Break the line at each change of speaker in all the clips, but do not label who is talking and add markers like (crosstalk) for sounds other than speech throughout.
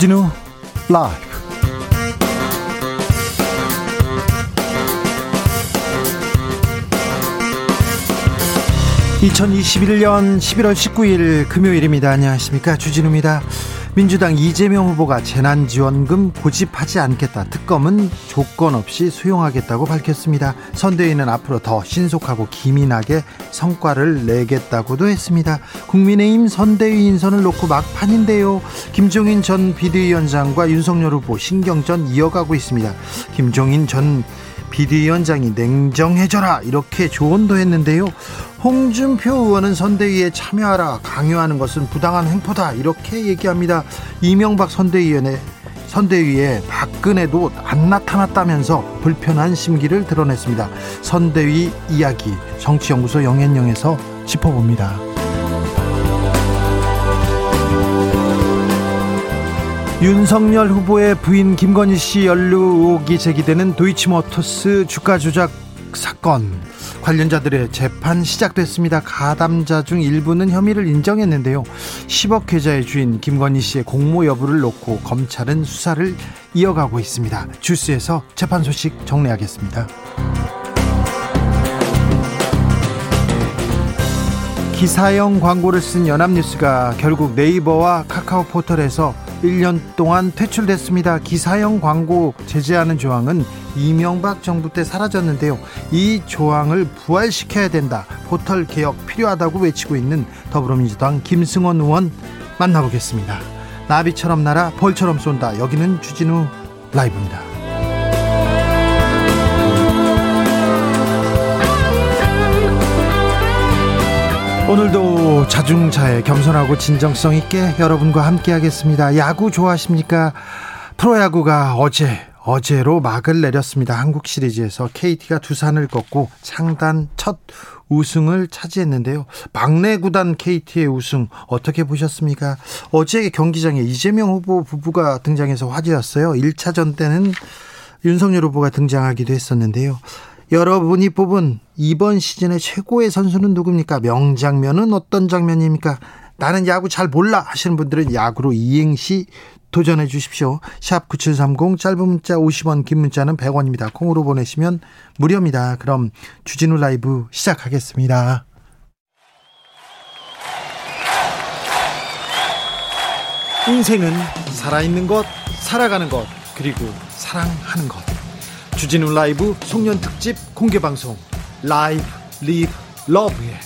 주진우 라이브 (2021년 11월 19일) 금요일입니다. 안녕하십니까? 주진우입니다 민주당 이재명 후보가 재난지원금 고집하지 않겠다. 특검은 조건 없이 수용하겠다고 밝혔습니다. 선대위는 앞으로 더 신속하고 기민하게 성과를 내겠다고도 했습니다. 국민의힘 선대위 인선을 놓고 막판인데요. 김종인 전 비대위원장과 윤석열 후보 신경전 이어가고 있습니다. 김종인 전 비대위원장이 냉정해져라 이렇게 조언도 했는데요. 홍준표 의원은 선대위에 참여하라 강요하는 것은 부당한 행포다 이렇게 얘기합니다. 이명박 선대위원회 선대위에 박근혜도 안 나타났다면서 불편한 심기를 드러냈습니다. 선대위 이야기 정치연구소 영앤영에서 짚어봅니다. 윤석열 후보의 부인 김건희 씨 연루 의혹이 제기되는 도이치모터스 주가 조작 사건 관련자들의 재판 시작됐습니다. 가담자 중 일부는 혐의를 인정했는데요. 10억 계좌의 주인 김건희 씨의 공모 여부를 놓고 검찰은 수사를 이어가고 있습니다. 주스에서 재판 소식 정리하겠습니다. 기사형 광고를 쓴 연합뉴스가 결국 네이버와 카카오 포털에서 1년 동안 퇴출됐습니다. 기사형 광고 제재하는 조항은 이명박 정부 때 사라졌는데요. 이 조항을 부활시켜야 된다. 포털 개혁 필요하다고 외치고 있는 더불어민주당 김승원 의원 만나보겠습니다. 나비처럼 날아 벌처럼 쏜다. 여기는 주진우 라이브입니다. 오늘도 자중차에 겸손하고 진정성 있게 여러분과 함께 하겠습니다. 야구 좋아하십니까? 프로야구가 어제 어제로 막을 내렸습니다. 한국 시리즈에서 KT가 두산을 꺾고 창단 첫 우승을 차지했는데요. 막내 구단 KT의 우승 어떻게 보셨습니까? 어제 경기장에 이재명 후보 부부가 등장해서 화제였어요. 1차전 때는 윤석열 후보가 등장하기도 했었는데요. 여러분이 뽑은 이번 시즌의 최고의 선수는 누굽니까? 명장면은 어떤 장면입니까? 나는 야구 잘 몰라 하시는 분들은 야구로 이행시 도전해 주십시오. 샵 9730 짧은 문자 50원 긴 문자는 100원입니다. 콩으로 보내시면 무료입니다. 그럼 주진우 라이브 시작하겠습니다. 인생은 살아있는 것, 살아가는 것, 그리고 사랑하는 것. 주진우 라이브 송년 특집 공개 방송 Live Live Love에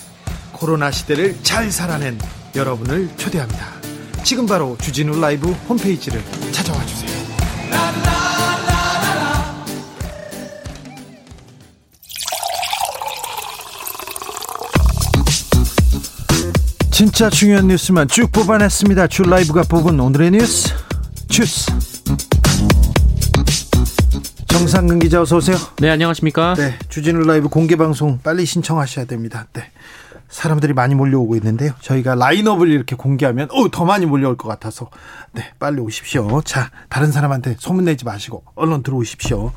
코로나 시대를 잘 살아낸 여러분을 초대합니다. 지금 바로 주진우 라이브 홈페이지를 찾아와 주세요. 진짜 중요한 뉴스만 쭉 뽑아냈습니다. 주 라이브가 뽑은 오늘의 뉴스 주스. 정상근 기자 어서 오세요.
네, 안녕하십니까?
네, 주진우 라이브 공개 방송 빨리 신청하셔야 됩니다. 네. 사람들이 많이 몰려오고 있는데요. 저희가 라인업을 이렇게 공개하면 어, 더 많이 몰려올 것 같아서 네, 빨리 오십시오. 자, 다른 사람한테 소문내지 마시고 얼른 들어오십시오.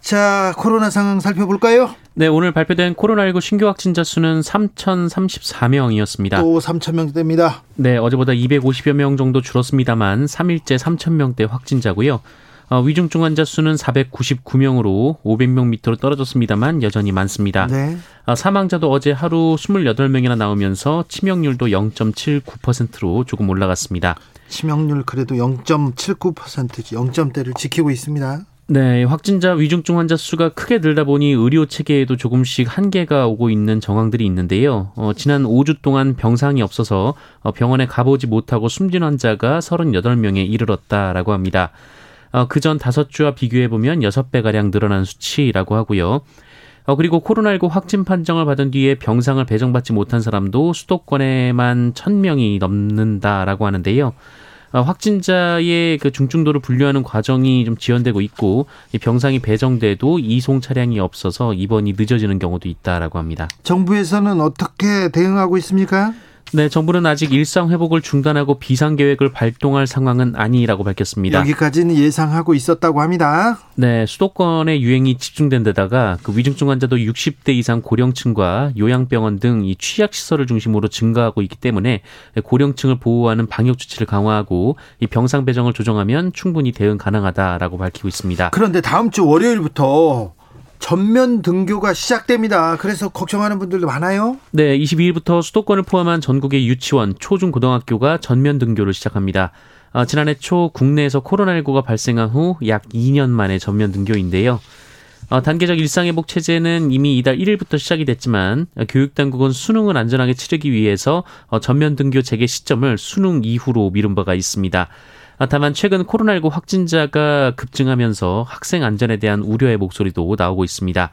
자, 코로나 상황 살펴볼까요?
네, 오늘 발표된 코로나19 신규 확진자 수는 3,034명이었습니다.
또 3,000명대입니다.
네, 어제보다 250여 명 정도 줄었습니다만 3일째 3,000명대 확진자고요. 어, 위중증 환자 수는 499명으로 500명 밑으로 떨어졌습니다만 여전히 많습니다. 네. 어, 사망자도 어제 하루 28명이나 나오면서 치명률도 0.79%로 조금 올라갔습니다.
치명률 그래도 0.79% 0점대를 지키고 있습니다.
네, 확진자 위중증 환자 수가 크게 늘다 보니 의료 체계에도 조금씩 한계가 오고 있는 정황들이 있는데요. 어, 지난 5주 동안 병상이 없어서 어, 병원에 가보지 못하고 숨진 환자가 38명에 이르렀다라고 합니다. 어, 그전 다섯 주와 비교해 보면 여섯 배 가량 늘어난 수치라고 하고요. 어, 그리고 코로나19 확진 판정을 받은 뒤에 병상을 배정받지 못한 사람도 수도권에만 천명이 넘는다라고 하는데요. 어, 확진자의 그 중증도를 분류하는 과정이 좀 지연되고 있고 이 병상이 배정돼도 이송 차량이 없어서 입원이 늦어지는 경우도 있다라고 합니다.
정부에서는 어떻게 대응하고 있습니까?
네, 정부는 아직 일상 회복을 중단하고 비상 계획을 발동할 상황은 아니라고 밝혔습니다.
여기까지는 예상하고 있었다고 합니다.
네, 수도권의 유행이 집중된 데다가 그 위중증 환자도 60대 이상 고령층과 요양병원 등 이 취약 시설을 중심으로 증가하고 있기 때문에 고령층을 보호하는 방역 조치를 강화하고 이 병상 배정을 조정하면 충분히 대응 가능하다라고 밝히고 있습니다.
그런데 다음 주 월요일부터 전면 등교가 시작됩니다. 그래서 걱정하는 분들도 많아요.
네, 22일부터 수도권을 포함한 전국의 유치원, 초중 고등학교가 전면 등교를 시작합니다. 어, 지난해 초 국내에서 코로나19가 발생한 후 약 2년 만에 전면 등교인데요. 어, 단계적 일상회복 체제는 이미 이달 1일부터 시작이 됐지만 어, 교육당국은 수능을 안전하게 치르기 위해서 어, 전면 등교 재개 시점을 수능 이후로 미룬 바가 있습니다. 아, 다만 최근 코로나19 확진자가 급증하면서 학생 안전에 대한 우려의 목소리도 나오고 있습니다.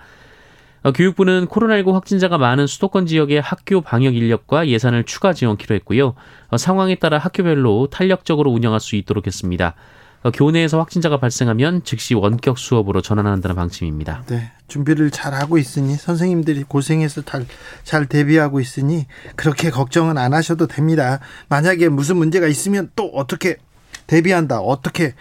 어, 교육부는 코로나19 확진자가 많은 수도권 지역의 학교 방역 인력과 예산을 추가 지원키로 했고요. 어, 상황에 따라 학교별로 탄력적으로 운영할 수 있도록 했습니다. 어, 교내에서 확진자가 발생하면 즉시 원격 수업으로 전환한다는 방침입니다.
네, 준비를 잘 하고 있으니 선생님들이 고생해서 잘, 잘 대비하고 있으니 그렇게 걱정은 안 하셔도 됩니다. 만약에 무슨 문제가 있으면 또 어떻게 대비한다. 어떻게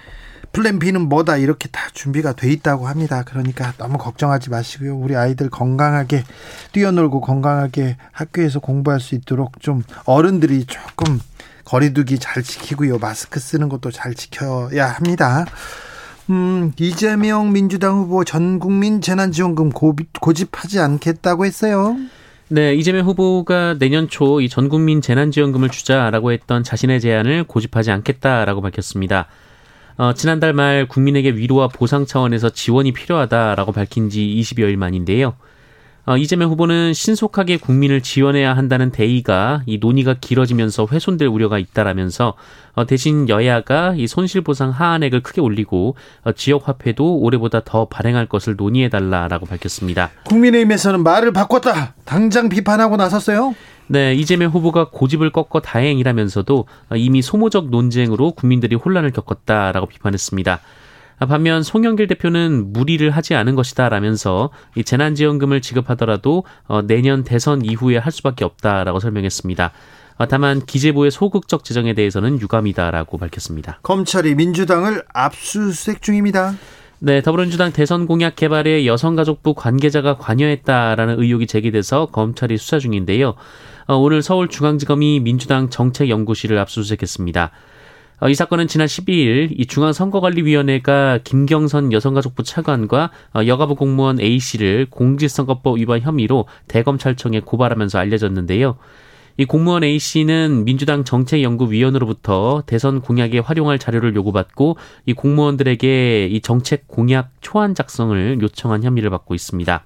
플랜 B는 뭐다 이렇게 다 준비가 돼 있다고 합니다. 그러니까 너무 걱정하지 마시고요. 우리 아이들 건강하게 뛰어놀고 건강하게 학교에서 공부할 수 있도록 좀 어른들이 조금 거리두기 잘 지키고요. 마스크 쓰는 것도 잘 지켜야 합니다. 음, 이재명 민주당 후보 전 국민 재난지원금 고집하지 않겠다고 했어요.
네, 이재명 후보가 내년 초 이 전국민 재난지원금을 주자라고 했던 자신의 제안을 고집하지 않겠다라고 밝혔습니다. 어, 지난달 말 국민에게 위로와 보상 차원에서 지원이 필요하다라고 밝힌 지 20여일 만인데요. 어, 이재명 후보는 신속하게 국민을 지원해야 한다는 대의가 이 논의가 길어지면서 훼손될 우려가 있다라면서 어, 대신 여야가 이 손실보상 하한액을 크게 올리고 어, 지역 화폐도 올해보다 더 발행할 것을 논의해 달라라고 밝혔습니다.
국민의힘에서는 말을 바꿨다. 당장 비판하고 나섰어요.
네, 이재명 후보가 고집을 꺾어 다행이라면서도 이미 소모적 논쟁으로 국민들이 혼란을 겪었다라고 비판했습니다. 반면 송영길 대표는 무리를 하지 않은 것이다라면서 이 재난지원금을 지급하더라도 어, 내년 대선 이후에 할 수밖에 없다라고 설명했습니다. 어, 다만 기재부의 소극적 재정에 대해서는 유감이다라고 밝혔습니다.
검찰이 민주당을 압수수색 중입니다.
네, 더불어민주당 대선 공약 개발에 여성가족부 관계자가 관여했다라는 의혹이 제기돼서 검찰이 수사 중인데요. 어, 오늘 서울중앙지검이 민주당 정책연구실을 압수수색했습니다. 어, 이 사건은 지난 12일 이 중앙선거관리위원회가 김경선 여성가족부 차관과 어, 여가부 공무원 A 씨를 공직선거법 위반 혐의로 대검찰청에 고발하면서 알려졌는데요. 이 공무원 A 씨는 민주당 정책연구위원으로부터 대선 공약에 활용할 자료를 요구받고 이 공무원들에게 이 정책 공약 초안 작성을 요청한 혐의를 받고 있습니다.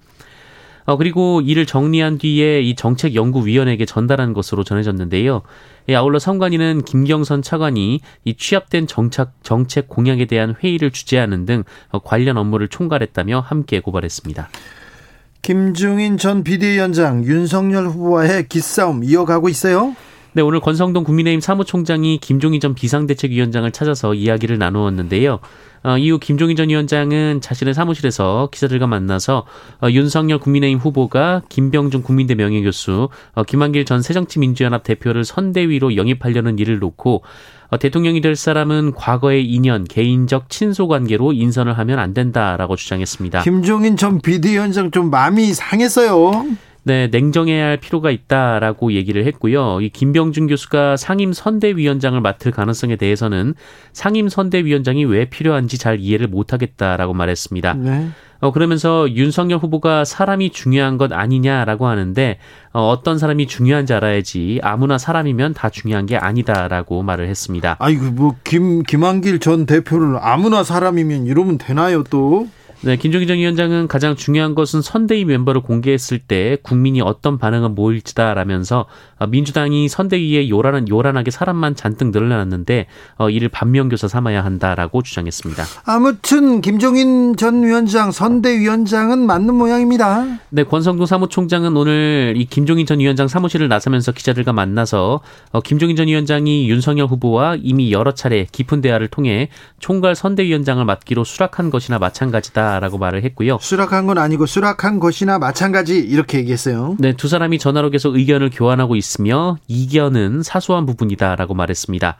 어, 그리고 이를 정리한 뒤에 이 정책연구위원회에게 전달한 것으로 전해졌는데요. 예, 아울러 선관위는 김경선 차관이 이 취합된 정책, 정책 공약에 대한 회의를 주재하는 등 어, 관련 업무를 총괄했다며 함께 고발했습니다.
김중인 전 비대위원장 윤석열 후보와의 기싸움 이어가고 있어요?
네, 오늘 권성동 국민의힘 사무총장이 김종인 전 비상대책위원장을 찾아서 이야기를 나누었는데요. 어, 이후 김종인 전 위원장은 자신의 사무실에서 기자들과 만나서 어, 윤석열 국민의힘 후보가 김병준 국민대 명예교수, 어, 김한길 전 새정치민주연합 대표를 선대위로 영입하려는 일을 놓고 어, 대통령이 될 사람은 과거의 인연, 개인적 친소 관계로 인선을 하면 안 된다라고 주장했습니다.
김종인 전 비대위원장 좀 마음이 상했어요.
네, 냉정해야 할 필요가 있다라고 얘기를 했고요. 이 김병준 교수가 상임 선대위원장을 맡을 가능성에 대해서는 상임 선대위원장이 왜 필요한지 잘 이해를 못하겠다라고 말했습니다. 네. 어, 그러면서 윤석열 후보가 사람이 중요한 것 아니냐라고 하는데 어, 어떤 사람이 중요한지 알아야지 아무나 사람이면 다 중요한 게 아니다라고 말을 했습니다.
아이고 뭐김 김한길 전 대표를 아무나 사람이면 이러면 되나요 또?
네, 김종기 전 위원장은 가장 중요한 것은 선대위 멤버를 공개했을 때 국민이 어떤 반응을 보일지다라면서 어, 민주당이 선대위에 요란한 요란하게 사람만 잔뜩 늘어났는데 어, 이를 반면교사 삼아야 한다라고 주장했습니다.
아무튼 김종인 전 위원장 선대위원장은 맞는 모양입니다.
네, 권성동 사무총장은 오늘 이 김종인 전 위원장 사무실을 나서면서 기자들과 만나서 어, 김종인 전 위원장이 윤석열 후보와 이미 여러 차례 깊은 대화를 통해 총괄 선대위원장을 맡기로 수락한 것이나 마찬가지다. 했다라고 말을 했고요.
수락한 건 아니고 수락한 것이나 마찬가지 이렇게 얘기했어요.
네, 두 사람이 전화로 계속 의견을 교환하고 있으며 이견은 사소한 부분이다라고 말했습니다.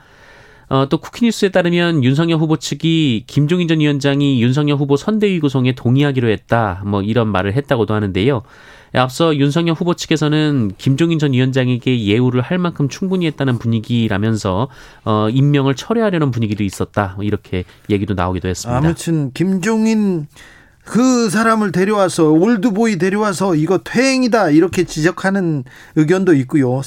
어, 또 쿠키뉴스에 따르면 윤석열 후보 측이 김종인 전 위원장이 윤석열 후보 선대위 구성에 동의하기로 했다. 뭐 이런 말을 했다고도 하는데요. 앞서 윤석열 후보 측에서는 김종인 전 위원장에게 예우를 할 만큼 충분히 했다는 분위기라면서 어, 임명을 철회하려는 분위기도 있었다. 뭐 이렇게 얘기도 나오기도 했습니다.
아무튼 김종인 그 사람을 데려와서 올드보이 데려와서 이거 퇴행이다 이렇게 지적하는 의견도 있고요.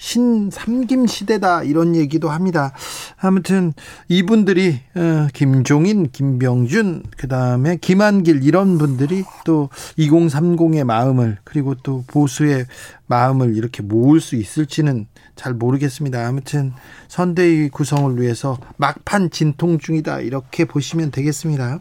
신삼김 시대다 이런 얘기도 합니다. 아무튼 이분들이 어, 김종인, 김병준, 그다음에 김한길 이런 분들이 또 2030의 마음을 그리고 또 보수의 마음을 이렇게 모을 수 있을지는 잘 모르겠습니다. 아무튼 선대위 구성을 위해서 막판 진통 중이다 이렇게 보시면 되겠습니다.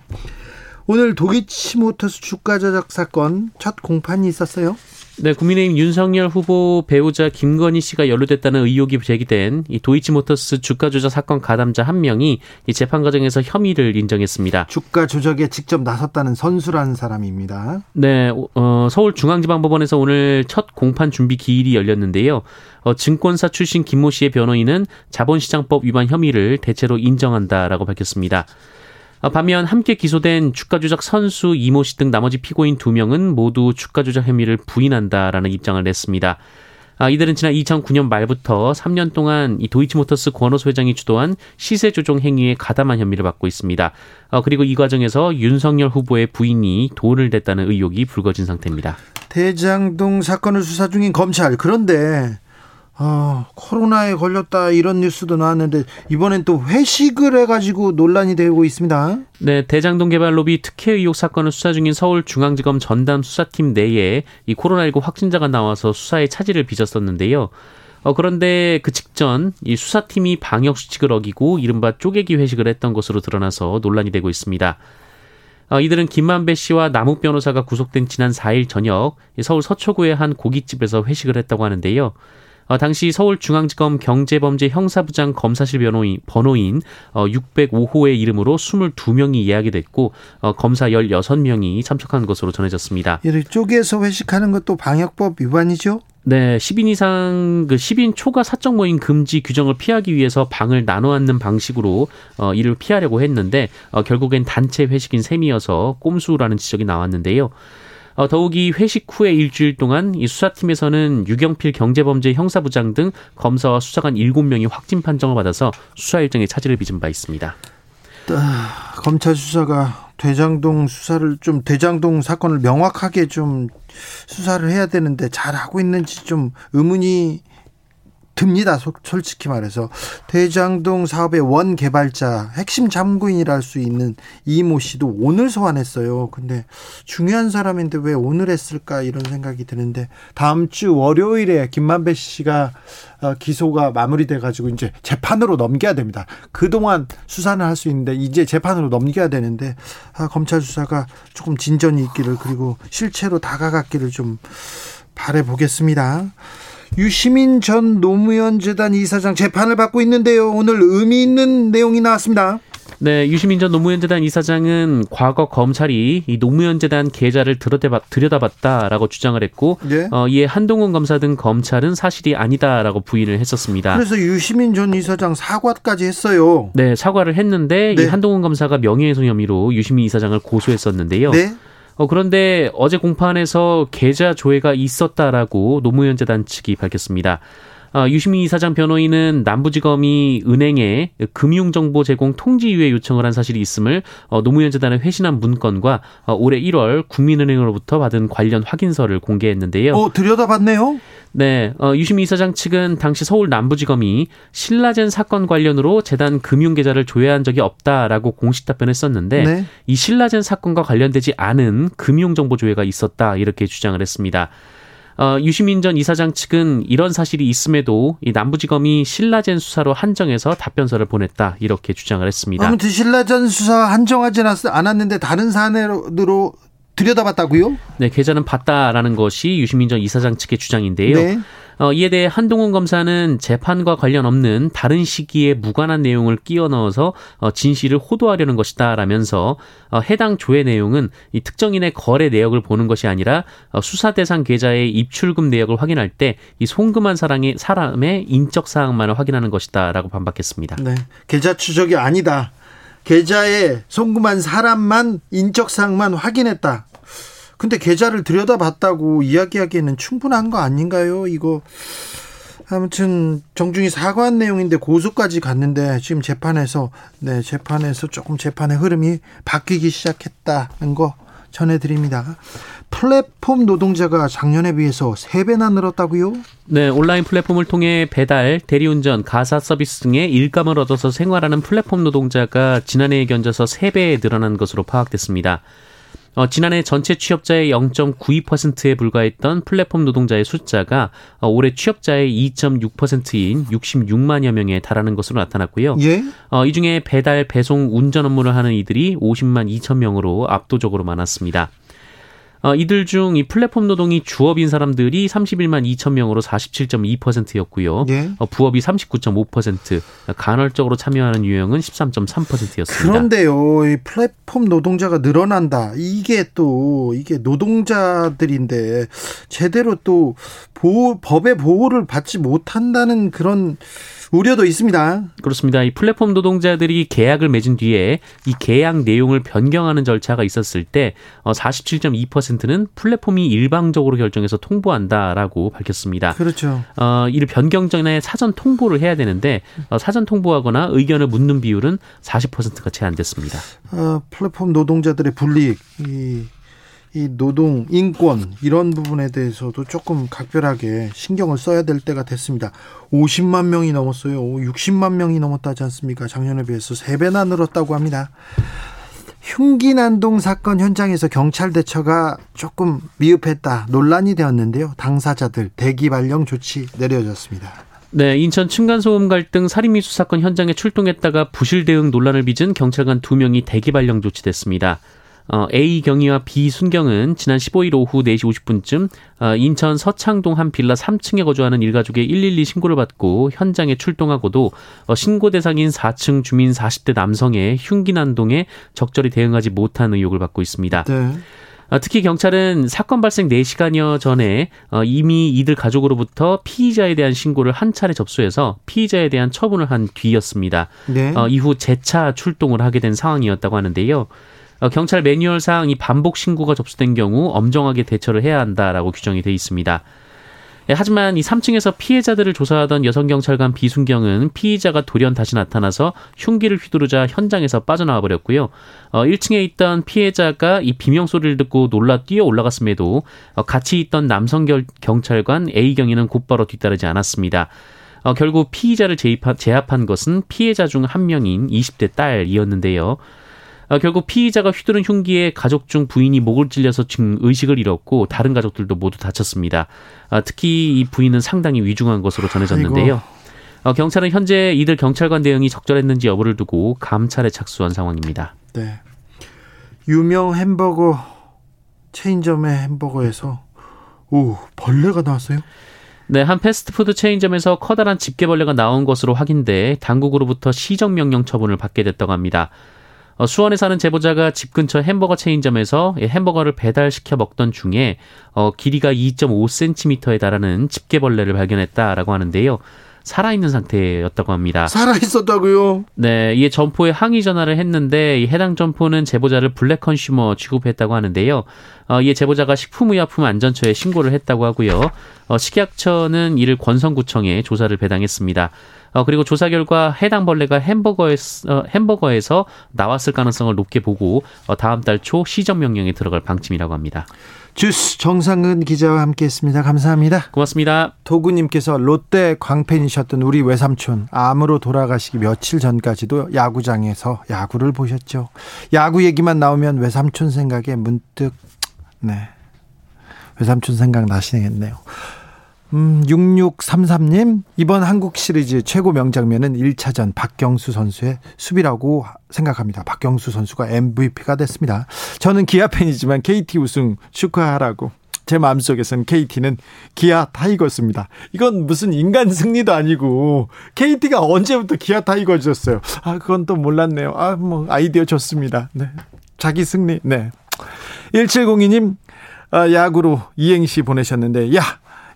오늘 도이치모터스 주가 조작 사건 첫 공판이 있었어요.
네, 국민의힘 윤석열 후보 배우자 김건희 씨가 연루됐다는 의혹이 제기된 이 도이치모터스 주가 조작 사건 가담자 한 명이 이 재판 과정에서 혐의를 인정했습니다.
주가 조작에 직접 나섰다는 선수라는 사람입니다.
네, 어, 서울중앙지방법원에서 오늘 첫 공판 준비 기일이 열렸는데요. 어, 증권사 출신 김모 씨의 변호인은 자본시장법 위반 혐의를 대체로 인정한다라고 밝혔습니다. 어, 반면 함께 기소된 주가 조작 선수 이모 씨 등 나머지 피고인 두 명은 모두 주가 조작 혐의를 부인한다라는 입장을 냈습니다. 아, 이들은 지난 2009년 말부터 3년 동안 이 도이치모터스 권호수 회장이 주도한 시세 조종 행위에 가담한 혐의를 받고 있습니다. 어, 그리고 이 과정에서 윤석열 후보의 부인이 돈을 댔다는 의혹이 불거진 상태입니다.
대장동 사건을 수사 중인 검찰 그런데 어, 코로나에 걸렸다 이런 뉴스도 나왔는데 이번엔 또 회식을 해가지고 논란이 되고 있습니다.
네, 대장동 개발 로비 특혜 의혹 사건을 수사 중인 서울중앙지검 전담 수사팀 내에 이 코로나19 확진자가 나와서 수사에 차질을 빚었었는데요. 어, 그런데 그 직전 이 수사팀이 방역 수칙을 어기고 이른바 쪼개기 회식을 했던 것으로 드러나서 논란이 되고 있습니다. 어, 이들은 김만배 씨와 남욱 변호사가 구속된 지난 4일 저녁 서울 서초구의 한 고깃집에서 회식을 했다고 하는데요. 어, 당시 서울중앙지검 경제범죄 형사부장 검사실 변호인, 번호인 어, 605호의 이름으로 22명이 예약이 됐고 어, 검사 16명이 참석한 것으로 전해졌습니다.
이를 쪼개서 회식하는 것도 방역법 위반이죠?
네, 10인 이상 그 10인 초과 사적 모임 금지 규정을 피하기 위해서 방을 나눠 앉는 방식으로 어 이를 피하려고 했는데 어 결국엔 단체 회식인 셈이어서 꼼수라는 지적이 나왔는데요. 어, 더욱이 회식 후에 일주일 동안 이 수사팀에서는 유경필 경제범죄 형사부장 등 검사와 수사관 7명이 확진 판정을 받아서 수사 일정에 차질을 빚은 바 있습니다.
아, 검찰 수사가 대장동 수사를 좀 대장동 사건을 명확하게 좀 수사를 해야 되는데 잘 하고 있는지 좀 의문이 듭니다. 솔직히 말해서 대장동 사업의 원 개발자 핵심 할수 있는 이모 씨도 오늘 소환했어요. 근데 중요한 사람인데 왜 오늘 했을까 이런 생각이 드는데 다음 주 월요일에 김만배 씨가 어, 기소가 마무리돼 가지고 이제 재판으로 넘겨야 됩니다. 그동안 수사는 할 수 있는데 이제 재판으로 넘겨야 되는데 아, 검찰 수사가 조금 진전이 있기를 그리고 실체로 다가갔기를 좀 바래 보겠습니다. 유시민 전 노무현 재단 이사장 재판을 받고 있는데요. 오늘 의미 있는 내용이 나왔습니다.
네, 유시민 전 노무현 재단 이사장은 과거 검찰이 이 노무현 재단 계좌를 들여다봤다 라고 주장을 했고, 네? 어, 이에 한동훈 검사 등 검찰은 사실이 아니다라고 부인을 했었습니다.
그래서 유시민 전 이사장 사과까지 했어요.
네, 사과를 했는데 네. 이 한동훈 검사가 명예훼손 혐의로 유시민 이사장을 고소했었는데요. 네? 어, 그런데 어제 공판에서 계좌 조회가 있었다라고 노무현 재단 측이 밝혔습니다. 어, 유시민 이사장 변호인은 남부지검이 은행에 금융정보 제공 통지유예 요청을 한 사실이 있음을 어, 노무현 재단에 회신한 문건과 어, 올해 1월 국민은행으로부터 받은 관련 확인서를 공개했는데요.
어, 들여다봤네요.
네, 어, 유시민 이사장 측은 당시 서울 남부지검이 신라젠 사건 관련으로 재단 금융계좌를 조회한 적이 없다라고 공식 답변했었는데 네. 이 신라젠 사건과 관련되지 않은 금융정보 조회가 있었다 이렇게 주장을 했습니다. 어, 유시민 전 이사장 측은 이런 사실이 있음에도 이 남부지검이 신라젠 수사로 한정해서 답변서를 보냈다 이렇게 주장을 했습니다.
아무튼 신라젠 수사 한정하지 않았는데 다른 사안으로 들여다봤다고요?
네, 계좌는 봤다라는 것이 유시민 전 이사장 측의 주장인데요. 네. 어, 이에 대해 한동훈 검사는 재판과 관련 없는 다른 시기에 무관한 내용을 끼워 넣어서 어, 진실을 호도하려는 것이다라면서 어, 해당 조회 내용은 이 특정인의 거래 내역을 보는 것이 아니라 어, 수사 대상 계좌의 입출금 내역을 확인할 때 이 송금한 사람의 사람의 인적 사항만을 확인하는 것이다라고 반박했습니다.
네, 계좌 추적이 아니다. 계좌에 송금한 사람만 인적 사항만 확인했다. 근데 계좌를 들여다봤다고 이야기하기에는 충분한 거 아닌가요? 이거 아무튼 정중히 사과한 내용인데 고소까지 갔는데 지금 재판에서 네 재판에서 조금 재판의 흐름이 바뀌기 시작했다는 거 전해드립니다. 플랫폼 노동자가 작년에 비해서 3배나 늘었다고요?
네, 온라인 플랫폼을 통해 배달, 대리운전, 가사 서비스 등의 일감을 얻어서 생활하는 플랫폼 노동자가 지난해에 견져서 3배 늘어난 것으로 파악됐습니다. 어, 지난해 전체 취업자의 0.92%에 불과했던 플랫폼 노동자의 숫자가 어, 올해 취업자의 2.6%인 66만여 명에 달하는 것으로 나타났고요. 예? 어, 이 중에 배달, 배송, 운전 업무를 하는 이들이 50만 2천 명으로 압도적으로 많았습니다. 어, 이들 중 이 플랫폼 노동이 주업인 사람들이 31만 2천 명으로 47.2%였고요. 예? 어, 부업이 39.5%, 간헐적으로 참여하는 유형은 13.3%였습니다.
그런데요, 이 플랫폼 노동자가 늘어난다. 이게 또 이게 노동자들인데 제대로 또 보호, 법의 보호를 받지 못한다는 그런 우려도 있습니다.
그렇습니다. 이 플랫폼 노동자들이 계약을 맺은 뒤에 이 계약 내용을 변경하는 절차가 있었을 때 47.2%는 어, 플랫폼이 일방적으로 결정해서 통보한다라고 밝혔습니다.
그렇죠.
어, 이를 변경 전에 사전 통보를 해야 되는데 어, 사전 통보하거나 의견을 묻는 비율은 40%가 채 안 됐습니다.
어, 플랫폼 노동자들의 불이익, 이 이 노동, 인권 이런 부분에 대해서도 조금 각별하게 신경을 써야 될 때가 됐습니다. 50만 명이 넘었어요. 60만 명이 넘었다지 않습니까? 작년에 비해서 3배나 늘었다고 합니다. 흉기 난동 사건 현장에서 경찰 대처가 조금 미흡했다 논란이 되었는데요. 당사자들 대기 발령 조치 내려졌습니다.
네, 인천 층간소음 갈등 살인미수 사건 현장에 출동했다가 부실 대응 논란을 빚은 경찰관 2명이 대기 발령 조치됐습니다. 어, A 경위와 B 순경은 지난 15일 오후 4시 50분쯤 어, 인천 서창동 한 빌라 3층에 거주하는 일가족의 112 신고를 받고 현장에 출동하고도 어, 신고 대상인 4층 주민 40대 남성의 흉기 난동에 적절히 대응하지 못한 의혹을 받고 있습니다. 네. 어, 특히 경찰은 사건 발생 4시간여 전에 어, 이미 이들 가족으로부터 피의자에 대한 신고를 한 차례 접수해서 피의자에 대한 처분을 한 뒤였습니다. 네. 어, 이후 재차 출동을 하게 된 상황이었다고 하는데요. 어, 경찰 매뉴얼상 이 반복 신고가 접수된 경우 엄정하게 대처를 해야 한다라고 규정이 돼 있습니다. 예, 하지만 이 3층에서 피해자들을 조사하던 여성 경찰관 비순경은 피의자가 돌연 다시 나타나서 흉기를 휘두르자 현장에서 빠져나와 버렸고요. 어, 1층에 있던 피해자가 이 비명 소리를 듣고 놀라 뛰어 올라갔음에도 어, 같이 있던 남성 경찰관 A 경위는 곧바로 뒤따르지 않았습니다. 어, 결국 피의자를 제입한, 제압한 것은 피해자 중 한 명인 20대 딸이었는데요. 아, 결국 피의자가 휘두른 흉기에 가족 중 부인이 목을 찔려서 의식을 잃었고 다른 가족들도 모두 다쳤습니다. 아, 특히 이 부인은 상당히 위중한 것으로 전해졌는데요. 아, 경찰은 현재 이들 경찰관 대응이 적절했는지 여부를 두고 감찰에 착수한 상황입니다.
네. 유명 햄버거 체인점의 햄버거에서 오 벌레가 나왔어요?
네, 한 패스트푸드 체인점에서 커다란 집게벌레가 나온 것으로 확인돼 당국으로부터 시정 명령 처분을 받게 됐다고 합니다. 어, 수원에 사는 제보자가 집 근처 햄버거 체인점에서 햄버거를 배달시켜 먹던 중에 어, 길이가 2.5cm에 달하는 집게벌레를 발견했다라고 하는데요. 살아있는 상태였다고 합니다.
살아있었다고요?
네, 이에 점포에 항의 전화를 했는데 해당 점포는 제보자를 블랙 컨슈머 취급했다고 하는데요. 어, 이에 제보자가 식품의약품 안전처에 신고를 했다고 하고요. 어, 식약처는 이를 권성구청에 조사를 배당했습니다. 어, 그리고 조사 결과 해당 벌레가 햄버거에서, 어, 햄버거에서 나왔을 가능성을 높게 보고 어, 다음 달 초 시정 명령에 들어갈 방침이라고 합니다.
주스 정상근 기자와 함께했습니다. 감사합니다.
고맙습니다.
도구님께서 롯데 광팬이셨던 우리 외삼촌 암으로 돌아가시기 며칠 전까지도 야구장에서 야구를 보셨죠. 야구 얘기만 나오면 외삼촌 생각에 문득 네 외삼촌 생각 나시겠네요. 음, 6633님, 이번 한국 시리즈 최고 명장면은 1차전 박경수 선수의 수비라고 생각합니다. 박경수 선수가 MVP가 됐습니다. 저는 기아 팬이지만 KT 우승 축하하라고 제 마음속에서는 KT는 기아 타이거스입니다. 이건 무슨 인간 승리도 아니고 KT가 언제부터 기아 타이거즈였어요. 아 그건 또 몰랐네요. 아 뭐 아이디어 좋습니다. 네. 자기 승리. 네. 1702님 아, 야구로 이행시 보내셨는데 야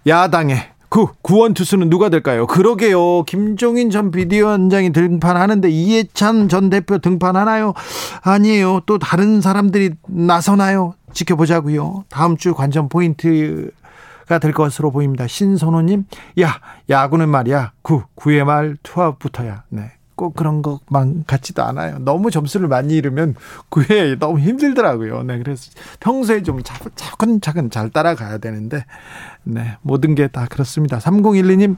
야당에 그 구원 투수는 누가 될까요? 그러게요. 김종인 전 비대위원장이 등판하는데 이해찬 전 대표 등판하나요? 아니에요. 또 다른 사람들이 나서나요? 지켜보자고요. 다음 주 관전 포인트가 될 것으로 보입니다. 신선호님, 야 야구는 말이야. 구 구의 말 투합부터야. 네. 꼭 그런 것만 같지도 않아요. 너무 점수를 많이 잃으면 그게 너무 힘들더라고요. 네, 그래서 평소에 좀 차근차근 잘 따라가야 되는데, 네, 모든 게 다 그렇습니다. 3012님,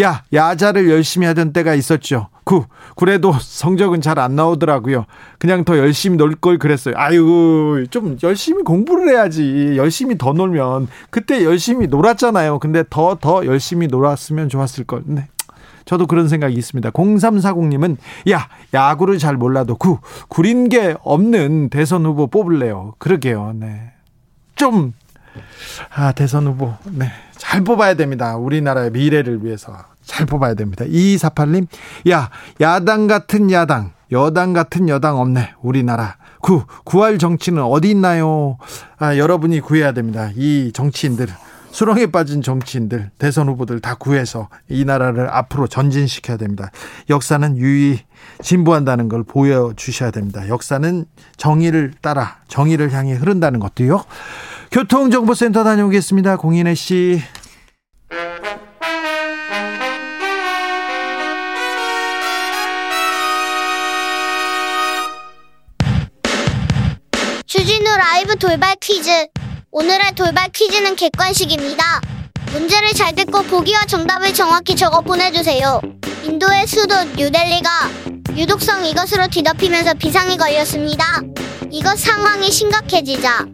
야, 야자를 열심히 하던 때가 있었죠. 구, 그래도 성적은 잘 안 나오더라고요. 그냥 더 열심히 놀 걸 그랬어요. 아유, 좀 열심히 공부를 해야지. 열심히 더 놀면. 그때 열심히 놀았잖아요. 근데 더, 더 열심히 놀았으면 좋았을 걸. 네. 저도 그런 생각이 있습니다. 0340님은 야 야구를 잘 몰라도 구 구린 게 없는 대선 후보 뽑을래요. 그러게요. 네. 좀 아, 대선 후보. 네. 잘 뽑아야 됩니다. 우리나라의 미래를 위해서 잘 뽑아야 됩니다. 2248님. 야, 야당 같은 야당, 여당 같은 여당 없네. 우리나라. 구, 구할 정치는 어디 있나요? 아, 여러분이 구해야 됩니다. 이 정치인들. 수렁에 빠진 정치인들, 대선 후보들 다 구해서 이 나라를 앞으로 전진시켜야 됩니다. 역사는 유의 진보한다는 걸 보여주셔야 됩니다. 역사는 정의를 따라 정의를 향해 흐른다는 것도요. 교통정보센터 다녀오겠습니다. 공인혜 씨.
주진우 라이브 돌발 퀴즈. 오늘의 돌발 퀴즈는 객관식입니다. 문제를 잘 듣고 보기와 정답을 정확히 적어 보내주세요. 인도의 수도 뉴델리가 유독성 이것으로 뒤덮이면서 비상이 걸렸습니다. 이것 상황이 심각해지자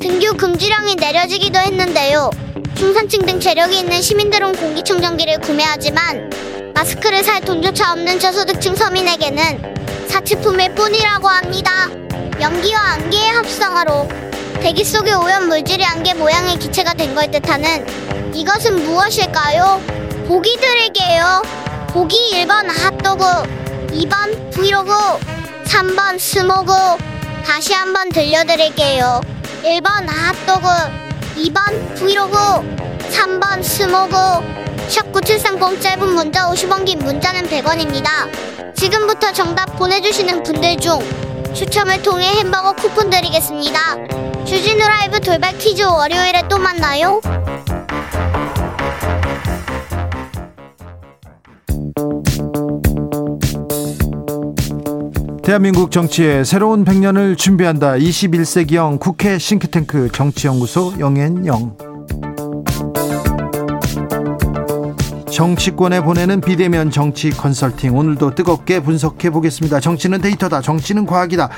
등교 금지령이 내려지기도 했는데요. 중산층 등 재력이 있는 시민들은 공기청정기를 구매하지만 마스크를 살 돈조차 없는 저소득층 서민에게는 사치품일 뿐이라고 합니다. 연기와 안개의 합성어로 대기 속의 오염 물질이 안개 모양의 기체가 된 걸 뜻하는 이것은 무엇일까요? 보기 드릴게요. 보기 1번 핫도그, 2번 브이로그, 3번 스모그. 다시 한번 들려드릴게요. 1번 핫도그, 2번 브이로그, 3번 스모그. 샵9730 짧은 문자 50원 긴 문자는 100원입니다. 지금부터 정답 보내주시는 분들 중 추첨을 통해 햄버거 쿠폰 드리겠습니다. 주진우 라이브 돌발 퀴즈 월요일에 또 만나요.
대한민국 정치의 새로운 100년을 준비한다. 21세기형 국회 싱크탱크 정치연구소 영앤영. 정치권에 보내는 비대면 정치 컨설팅 오늘도 뜨겁게 분석해 보겠습니다. 정치는 데이터다. 정치는 과학이다.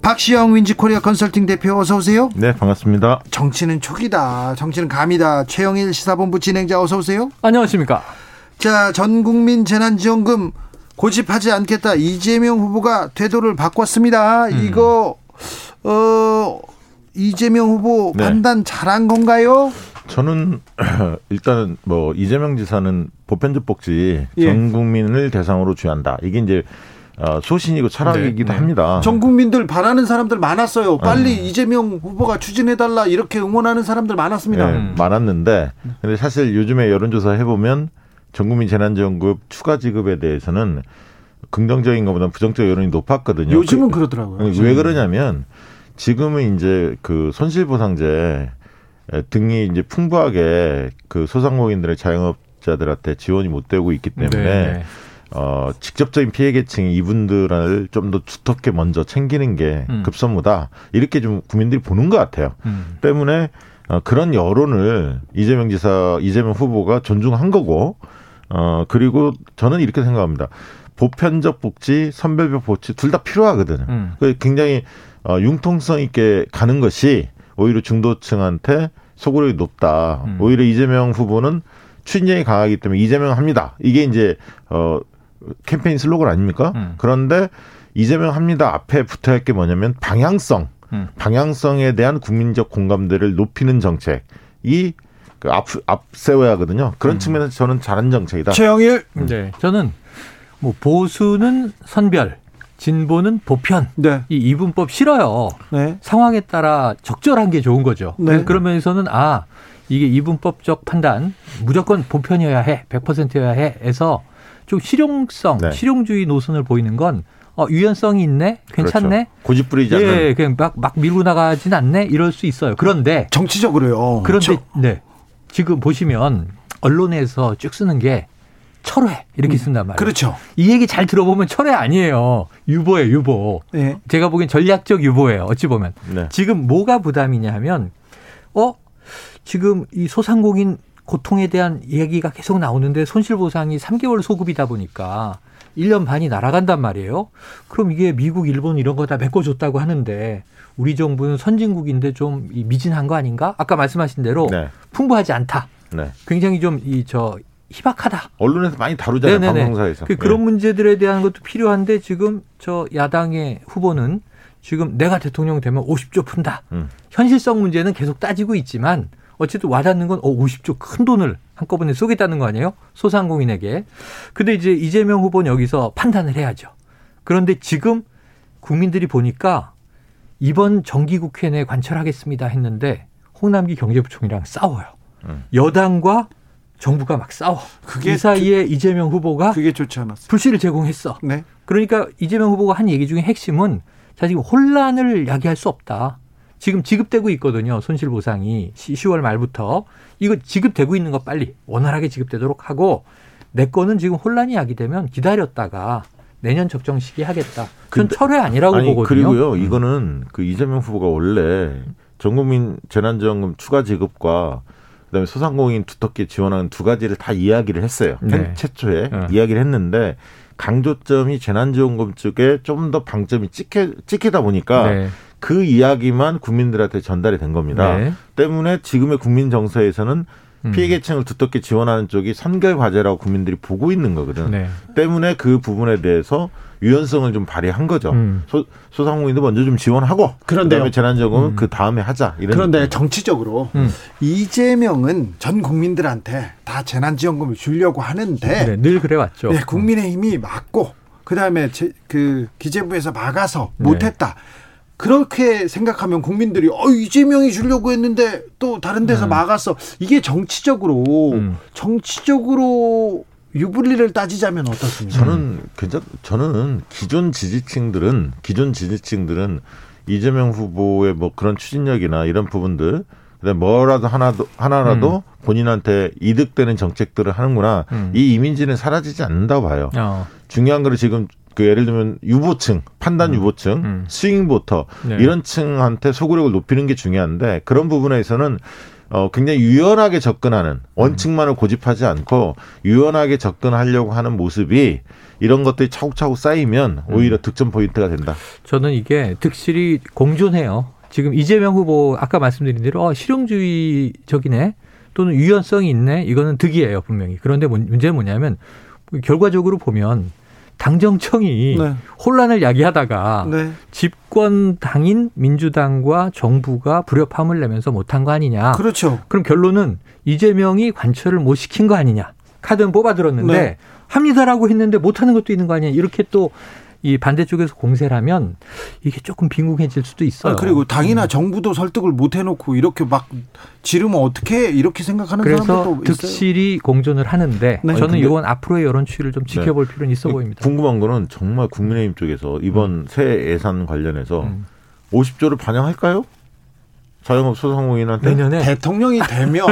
박시영 윈지코리아 컨설팅 대표 어서 오세요.
네, 반갑습니다.
정치는 촉이다. 정치는 감이다. 최영일 시사본부 진행자 어서 오세요.
안녕하십니까.
자, 전 국민 재난지원금 고집하지 않겠다. 이재명 후보가 태도를 바꿨습니다. 음. 이거 어 이재명 후보 네. 판단 잘한 건가요?
저는 (clears throat) 일단은 뭐 이재명 지사는 보편적 복지 예. 전 국민을 대상으로 주한다. 이게 이제 어, 소신이고 철학이기도 네, 네. 합니다.
전 국민들 바라는 사람들 많았어요. 빨리 네. 이재명 후보가 추진해달라 이렇게 응원하는 사람들 많았습니다. 네,
음. 많았는데, 근데 사실 요즘에 여론조사 해보면 전 국민 재난지원금 추가 지급에 대해서는 긍정적인 것보다 부정적 여론이 높았거든요.
요즘은 그, 그러더라고요.
왜 그러냐면 지금은 이제 그 손실보상제 등이 이제 풍부하게 그 소상공인들의 자영업 자들한테 지원이 못 되고 있기 때문에 네. 어, 직접적인 피해 계층이 이분들을 좀 더 두텁게 먼저 챙기는 게 음. 급선무다. 이렇게 좀 국민들이 보는 것 같아요. 음. 때문에 어, 그런 여론을 이재명 지사, 이재명 후보가 존중한 거고, 어, 그리고 저는 이렇게 생각합니다. 보편적 복지, 선별적 복지 둘 다 필요하거든요. 음. 그 굉장히 어, 융통성 있게 가는 것이 오히려 중도층한테 소구력이 높다. 음. 오히려 이재명 후보는 추진력이 강하기 때문에 이재명 합니다. 이게 이제 어 캠페인 슬로건 아닙니까? 음. 그런데 이재명 합니다 앞에 붙어야 할 게 뭐냐면 방향성, 음. 방향성에 대한 국민적 공감대를 높이는 정책. 그 앞, 앞세워야 하거든요. 그런 음. 측면에서 저는 잘한 정책이다.
최영일.
네. 저는 뭐 보수는 선별, 진보는 보편. 네. 이 이분법 싫어요. 네. 상황에 따라 적절한 게 좋은 거죠. 네. 그러면서는 아 이게 이분법적 판단 무조건 보편이어야 해, 100%여야 해. 해서 좀 실용성, 네. 실용주의 노선을 보이는 건 어, 유연성이 있네? 괜찮네? 그렇죠.
고집 부리지 않는.
예, 그냥 막, 막 밀고 나가진 않네? 이럴 수 있어요. 그런데.
정치적으로요.
그런데, 저... 네. 지금 보시면 언론에서 쭉 쓰는 게 철회 이렇게 음, 쓴단 말이에요.
그렇죠.
이 얘기 잘 들어보면 철회 아니에요. 유보예요, 유보. 네. 제가 보기엔 전략적 유보예요. 어찌 보면. 네. 지금 뭐가 부담이냐 하면 어 지금 이 소상공인 고통에 대한 얘기가 계속 나오는데 손실보상이 3개월 소급이다 보니까 1년 반이 날아간단 말이에요. 그럼 이게 미국, 일본 이런 거 다 메꿔줬다고 하는데 우리 정부는 선진국인데 좀 미진한 거 아닌가? 아까 말씀하신 대로 네. 풍부하지 않다. 네. 굉장히 좀 이 저 희박하다.
언론에서 많이 다루잖아요. 네네네. 방송사에서.
그 그런 네. 문제들에 대한 것도 필요한데 지금 저 야당의 후보는 지금 내가 대통령 되면 50조 푼다. 음. 현실성 문제는 계속 따지고 있지만 어쨌든 와닿는 건 어, 50조 큰 돈을 한꺼번에 쏘겠다는 거 아니에요? 소상공인에게. 근데 이제 이재명 후보는 여기서 판단을 해야죠. 그런데 지금 국민들이 보니까 이번 정기국회 내 관철하겠습니다 했는데 홍남기 경제부총리랑 싸워요. 음. 여당과 정부가 막 싸워. 그게 이 사이에 주, 이재명 후보가
그게 좋지 않았어.
불씨를 제공했어. 네. 그러니까 이재명 후보가 한 얘기 중에 핵심은 사실 혼란을 야기할 수 없다. 지금 지급되고 있거든요. 손실보상이 10월 말부터 이거 지급되고 있는 거 빨리 원활하게 지급되도록 하고 내 거는 지금 혼란이 야기되면 기다렸다가 내년 적정 시기 하겠다. 그건 철회 아니라고 아니, 보거든요.
그리고요, 음. 이거는 그 이재명 후보가 원래 전국민 재난지원금 추가 지급과 그다음에 소상공인 두텁게 지원하는 두 가지를 다 이야기를 했어요. 네. 최초에 네. 이야기를 했는데 강조점이 재난지원금 쪽에 좀 더 방점이 찍혀 찍히다 보니까 네. 그 이야기만 국민들한테 전달이 된 겁니다. 네. 때문에 지금의 국민 정서에서는 음. 피해계층을 두텁게 지원하는 쪽이 선결 과제라고 국민들이 보고 있는 거거든. 네. 때문에 그 부분에 대해서 유연성을 좀 발휘한 거죠. 음. 소, 소상공인도 먼저 좀 지원하고 그런데 그다음에 재난적으로는 음. 그 다음에 하자.
이런 그런데 느낌. 정치적으로 음. 이재명은 전 국민들한테 다 재난지원금을 주려고 하는데
네, 늘 그래 왔죠.
네, 국민의힘이 막고 그다음에 제, 그 기재부에서 막아서 네. 못했다. 그렇게 생각하면 국민들이 어 이재명이 주려고 했는데 또 다른 데서 음. 막았어. 이게 정치적으로 음. 정치적으로 유불리를 따지자면 어떻습니까?
저는 괜찮 저는 기존 지지층들은 기존 지지층들은 이재명 후보의 뭐 그런 추진력이나 이런 부분들 그다음 뭐라도 하나도 하나라도 음. 본인한테 이득되는 정책들을 하는구나. 음. 이 이미지는 사라지지 않는다고 봐요. 어. 중요한 거는 지금 그 예를 들면 유보층, 판단 음. 유보층, 음. 스윙 보터 네. 이런 층한테 소구력을 높이는 게 중요한데 그런 부분에서는 어, 굉장히 유연하게 접근하는 원칙만을 고집하지 않고 유연하게 접근하려고 하는 모습이 이런 것들이 차곡차곡 쌓이면 오히려 음. 득점 포인트가 된다.
저는 이게 득실이 공존해요. 지금 이재명 후보 아까 말씀드린 대로 어, 실용주의적이네 또는 유연성이 있네 이거는 득이에요 분명히. 그런데 문제는 뭐냐면 결과적으로 보면 당정청이 네. 혼란을 야기하다가 네. 집권 당인 민주당과 정부가 불협화음을 내면서 못한 거 아니냐.
그렇죠.
그럼 결론은 이재명이 관철을 못 시킨 거 아니냐. 카드는 뽑아들었는데 네. 합니다라고 했는데 못하는 것도 있는 거 아니냐. 이렇게 또 이 반대쪽에서 공세를 하면 이게 조금 빈궁해질 수도 있어요. 아,
그리고 당이나 음. 정부도 설득을 못 해놓고 이렇게 막 지르면 어떻게 이렇게 생각하는
사람들도 득실이 있어요. 공존을 하는데 네. 저는 이건 앞으로의 여론 추이를 좀 지켜볼 네. 필요는 있어 보입니다.
궁금한 거는 정말 국민의힘 쪽에서 이번 음. 새 예산 관련해서 음. 50조를 반영할까요? 자영업 소상공인한테
내년에 대통령이 되면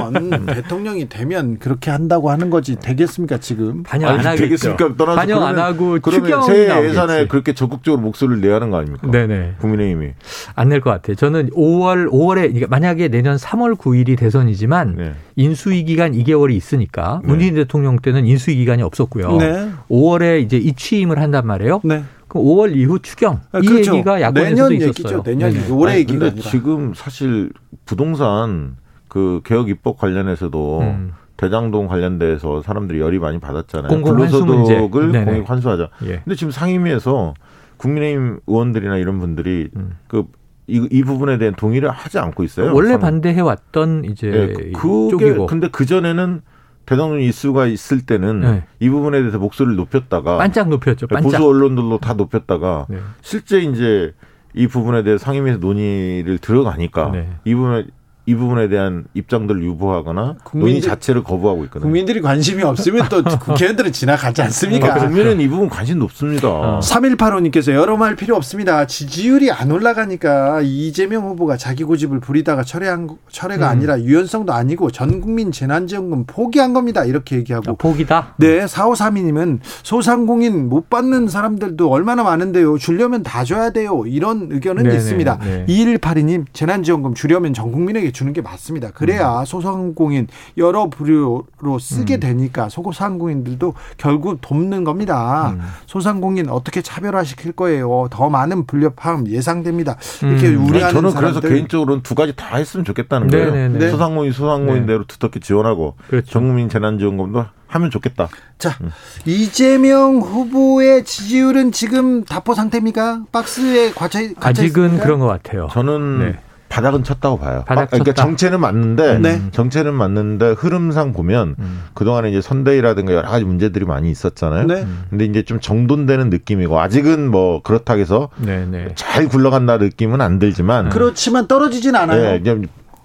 (laughs) 대통령이 되면 그렇게 한다고 하는 거지 되겠습니까 지금
반영 안 하겠죠. 되겠습니까? 떠나서 반영 안 하고 그러면
새 예산에 그렇게 적극적으로 목소리를 내야 하는 거 아닙니까? 네네. 국민의힘이
안 낼 것 같아요. 저는 5월 5월에 만약에 내년 3월 9일이 대선이지만 네. 인수위 기간 2개월이 있으니까 네. 문재인 대통령 때는 인수위 기간이 없었고요. 네. 5월에 이제 이취임을 한단 말이에요. 네. 그 5월 이후 추경 아, 이 그렇죠. 얘기가 야권에서도 내년 있었어요.
얘기죠. 내년 얘기. 올해 얘기가
아니라. 지금 사실 부동산 그 개혁 입법 관련해서도 음. 대장동 관련돼서 사람들이 열이 많이 받았잖아요.
공공소득을
공익 환수하자. 예. 근데 지금 상임위에서 국민의힘 의원들이나 이런 분들이 음. 그 이, 이 부분에 대한 동의를 하지 않고 있어요.
원래 반대해 왔던 이제
네, 그, 쪽이고. 근데 그 전에는 대통령 이수가 있을 때는 네. 이 부분에 대해서 목소리를 높였다가
반짝 높였죠. 반짝.
보수 언론들도 다 높였다가 네. 실제 이제 이 부분에 대해 상임위에서 논의를 들어가니까 네. 이 부분에 이 부분에 대한 입장들을 유보하거나 논의 자체를 거부하고 있거든요.
국민들이 관심이 없으면 또 (laughs) 국회의원들은 지나가지 않습니까?
아, 국민은 이 부분 관심 높습니다. 어.
3185님께서 여러 말 필요 없습니다. 지지율이 안 올라가니까 이재명 후보가 자기 고집을 부리다가 철회한 철회가 음. 아니라 유연성도 아니고 전 국민 재난지원금 포기한 겁니다. 이렇게 얘기하고 아,
포기다.
네, 4532님은 소상공인 못 받는 사람들도 얼마나 많은데요. 주려면 다 줘야 돼요. 이런 의견은 네네, 있습니다. 네. 2182님 재난지원금 주려면 전 국민에게 주는 게 맞습니다. 그래야 음. 소상공인 여러 부류로 쓰게 음. 되니까 소상공인들도 결국 돕는 겁니다. 음. 소상공인 어떻게 차별화시킬 거예요. 더 많은 불협화음 예상됩니다. 이렇게 음. 우려하는
저는 그래서 개인적으로는 두 가지 다 했으면 좋겠다는 거예요. 네네네. 네. 소상공인 소상공인대로 네. 두텁게 지원하고 그렇죠. 전국민 재난지원금도 하면 좋겠다.
자, 음. 이재명 후보의 지지율은 지금 답보 상태입니까? 박스에 갇혀
아직은
있습니까?
그런 것 같아요.
저는 네. 바닥은 쳤다고 봐요. 바닥 그러니까 정체는 맞는데 네. 정체는 맞는데 흐름상 보면 음. 그동안에 이제 선대위라든가 여러 가지 문제들이 많이 있었잖아요. 네. 근데 이제 좀 정돈되는 느낌이고 아직은 뭐 그렇다 해서 네, 네. 잘 굴러간다 느낌은 안 들지만
그렇지만 떨어지진 않아요.
네,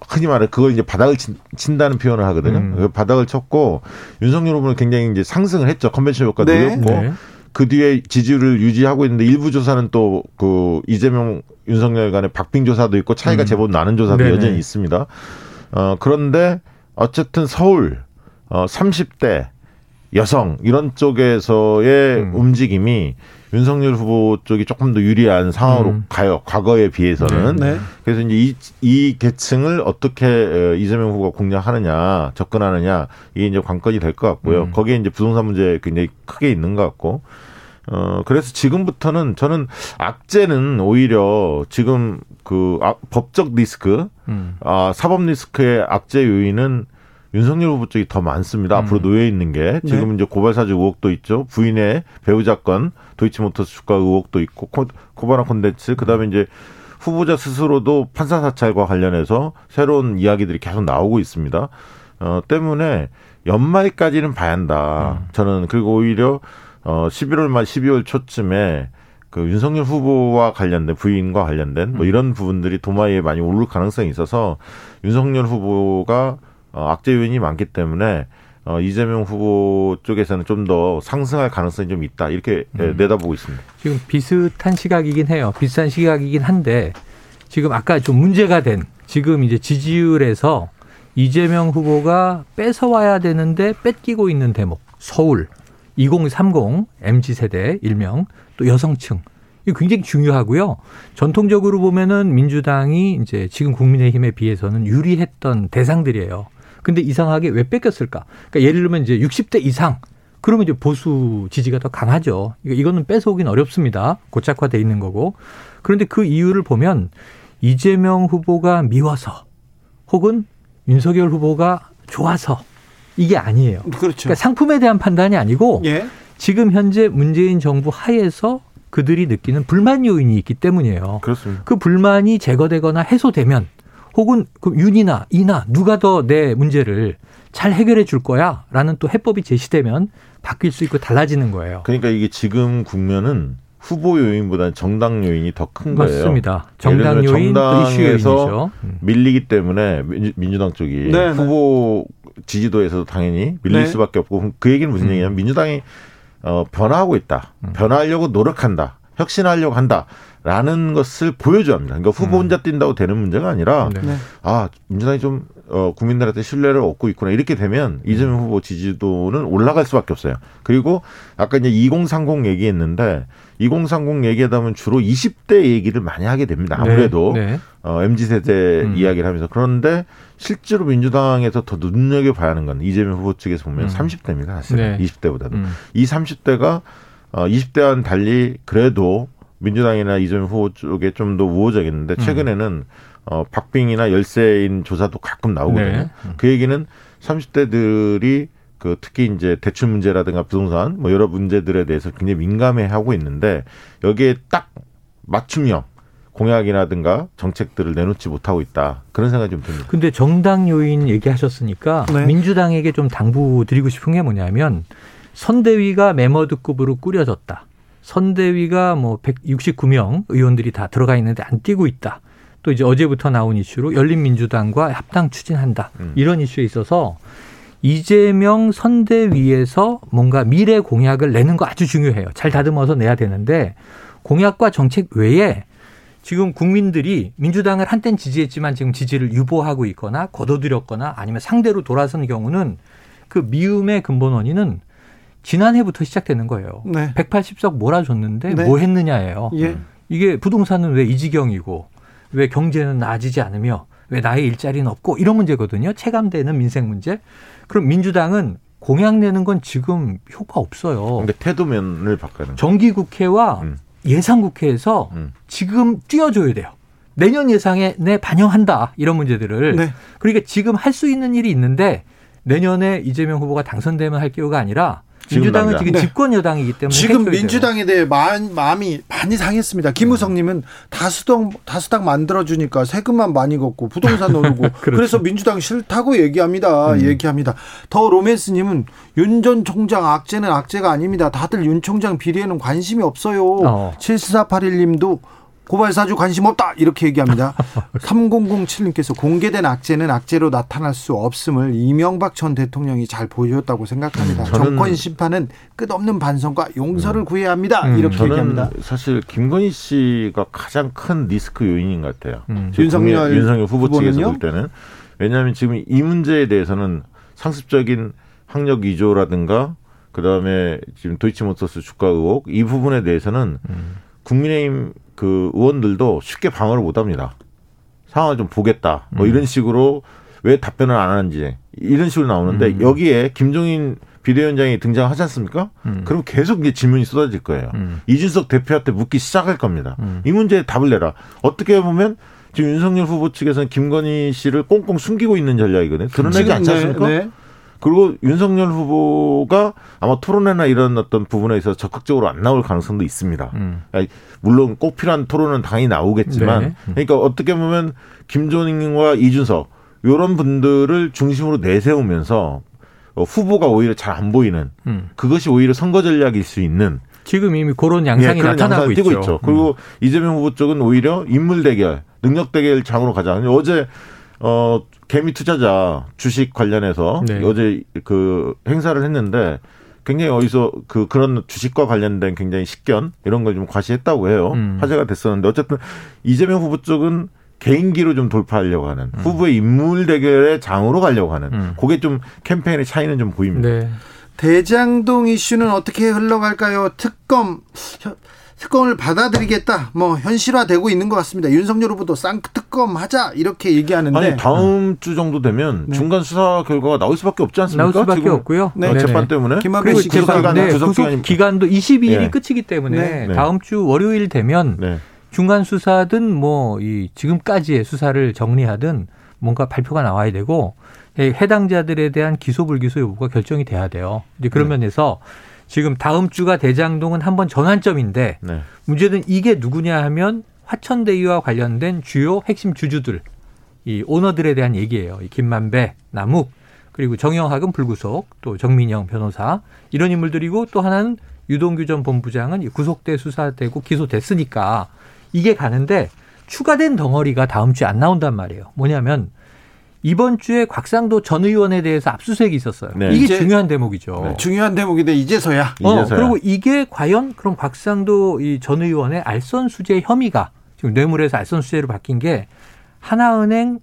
흔히 말해 그걸 이제 바닥을 친, 다는 표현을 하거든요. 음. 그 바닥을 쳤고 윤석열 후보는 굉장히 이제 상승을 했죠. 컨벤션 효과도 네. 있고 네. 그 뒤에 지지율을 유지하고 있는데 일부 조사는 또 그 이재명 윤석열 간의 박빙 조사도 있고 차이가 음. 제법 나는 조사도 네네. 여전히 있습니다. 어 그런데 어쨌든 서울 어 30대 여성 이런 쪽에서의 음. 움직임이 윤석열 후보 쪽이 조금 더 유리한 상황으로 음. 가요. 과거에 비해서는. 네. 네. 그래서 이제 이, 이 계층을 어떻게 어, 이재명 후보가 공략하느냐, 접근하느냐, 이게 이제 관건이 될 것 같고요. 음. 거기에 이제 부동산 문제 굉장히 크게 있는 것 같고. 어, 그래서 지금부터는 저는 악재는 오히려 지금 그 아, 법적 리스크, 음. 아, 사법 리스크의 악재 요인은 윤석열 후보 쪽이 더 많습니다. 음. 앞으로 놓여 있는 게 지금 네. 이제 고발 사주 의혹도 있죠. 부인의 배우자 건 도이치모터스 주가 의혹도 있고 코, 코바나 콘텐츠 그다음에 이제 후보자 스스로도 판사 사찰과 관련해서 새로운 이야기들이 계속 나오고 있습니다. 어 때문에 연말까지는 봐야 한다. 음. 저는 그리고 오히려 어 11월 말 12월 초쯤에 그 윤석열 후보와 관련된 부인과 관련된 뭐 음. 이런 부분들이 도마에 많이 오를 가능성이 있어서 윤석열 후보가 어, 악재 요인이 많기 때문에 어, 이재명 후보 쪽에서는 좀 더 상승할 가능성이 좀 있다 이렇게 예, 음. 내다보고 있습니다.
지금 비슷한 시각이긴 해요. 비슷한 시각이긴 한데 지금 아까 좀 문제가 된 지금 이제 지지율에서 이재명 후보가 뺏어와야 되는데 뺏기고 있는 대목 서울 2030 MZ 세대 일명 또 여성층 이 굉장히 중요하고요. 전통적으로 보면은 민주당이 이제 지금 국민의힘에 비해서는 유리했던 대상들이에요. 근데 이상하게 왜 뺏겼을까? 그러니까 예를 들면 이제 60대 이상 그러면 이제 보수 지지가 더 강하죠. 이거는 뺏어오긴 어렵습니다. 고착화돼 있는 거고. 그런데 그 이유를 보면 이재명 후보가 미워서 혹은 윤석열 후보가 좋아서 이게 아니에요.
그렇죠.
그러니까 상품에 대한 판단이 아니고 예. 지금 현재 문재인 정부 하에서 그들이 느끼는 불만 요인이 있기 때문이에요.
그렇습니다.
그 불만이 제거되거나 해소되면 혹은 그 윤이나 이나 누가 더 내 문제를 잘 해결해 줄 거야 라는 또 해법이 제시되면 바뀔 수 있고 달라지는 거예요.
그러니까 이게 지금 국면은 후보 요인보다는 정당 요인이 더 큰 거예요.
맞습니다. 정당 요인
정당에서 음. 밀리기 때문에 민주당 쪽이 네, 네. 후보 지지도에서도 당연히 밀릴 네. 수밖에 없고 그 얘기는 무슨 음. 얘기냐면 민주당이 어, 변화하고 있다. 음. 변화하려고 노력한다. 혁신하려고 한다. 라는 것을 보여줘야 합니다. 그러니까 후보 음. 혼자 뛴다고 되는 문제가 아니라 네. 아 민주당이 좀 어, 국민들한테 신뢰를 얻고 있구나 이렇게 되면 이재명 후보 지지도는 올라갈 수밖에 없어요. 그리고 아까 이제 2030 얘기했는데 2030 얘기하다 보면 주로 20대 얘기를 많이 하게 됩니다. 네. 아무래도 네. 네. 어, mz 세대 음. 이야기를 하면서 그런데 실제로 민주당에서 더 눈여겨 봐야 하는 건 이재명 후보 측에서 보면 음. 30대입니다. 사실 네. 20대보다도 음. 이 30대가 어, 20대와는 달리 그래도 민주당이나 이재명 후보 쪽에 좀 더 우호적이었는데 음. 최근에는 어, 박빙이나 열세인 조사도 가끔 나오거든요. 네. 그 얘기는 30대들이 그 특히 이제 대출 문제라든가 부동산 뭐 여러 문제들에 대해서 굉장히 민감해 하고 있는데 여기에 딱 맞춤형 공약이라든가 정책들을 내놓지 못하고 있다. 그런 생각이 좀 듭니다.
근데 정당 요인 얘기하셨으니까
네.
민주당에게 좀 당부 드리고 싶은 게 뭐냐면 선대위가 메머드급으로 꾸려졌다. 선대위가 뭐 169명 의원들이 다 들어가 있는데 안 뛰고 있다. 또 이제 어제부터 나온 이슈로 열린민주당과 합당 추진한다.
음.
이런 이슈에 있어서 이재명 선대위에서 뭔가 미래 공약을 내는 거 아주 중요해요. 잘 다듬어서 내야 되는데 공약과 정책 외에 지금 국민들이 민주당을 한땐 지지했지만 지금 지지를 유보하고 있거나 거둬들였거나 아니면 상대로 돌아선 경우는 그 미움의 근본 원인은 지난해부터 시작되는 거예요.
네.
180석 몰아줬는데
네.
뭐 했느냐예요.
예.
이게 부동산은 왜 이 지경이고 왜 경제는 나아지지 않으며 왜 나의 일자리는 없고 이런 문제거든요. 체감되는 민생 문제. 그럼 민주당은 공약 내는 건 지금 효과 없어요.
근데 태도면을 바꾸는.
정기 국회와
음.
예산국회에서
음.
지금 뛰어줘야 돼요. 내년 예상에 내 반영한다 이런 문제들을.
네.
그러니까 지금 할 수 있는 일이 있는데 내년에 이재명 후보가 당선되면 할 기회가 아니라 민주당은. 지금
네.
집권 여당이기 때문에
지금. 민주당에 대해 마음, 마음이 많이 상했습니다. 김우성님은 다수당 다수당 만들어주니까 세금만 많이 걷고 부동산 오르고 (laughs) 그래서 민주당 싫다고 얘기합니다. 얘기합니다. 더 로맨스님은 윤 전 총장 악재는 악재가 아닙니다. 다들 윤 총장 비리에는 관심이 없어요.
어.
7481님도 고발 사주 관심 없다 이렇게 얘기합니다. (laughs) 3007님께서 공개된 악재는 악재로 나타날 수 없음을 이명박 전 대통령이 잘 보여줬다고 생각합니다.
저는-
정권 심판은 끝없는 반성과 용서를 구해야 합니다.
음,
이렇게
저는
얘기합니다.
사실 김건희 씨가 가장 큰 리스크 요인인 것 같아요.
음.
저
윤석열
윤석열 후보 측에서? 볼 때는 왜냐하면 지금 이 문제에 대해서는 상습적인 학력 위조라든가 그다음에 지금 도이치모터스 주가 의혹 이 부분에 대해서는
음.
국민의힘 그 의원들도 쉽게 방어를 못 합니다. 상황을 좀 보겠다. 뭐
음.
이런 식으로 왜 답변을 안 하는지 이런 식으로 나오는데
음.
여기에 김종인 비대위원장이 등장하지 않습니까?
음.
그럼 계속 이제 질문이 쏟아질 거예요.
음.
이준석 대표한테 묻기 시작할 겁니다.
음.
이 문제에 답을 내라. 어떻게 보면 지금 윤석열 후보 측에서는 김건희 씨를 꽁꽁 숨기고 있는 전략이거든요. 드러내지 않지
네,
않습니까?
네.
그리고 윤석열 후보가 아마 토론회나 이런 어떤 부분에 있어서 적극적으로 안 나올 가능성도 있습니다.
음.
물론 꼭 필요한 토론은 당연히 나오겠지만,
네.
그러니까 어떻게 보면 김종인과 이준석 이런 분들을 중심으로 내세우면서 어, 후보가 오히려 잘 안 보이는
음.
그것이 오히려 선거 전략일 수 있는
지금 이미 그런 양상이
예, 그런
나타나고 있죠.
있죠. 그리고 이재명 후보 쪽은 오히려 인물 대결, 능력 대결 장으로 가자. 어제 어 개미 투자자 주식 관련해서
네.
어제 그 행사를 했는데 굉장히 어디서 그 그런 주식과 관련된 굉장히 식견 이런 걸 좀 과시했다고 해요.
음.
화제가 됐었는데 어쨌든 이재명 후보 쪽은 개인기로 좀 돌파하려고 하는
음.
후보의 인물 대결의 장으로 가려고 하는
음.
그게 좀 캠페인의 차이는 좀 보입니다.
네.
대장동 이슈는 어떻게 흘러갈까요? 특검 현- 특검을 받아들이겠다. 뭐 현실화되고 있는 것 같습니다. 윤석열 후보도 쌍특검 하자 이렇게 얘기하는데
아니 다음 주 정도 되면
네.
중간 수사 결과가 나올 수밖에 없지 않습니까?
나올 수밖에
지금
없고요.
네.
어. 재판 때문에
김학의 씨 기간,
기간,
네,
구속
기간도 22일이
네.
끝이기 때문에
네.
다음 주 월요일 되면
네.
중간 수사든 뭐 이 지금까지의 수사를 정리하든 뭔가 발표가 나와야 되고 예, 해당자들에 대한 기소 불기소 여부가 결정이 돼야 돼요. 이제 그런
네.
면에서 지금 다음 주가 대장동은 한번 전환점인데
네.
문제는 이게 누구냐 하면 화천대유와 관련된 주요 핵심 주주들 이 오너들에 대한 얘기예요. 이 김만배, 남욱 그리고 정영학은 불구속 또 정민영 변호사 이런 인물들이고 또 하나는 유동규 전 본부장은 구속돼 수사되고 기소됐으니까 이게 가는데 추가된 덩어리가 다음 주에 안 나온단 말이에요. 뭐냐면 이번 주에 곽상도 전 의원에 대해서 압수수색이 있었어요.
네.
이게 중요한 대목이죠.
네.
중요한 대목인데 이제서야
어,
이제서야.
그리고 이게 과연 그럼 곽상도 이 전 의원의 알선 수재 혐의가 지금 뇌물에서 알선 수재로 바뀐 게 하나은행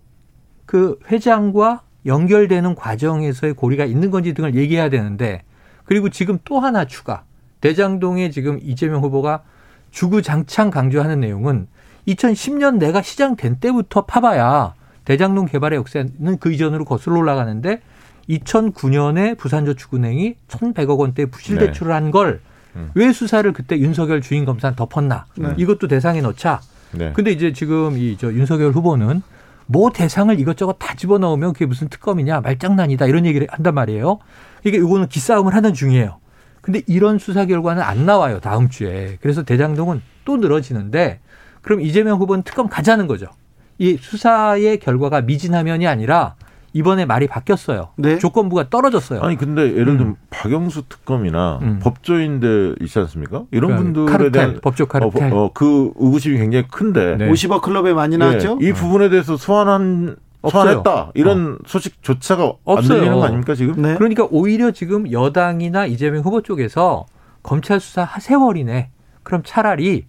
그 회장과 연결되는 과정에서의 고리가 있는 건지 등을 얘기해야 되는데 그리고 지금 또 하나 추가 대장동에 지금 이재명 후보가 주구장창 강조하는 내용은 2010년 내가 시장 된 때부터 파봐야 대장동 개발의 역사는 그 이전으로 거슬러 올라가는데 2009년에 부산저축은행이 1,100억 원대 부실
네.
대출을 한 걸왜
음.
수사를 그때 윤석열 주인 검사는 덮었나?
네.
이것도 대상에 넣자.
네.
근데 이제 지금 이 저 윤석열 후보는 뭐 대상을 이것저것 다 집어넣으면 그게 무슨 특검이냐 말장난이다 이런 얘기를 한단 말이에요. 이게 이거는 기싸움을 하는 중이에요. 근데 이런 수사 결과는 안 나와요 다음 주에. 그래서 대장동은 또 늘어지는데 그럼 이재명 후보는 특검 가자는 거죠. 이 수사의 결과가 미진하면이 아니라 이번에 말이 바뀌었어요. 네? 조건부가 떨어졌어요.
아니 근데 예를 들면 음. 박영수 특검이나 음. 법조인들 있지 않습니까? 이런 그러니까 분들에
카르텔,
대한
법조 카르텔
어, 어, 그 의구심이 굉장히 큰데
네. 50억 클럽에 많이 나왔죠.
네. 이 부분에 대해서 소환한 소환했다 이런 어. 소식조차가 없어요. 안 들리는 거 아닙니까 지금?
네. 그러니까 오히려 지금 여당이나 이재명 후보 쪽에서 검찰 수사 세월이네. 그럼 차라리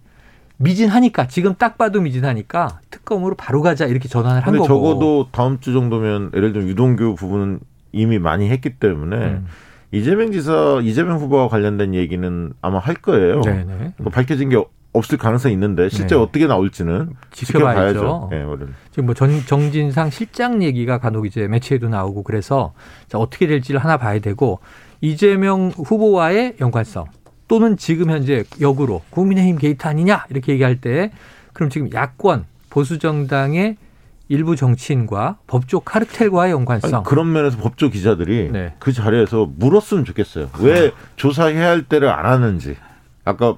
미진하니까 지금 딱 봐도 미진하니까 특검으로 바로 가자 이렇게 전환을 한 거고.
적어도 다음 주 정도면 예를 들면 유동규 부분은 이미 많이 했기 때문에 음. 이재명 지사, 이재명 후보와 관련된 얘기는 아마 할 거예요. 네네. 뭐 밝혀진 게 없을 가능성이 있는데 실제 네. 어떻게 나올지는 지켜봐야죠. 지켜봐야죠.
네, 지금 뭐 전, 정진상 실장 얘기가 간혹 이제 매체에도 나오고 그래서 자, 어떻게 될지를 하나 봐야 되고 이재명 후보와의 연관성 또는 지금 현재 역으로 국민의힘 게이트 아니냐 이렇게 얘기할 때 그럼 지금 야권 보수 정당의 일부 정치인과 법조 카르텔과의 연관성.
아니, 그런 면에서 법조 기자들이 네. 그 자리에서 물었으면 좋겠어요. 왜 조사해야 할 때를 안 하는지. 아까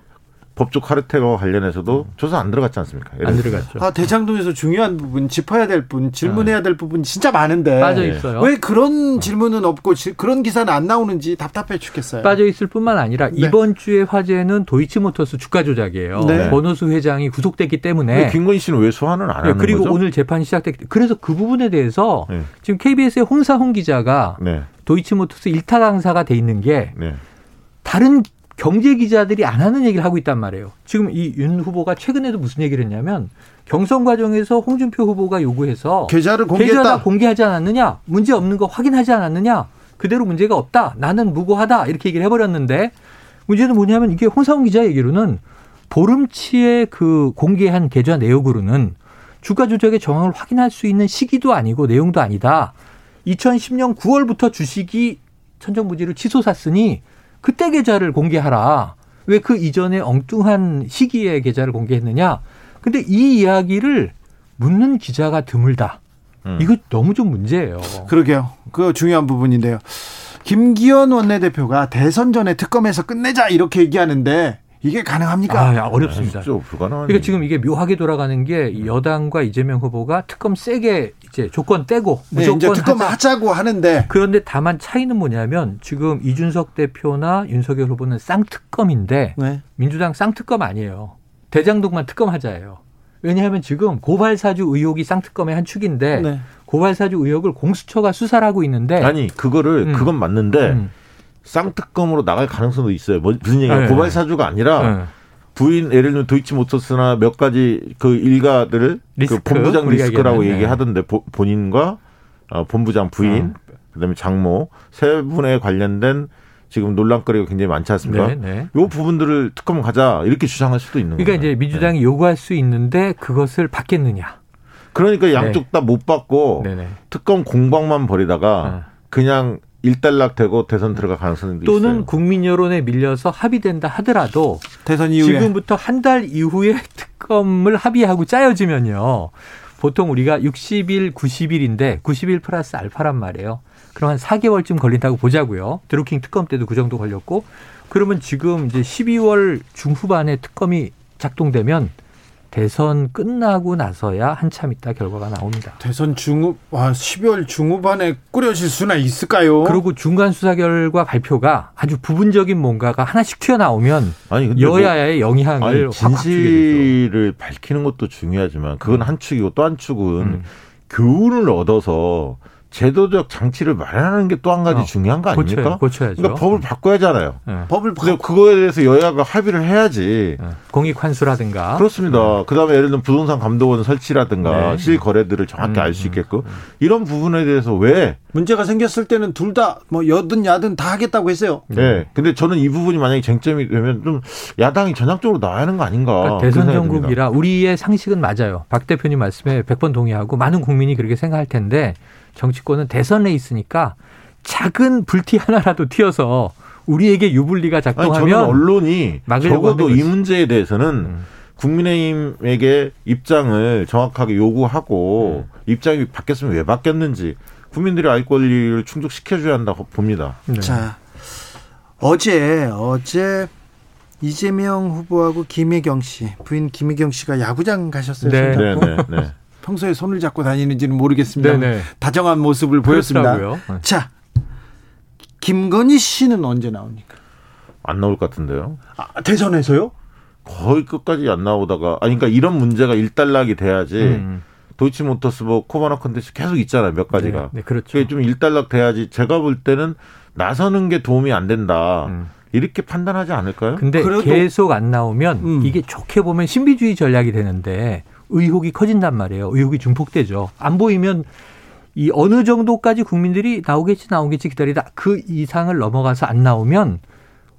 법조 카르텔과 관련해서도 조사 안 들어갔지 않습니까?
안 들어갔죠.
아, 대장동에서 중요한 부분, 짚어야 될 부분, 질문해야 될 부분 진짜 많은데.
빠져 있어요.
왜 그런 질문은 없고 그런 기사는 안 나오는지 답답해 죽겠어요.
빠져 있을 뿐만 아니라 네. 이번 주의 화제는 도이치모터스 주가 조작이에요. 네. 번호수 회장이 구속됐기 때문에.
김건희 씨는 왜 소환을 안 하는
그리고
거죠?
오늘 재판이 시작됐기 그래서 그 부분에 대해서 네. 지금 KBS의 홍사홍 기자가 네. 도이치모터스 일타 강사가 돼 있는 게 네. 다른 경제 기자들이 안 하는 얘기를 하고 있단 말이에요. 지금 이 윤 후보가 최근에도 무슨 얘기를 했냐면 경선 과정에서 홍준표 후보가 요구해서
계좌를 공개했다.
계좌 공개하지 않았느냐, 문제 없는 거 확인하지 않았느냐, 그대로 문제가 없다, 나는 무고하다 이렇게 얘기를 해버렸는데 문제는 뭐냐면 이게 홍사훈 기자 얘기로는 보름치의 그 공개한 계좌 내역으로는 주가 조작의 정황을 확인할 수 있는 시기도 아니고 내용도 아니다. 2010년 9월부터 주식이 천정부지를 치솟았으니 그때 계좌를 공개하라. 왜 그 이전에 엉뚱한 시기에 계좌를 공개했느냐? 근데 이 이야기를 묻는 기자가 드물다. 음. 이거 너무 좀 문제예요.
그러게요. 그 중요한 부분인데요. 김기현 원내대표가 대선 전에 특검에서 끝내자 이렇게 얘기하는데 이게 가능합니까?
아, 어렵습니다. 아, 불가능하 그러니까 지금 이게 묘하게 돌아가는 게 여당과 이재명 후보가 특검 세게 이제 조건 떼고
네, 무조건 특검 하자. 고 하는데
그런데 다만 차이는 뭐냐면 지금 이준석 대표나 윤석열 후보는 쌍특검인데 네. 민주당 쌍특검 아니에요. 대장동만 특검하자예요. 왜냐하면 지금 고발사주 의혹이 쌍특검의 한 축인데 네. 고발사주 의혹을 공수처가 수사를 하고 있는데
아니 그거를 음. 그건 맞는데 음. 쌍특검으로 나갈 가능성도 있어요. 뭐 무슨 얘기야? 네. 고발 사주가 아니라 네. 부인 예를 들면 도이치 모터스나 몇 가지 그 일가들을 그 본부장 리스크라고 얘기하던데 본인과 어, 본부장 부인 어. 그다음에 장모 세 분에 관련된 지금 논란거리가 굉장히 많지 않습니까? 네, 네. 요 부분들을 특검 가자 이렇게 주장할 수도 있는
거예요. 그러니까 이제 민주당이 네. 요구할 수 있는데 그것을 받겠느냐?
그러니까 양쪽 네. 다못 받고 네, 네. 특검 공방만 벌이다가 어. 그냥 일단락되고 대선 들어갈 가능성이
또는
있어요.
국민 여론에 밀려서 합의된다 하더라도
대선 이후에
지금부터 한 달 이후에 특검을 합의하고 짜여지면요. 보통 우리가 60일, 90일인데 90일 플러스 알파란 말이에요. 그럼 한 4개월쯤 걸린다고 보자고요. 드루킹 특검 때도 그 정도 걸렸고 그러면 지금 이제 12월 중후반에 특검이 작동되면 대선 끝나고 나서야 한참 있다 결과가 나옵니다.
대선 중후 와 12월 중후반에 꾸려질 수나 있을까요?
그리고 중간 수사 결과 발표가 아주 부분적인 뭔가가 하나씩 튀어나오면 아니, 여야의 뭐, 영향을 아니,
진실을 밝히는 것도 중요하지만 그건 한 축이고 또 한 축은 음. 교훈을 얻어서 제도적 장치를 마련하는 게 또 한 가지 어, 중요한 거 아닙니까?
고쳐야, 죠
그러니까 법을 바꿔야잖아요. 네. 법을 바꿔 그거에 대해서 여야가 합의를 해야지. 네.
공익 환수라든가.
그렇습니다. 네. 그다음에 예를 들면 부동산 감독원 설치라든가 네. 실거래들을 정확히 음, 알수 있게끔 음, 음. 이런 부분에 대해서 왜
문제가 생겼을 때는 둘 다 뭐 여든 야든 다 하겠다고 했어요.
네. 근데 저는 이 부분이 만약에 쟁점이 되면 좀 야당이 전향적으로 나와야 하는 거 아닌가.
그러니까 대선 정국이라 우리의 상식은 맞아요. 박 대표님 말씀에 100번 동의하고 많은 국민이 그렇게 생각할 텐데 정치권은 대선 레이스니까 작은 불티 하나라도 튀어서 우리에게 유불리가 작동하면 아니,
저는 언론이 적어도 이 문제에 대해서는 음. 국민의힘에게 입장을 정확하게 요구하고 음. 입장이 바뀌었으면 왜 바뀌었는지 국민들이 알 권리를 충족시켜줘야 한다고 봅니다.
네. 자 어제 어제 이재명 후보하고 김혜경 씨 부인 김혜경 씨가 야구장 가셨어요.
네.
네, 네, 네.
평소에 손을 잡고 다니는지는 모르겠습니다.
네네.
다정한 모습을 보였습니다.
네.
자, 김건희 씨는 언제 나옵니까?
안 나올 것 같은데요.
아, 대선에서요?
거의 끝까지 안 나오다가 아니 그러니까 이런 문제가 일단락이 돼야지
음.
도이치모터스 뭐 코바나 컨텐츠 계속 있잖아요 몇 가지가
네, 네, 그렇죠.
그게 좀 일단락 돼야지 제가 볼 때는 나서는 게 도움이 안 된다
음.
이렇게 판단하지 않을까요?
근데
그래도-
계속 안 나오면
음.
이게 좋게 보면 신비주의 전략이 되는데 의혹이 커진단 말이에요. 의혹이 증폭되죠. 안 보이면 이 어느 정도까지 국민들이 나오겠지 나오겠지 기다리다 그 이상을 넘어가서 안 나오면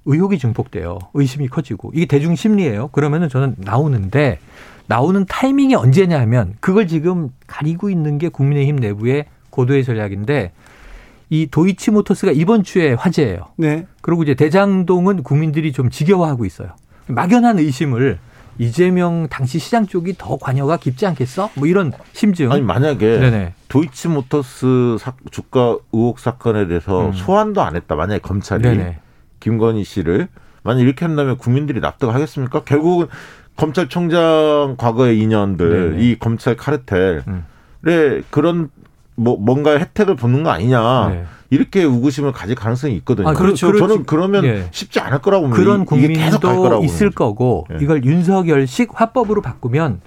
의혹이 증폭돼요. 의심이 커지고 이게 대중 심리예요. 그러면은 저는 나오는데 나오는 타이밍이 언제냐 하면 그걸 지금 가리고 있는 게 국민의힘 내부의 고도의 전략인데 이 도이치모터스가 이번 주에 화제예요.
네.
그리고 이제 대장동은 국민들이 좀 지겨워하고 있어요. 막연한 의심을 이재명 당시 시장 쪽이 더 관여가 깊지 않겠어? 뭐 이런 심증.
아니 만약에
네네.
도이치모터스 사- 주가 의혹 사건에 대해서
음.
소환도 안 했다 만약에 검찰이
네네.
김건희 씨를 만약 이렇게 한다면 국민들이 납득하겠습니까? 결국은 검찰총장 과거의 인연들
네네.
이 검찰 카르텔에
음.
그런 뭐 뭔가 혜택을 보는 거 아니냐
네.
이렇게 의구심을 가질 가능성이 있거든요.
아, 그렇죠.
저는
그렇지.
그러면
예.
쉽지 않을 거라고 봅니다.
그런 국민도
거라고
있을 거고
예.
이걸 윤석열식 화법으로 바꾸면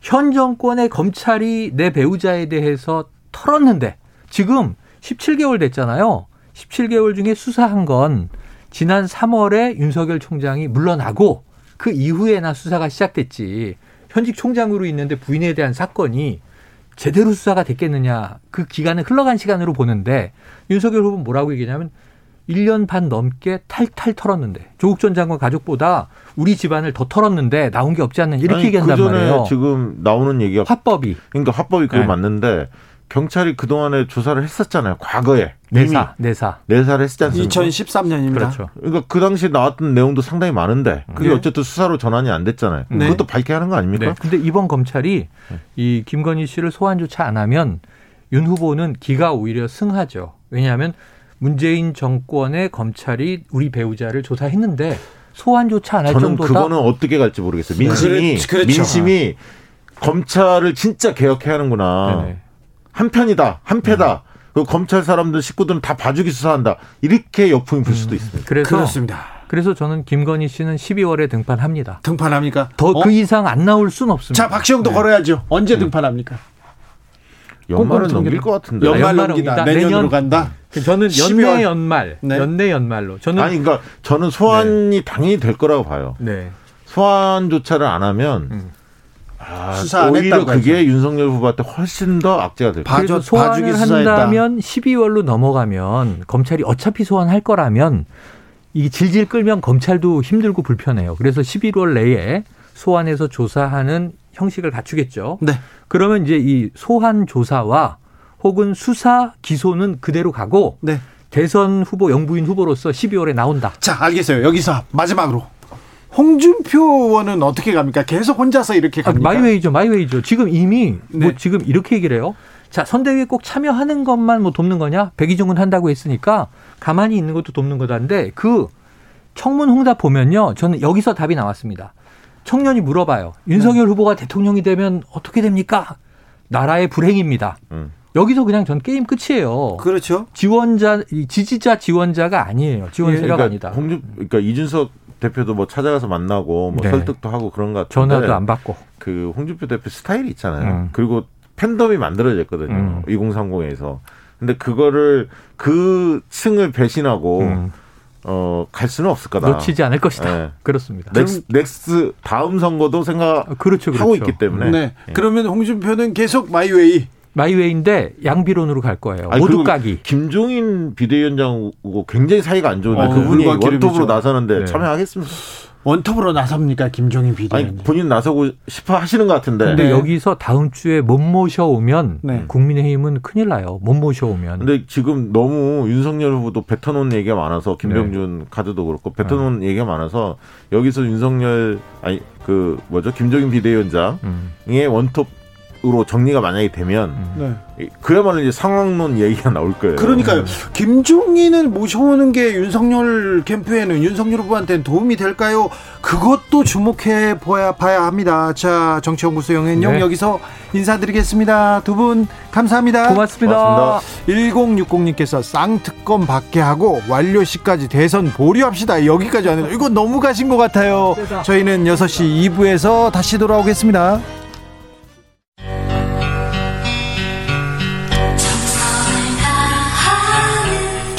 현 정권의 검찰이 내 배우자에 대해서 털었는데 지금 17개월 됐잖아요. 17개월 중에 수사한 건 지난 3월에 윤석열 총장이 물러나고 그 이후에나 수사가 시작됐지. 현직 총장으로 있는데 부인에 대한 사건이 제대로 수사가 됐겠느냐. 그 기간은 흘러간 시간으로 보는데 윤석열 후보는 뭐라고 얘기냐면 1년 반 넘게 탈탈 털었는데 조국 전 장관 가족보다 우리 집안을 더 털었는데 나온 게 없지 않는 이렇게
아니,
얘기한단
그
말이에요.
지금 나오는 얘기가
화법이
그러니까 화법이 그게
네.
맞는데 경찰이 그 동안에 조사를 했었잖아요. 과거에 이미
내사 내사
내사를 했지 않습니까?
2013년입니다.
그렇죠.
그러니까 그 당시에 나왔던 내용도 상당히 많은데 그게
네.
어쨌든 수사로 전환이 안 됐잖아요.
네.
그것도 밝게 하는 거 아닙니까?
네. 근데 이번 검찰이 이 김건희 씨를 소환조차 안 하면 윤 후보는 기가 오히려 승하죠. 왜냐하면 문재인 정권의 검찰이 우리 배우자를 조사했는데 소환조차 안할
저는
정도다.
그거는 어떻게 갈지 모르겠어요. 민심이
그렇- 그렇죠.
민심이 검찰을 진짜 개혁해야 하는구나.
네네.
한 편이다, 한 패다. 그 검찰 사람들 식구들은 다 봐주기 수사한다. 이렇게 역풍이 불 수도 있습니다.
그래서
그렇습니다.
그래서 저는 김건희 씨는 12월에 등판합니다.
등판합니까?
더그
어?
이상 안 나올 수는 없습니다.
자, 박시영도
네.
걸어야죠. 언제 등판합니까?
연말은 넘길 것 같은데.
연-
연말 넘기다. 내년으로
내년-
간다.
저는
12월.
연내 연말,
네.
연내 연말로 저는
아니 그러니까 저는 소환이 당연히 될 거라고 봐요.
네.
소환조차를 안 하면
음.
아,
수사 안
오히려
했다고
그게
하죠.
윤석열 후보한테 훨씬 더 악재가 될 거예요.
그래서 소환을. 한다면 12월로 넘어가면 검찰이 어차피 소환할 거라면 이 질질 끌면 검찰도 힘들고 불편해요. 그래서 11월 내에 소환해서 조사하는 형식을 갖추겠죠.
네.
그러면 이제 이 소환 조사와 혹은 수사 기소는 그대로 가고
네.
대선 후보 영부인 후보로서 12월에 나온다.
자, 알겠어요. 여기서 마지막으로 홍준표 의원은 어떻게 갑니까? 계속 혼자서 이렇게
아,
갑니까?
마이웨이죠, 마이웨이죠. 지금 이미 뭐
네.
지금 이렇게 얘기를 해요. 자, 선대위에 꼭 참여하는 것만 뭐 돕는 거냐? 백의종군 한다고 했으니까 가만히 있는 것도 돕는 거다인데 그 청문 홍답 보면요. 저는 여기서 답이 나왔습니다. 청년이 물어봐요.
네.
윤석열 후보가 대통령이 되면 어떻게 됩니까? 나라의 불행입니다.
음.
여기서 그냥 전 게임 끝이에요.
그렇죠.
지원자, 이 지지자 지원자가 아니에요. 지원 세력
그러니까
아니다.
홍준, 그러니까 이준석 대표도 뭐 찾아가서 만나고 뭐
네.
설득도 하고 그런 것 같은데
전화도 안 받고.
그 홍준표 대표 스타일이 있잖아요.
음.
그리고 팬덤이 만들어졌거든요.
음.
2030에서. 근데 그거를 그 층을 배신하고
음,
어, 갈 수는 없을 거다.
놓치지 않을 것이다.
네.
그렇습니다.
넥스, 넥스 다음 선거도 생각하고
아, 그렇죠, 그렇죠.
있기 때문에.
네. 그러면 홍준표는 계속
my way. my way인데 양비론으로 갈 거예요.
아니,
모두 까기.
김종인 비대위원장하고 굉장히 사이가 안 좋은데
어,
그분이. 원톱으로 나서는데
네.
참여하겠습니까?
원톱으로 나섭니까? 김종인
아니
비대위원장.
본인 나서고 싶어 하시는 것 같은데.
근데
네.
여기서 다음 주에 못 모셔오면
네.
국민의힘은 큰일 나요. 못 모셔오면.
근데 지금 너무 윤석열 후보도 뱉어놓은 얘기가 많아서 김병준 카드도 그렇고 뱉어놓은 얘기가 많아서 여기서 윤석열 아니 그 뭐죠 김종인 비대위원장의
음.
원톱 으로 정리가 만약에 되면 네. 그야말로 이제 상황론 얘기가 나올 거예요.
그러니까요. 김종인을 모셔오는 게 윤석열 캠프에는 윤석열 후보한테는 도움이 될까요? 그것도 주목해 보야 봐야 합니다. 자, 정치연구소 영현영 네. 여기서 인사드리겠습니다. 두 분 감사합니다.
고맙습니다. 고맙습니다.
1060님께서 쌍특검 받게 하고 완료 시까지 대선 보류합시다. 여기까지 하는 이거 너무 가신 것 같아요. 저희는 6시 2부에서 다시 돌아오겠습니다.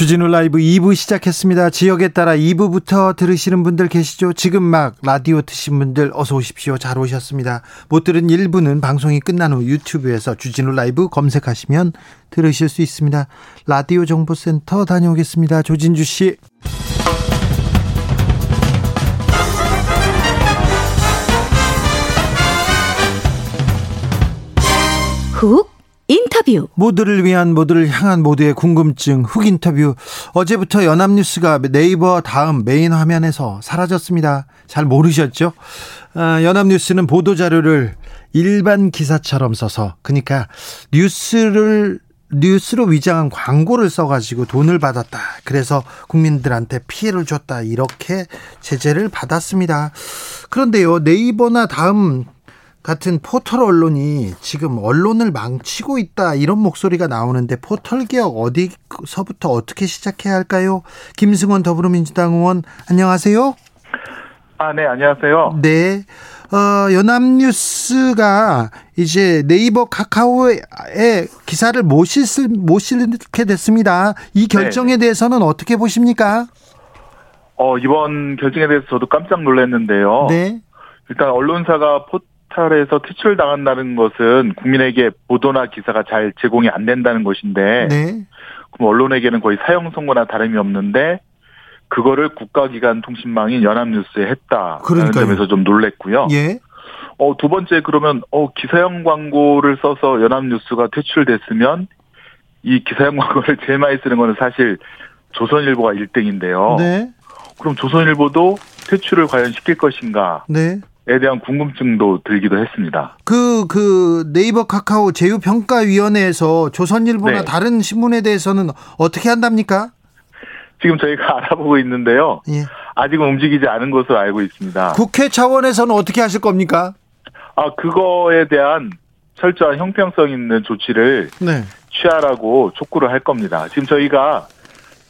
주진우 라이브 2부 시작했습니다. 지역에 따라 2부부터 들으시는 분들 계시죠? 지금 막 라디오 드신 분들 어서 오십시오. 잘 오셨습니다. 못 들은 1부는 방송이 끝난 후 유튜브에서 주진우 라이브 검색하시면 들으실 수 있습니다. 라디오 정보센터 다녀오겠습니다. 조진주 씨.
훅 인터뷰.
모두를 위한 모두를 향한 모두의 궁금증 훅 인터뷰. 어제부터 연합뉴스가 네이버 다음 메인 화면에서 사라졌습니다. 잘 모르셨죠? 아, 연합뉴스는 보도 자료를 일반 기사처럼 써서 그러니까 뉴스를 뉴스로 위장한 광고를 써가지고 돈을 받았다. 그래서 국민들한테 피해를 줬다. 이렇게 제재를 받았습니다. 그런데요, 네이버나 다음 같은 포털 언론이 지금 언론을 망치고 있다 이런 목소리가 나오는데 포털 개혁 어디서부터 어떻게 시작해야 할까요? 김승원 더불어민주당 의원 안녕하세요.
아, 네, 안녕하세요.
네. 어, 연합뉴스가 이제 네이버 카카오에 기사를 못, 실, 못 실게 됐습니다. 이 결정에 네. 대해서는 어떻게 보십니까?
어, 이번 결정에 대해서 저도 깜짝 놀랐는데요. 네. 일단 언론사가 포, 포탈에서 퇴출당한다는 것은 국민에게 보도나 기사가 잘 제공이 안 된다는 것인데 네. 그럼 언론에게는 거의 사형 선고나 다름이 없는데 그거를 국가기관 통신망인 연합뉴스에 했다라는 그러니까요. 점에서 좀 놀랬고요. 예. 어, 두 번째 그러면 어, 기사형 광고를 써서 연합뉴스가 퇴출됐으면 이 기사형 광고를 (laughs) 제일 많이 쓰는 거는 사실 조선일보가 1등인데요. 네. 그럼 조선일보도 퇴출을 과연 시킬 것인가? 네. 에 대한 궁금증도 들기도 했습니다.
그, 그 네이버 카카오 제휴평가위원회에서 조선일보나 네. 다른 신문에 대해서는 어떻게 한답니까?
지금 저희가 (laughs) 알아보고 있는데요. 예. 아직은 움직이지 않은 것으로 알고 있습니다.
국회 차원에서는 어떻게 하실 겁니까?
아, 그거에 대한 철저한 형평성 있는 조치를 네. 취하라고 촉구를 할 겁니다. 지금 저희가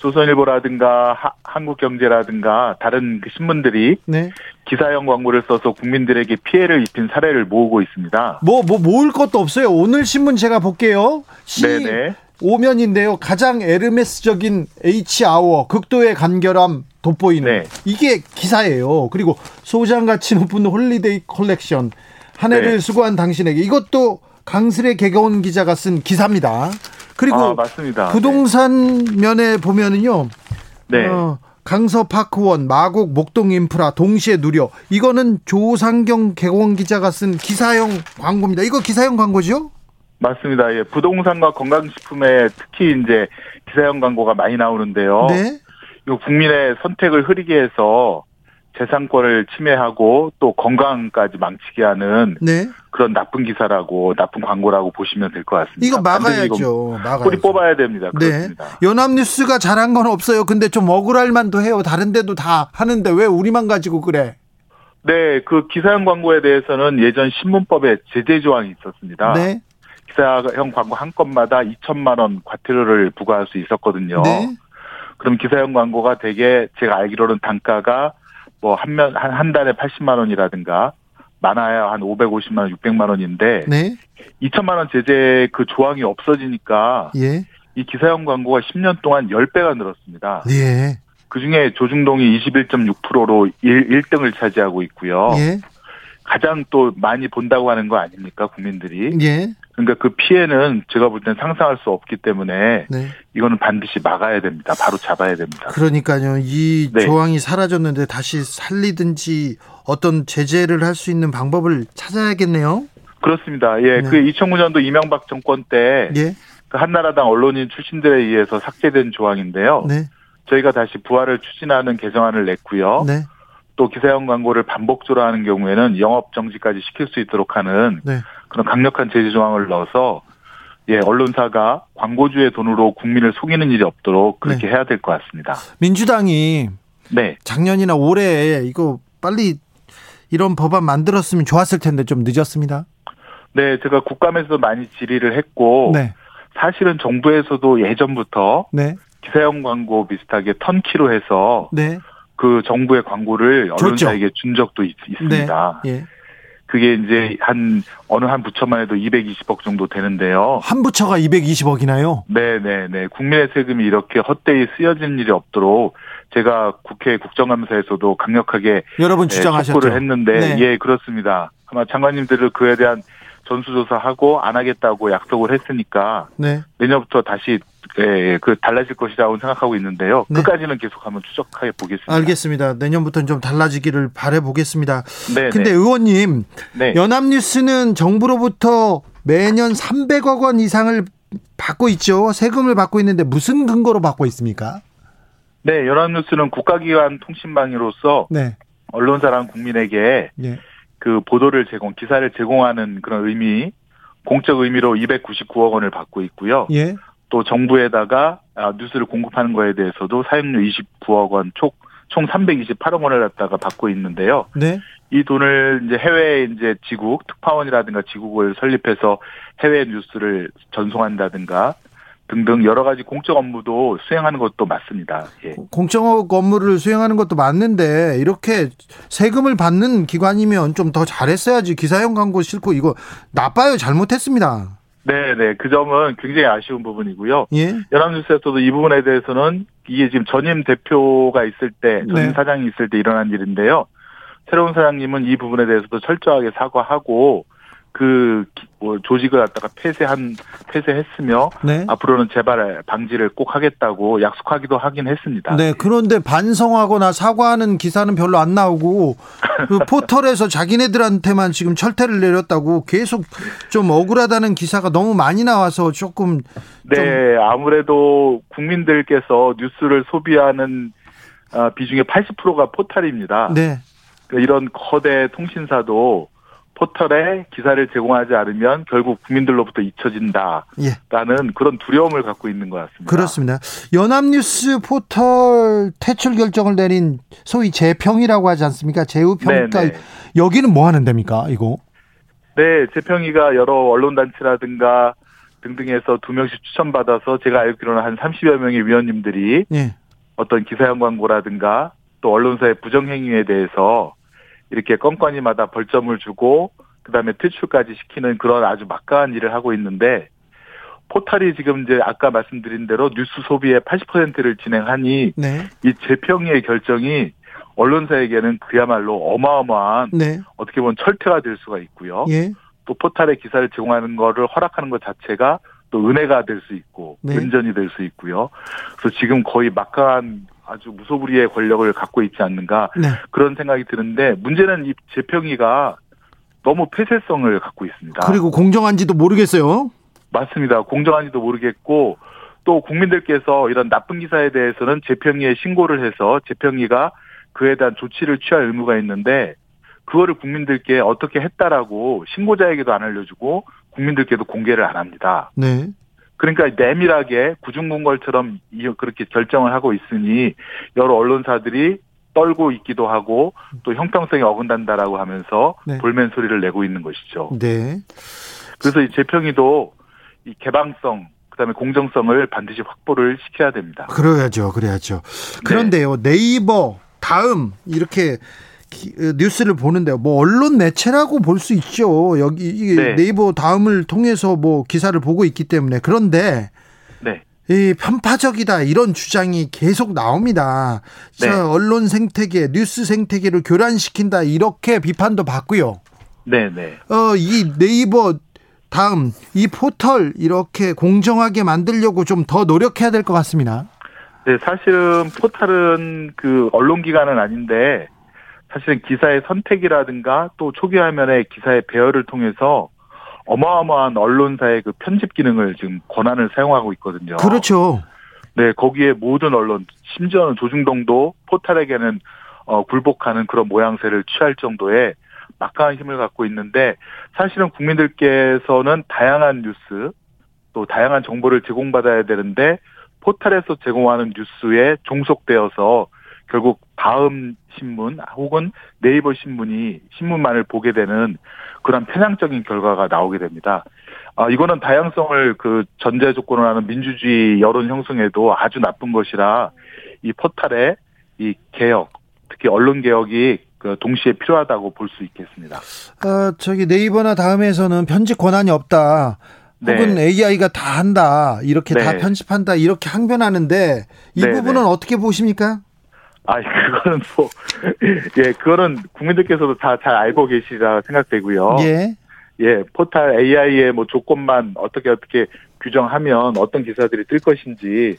조선일보라든가 하, 한국경제라든가 다른 그 신문들이 네. 기사형 광고를 써서 국민들에게 피해를 입힌 사례를 모으고 있습니다.
뭐, 뭐, 모을 것도 없어요. 오늘 신문 제가 볼게요. 시 네네. 오면인데요. 가장 에르메스적인 H아워, 극도의 간결함 돋보이는. 네. 이게 기사예요. 그리고 소장가치 높은 holiday 컬렉션. 한 해를 네. 수고한 당신에게. 이것도 강슬의 개가온 기자가 쓴 기사입니다. 그리고 아, 맞습니다. 부동산 네. 면에 보면은요. 네. 어, 강서파크원, 마곡, 목동 인프라 동시에 누려. 이거는 조상경 개공 기자가 쓴 기사형 광고입니다. 이거 기사형 광고죠?
맞습니다. 예, 부동산과 건강식품에 특히 이제 기사형 광고가 많이 나오는데요. 네. 이 국민의 선택을 흐리게 해서 재산권을 침해하고 또 건강까지 망치게 하는 네. 그런 나쁜 기사라고 나쁜 광고라고 보시면 될 것 같습니다.
이거 막아야죠. 막아야죠.
뿌리 뽑아야 됩니다.
네. 그렇습니다. 네. 연합뉴스가 잘한 건 없어요. 근데 좀 억울할 만도 해요. 다른 데도 다 하는데 왜 우리만 가지고 그래?
네, 그 기사형 광고에 대해서는 예전 신문법에 제재 조항이 있었습니다. 네. 기사형 광고 한 건마다 2천만 원 과태료를 부과할 수 있었거든요. 네. 그럼 기사형 광고가 되게 제가 알기로는 단가가 뭐 한면 한 한 달에 80만 원이라든가 많아야 한 550만 원, 600만 원인데 네. 2천만 원 제재 그 조항이 없어지니까 예. 이 기사형 광고가 10년 동안 10배가 늘었습니다. 예. 그중에 조중동이 21.6%로 1, 1등을 차지하고 있고요. 예. 가장 또 많이 본다고 하는 거 아닙니까 국민들이?
예.
그러니까 그 피해는 제가 볼땐 상상할 수 없기 때문에
네.
이거는 반드시 막아야 됩니다. 바로 잡아야 됩니다.
그러니까요. 이
네.
조항이 사라졌는데 다시 살리든지 어떤 제재를 할 수 있는 방법을 찾아야겠네요.
그렇습니다. 예,
네.
그 2009년도 이명박 정권 때
예.
그 한나라당 언론인 출신들에 의해서 삭제된 조항인데요.
네.
저희가 다시 부활을 추진하는 개정안을 냈고요.
네.
또 기사형 광고를 반복적으로 하는 경우에는 영업 정지까지 시킬 수 있도록 하는
네.
그런 강력한 제재 조항을 넣어서 예, 언론사가 광고주의 돈으로 국민을 속이는 일이 없도록 그렇게
네.
해야 될 것 같습니다.
민주당이
네.
작년이나 올해 이거 빨리 이런 법안 만들었으면 좋았을 텐데 좀 늦었습니다.
네, 제가 국감에서도 많이 질의를 했고
네.
사실은 정부에서도 예전부터
네.
기사형 광고 비슷하게 턴키로 해서
네.
그 정부의 광고를. 언론사에게 준 적도 있,
네.
있습니다.
예.
그게 이제 한 어느 한 부처만 해도 220억 정도 되는데요.
한 부처가 220억이나요?
네 네 네. 국민의 세금이 이렇게 헛되이 쓰여진 일이 없도록 제가 국회 국정감사에서도 강력하게
여러분
예,
주장하셨죠.
촉구를 했는데
네.
예 그렇습니다. 아마 장관님들을 그에 대한 전수조사하고 안 하겠다고 약속을 했으니까
네.
내년부터 다시 예, 그 달라질 것이라고 생각하고 있는데요.
네.
끝까지는 계속 한번 추적해 보겠습니다.
알겠습니다. 내년부터는 좀 달라지기를 바래 보겠습니다.
네.
근데
네.
의원님,
네.
연합뉴스는 정부로부터 매년 300억 원 이상을 받고 있죠. 세금을 받고 있는데 무슨 근거로 받고 있습니까?
네, 연합뉴스는 국가기관 통신망으로서
네.
언론사랑 국민에게
예.
그 보도를 제공, 기사를 제공하는 그런 의미, 공적 의미로 299억 원을 받고 있고요.
예.
또 정부에다가 아, 뉴스를 공급하는 거에 대해서도 사용료 29억 원, 총, 총 328억 원을 갖다가 받고 있는데요.
네.
이 돈을 이제 해외 이제 지국, 특파원이라든가 지국을 설립해서 해외 뉴스를 전송한다든가 등등 여러 가지 공적 업무도 수행하는 것도 맞습니다. 예.
공적 업무를 수행하는 것도 맞는데 이렇게 세금을 받는 기관이면 좀 더 잘했어야지. 기사형 광고 싫고 이거 나빠요. 잘못했습니다.
네 네. 그 점은 굉장히 아쉬운 부분이고요.
예.
연합뉴스에서도 이 부분에 대해서는 이게 지금 전임 대표가 있을 때, 전임
네.
사장이 있을 때 일어난 일인데요. 새로운 사장님은 이 부분에 대해서도 철저하게 사과하고 그 기- 뭐 조직을 갖다가 폐쇄한 폐쇄했으며
네.
앞으로는 재발 방지를 꼭 하겠다고 약속하기도 하긴 했습니다.
네, 그런데 반성하거나 사과하는 기사는 별로 안 나오고 (laughs) 그 포털에서 자기네들한테만 지금 철퇴를 내렸다고 계속 좀 억울하다는 기사가 너무 많이 나와서 조금
네, 아무래도 국민들께서 뉴스를 소비하는 아, 비중의 80%가 포털입니다.
네,
그러니까 이런 거대 통신사도 포털에 기사를 제공하지 않으면 결국 국민들로부터 잊혀진다라는
예,
그런 두려움을 갖고 있는 것 같습니다.
그렇습니다. 연합뉴스 포털 퇴출 결정을 내린 소위 재평이라고 하지 않습니까? 재우평가
네, 네.
여기는 뭐 하는 데입니까? 이거?
네, 재평이가 여러 언론 단체라든가 등등에서 두 명씩 추천받아서 제가 알기로는 한 30여 명의 위원님들이
예,
어떤 기사형 광고라든가 또 언론사의 부정행위에 대해서 이렇게 건건이마다 벌점을 주고 그다음에 퇴출까지 시키는 그런 아주 막강한 일을 하고 있는데 포털이 지금 이제 아까 말씀드린 대로 뉴스 소비의 80%를 진행하니
네,
이 재평의 결정이 언론사에게는 그야말로 어마어마한
네,
어떻게 보면 철퇴가 될 수가 있고요.
예,
또 포털에 기사를 제공하는 거를 허락하는 것 자체가 또 은혜가 될 수 있고
네.
은전이 될 수 있고요. 그래서 지금 거의 막강한 아주 무소불위의 권력을 갖고 있지 않는가
네.
그런 생각이 드는데 문제는 이 재평이가 너무 폐쇄성을 갖고 있습니다.
그리고 공정한지도 모르겠어요.
맞습니다. 공정한지도 모르겠고 또 국민들께서 이런 나쁜 기사에 대해서는 재평이에 신고를 해서 재평이가 그에 대한 조치를 취할 의무가 있는데 그거를 국민들께 어떻게 했다라고 신고자에게도 안 알려주고 국민들께도 공개를 안 합니다.
네,
그러니까 내밀하게 구중궁궐처럼 이- 그렇게 결정을 하고 있으니 여러 언론사들이 떨고 있기도 하고 또 형평성이 어긋난다라고 하면서
네.
볼멘 소리를 내고 있는 것이죠.
네.
그래서 이 재평이도 이 개방성 그다음에 공정성을 반드시 확보를 시켜야 됩니다.
그래야죠, 그래야죠. 그런데요, 네이버 다음 이렇게 뉴스를 보는데요. 뭐 언론 매체라고 볼 수 있죠. 여기 이게
네.
네이버 다음을 통해서 뭐 기사를 보고 있기 때문에 그런데
네.
이 편파적이다 이런 주장이 계속 나옵니다.
네.
자, 언론 생태계, 뉴스 생태계를 교란시킨다 이렇게 비판도 받고요.
네 네.
어, 이 네이버 다음 이 포털 이렇게 공정하게 만들려고 좀 더 노력해야 될 것 같습니다.
네, 사실은 포털은 그 언론 기관은 아닌데 사실은 기사의 선택이라든가 또 초기 화면의 기사의 배열을 통해서 어마어마한 언론사의 그 편집 기능을 지금 권한을 사용하고 있거든요.
그렇죠.
네, 거기에 모든 언론, 심지어는 조중동도 포탈에게는 어, 굴복하는 그런 모양새를 취할 정도의 막강한 힘을 갖고 있는데 사실은 국민들께서는 다양한 뉴스 또 다양한 정보를 제공받아야 되는데 포탈에서 제공하는 뉴스에 종속되어서 결국 다음 신문 혹은 네이버 신문이 신문만을 보게 되는 그런 편향적인 결과가 나오게 됩니다. 아, 이거는 다양성을 그 전제 조건으로 하는 민주주의 여론 형성에도 아주 나쁜 것이라 이 포탈의 이 개혁, 특히 언론 개혁이 그 동시에 필요하다고 볼 수 있겠습니다.
어, 저기 네이버나 다음에서는 편집 권한이 없다. 네. 혹은 AI가 다 한다. 이렇게 네. 다 편집한다. 이렇게 항변하는데 이 네, 부분은 네. 어떻게 보십니까?
아, 그거는 뭐, (laughs) 예, 그거는 국민들께서도 다 잘 알고 계시라 생각되고요. 예. 예, 포탈 AI의 뭐 조건만 어떻게 어떻게 규정하면 어떤 기사들이 뜰 것인지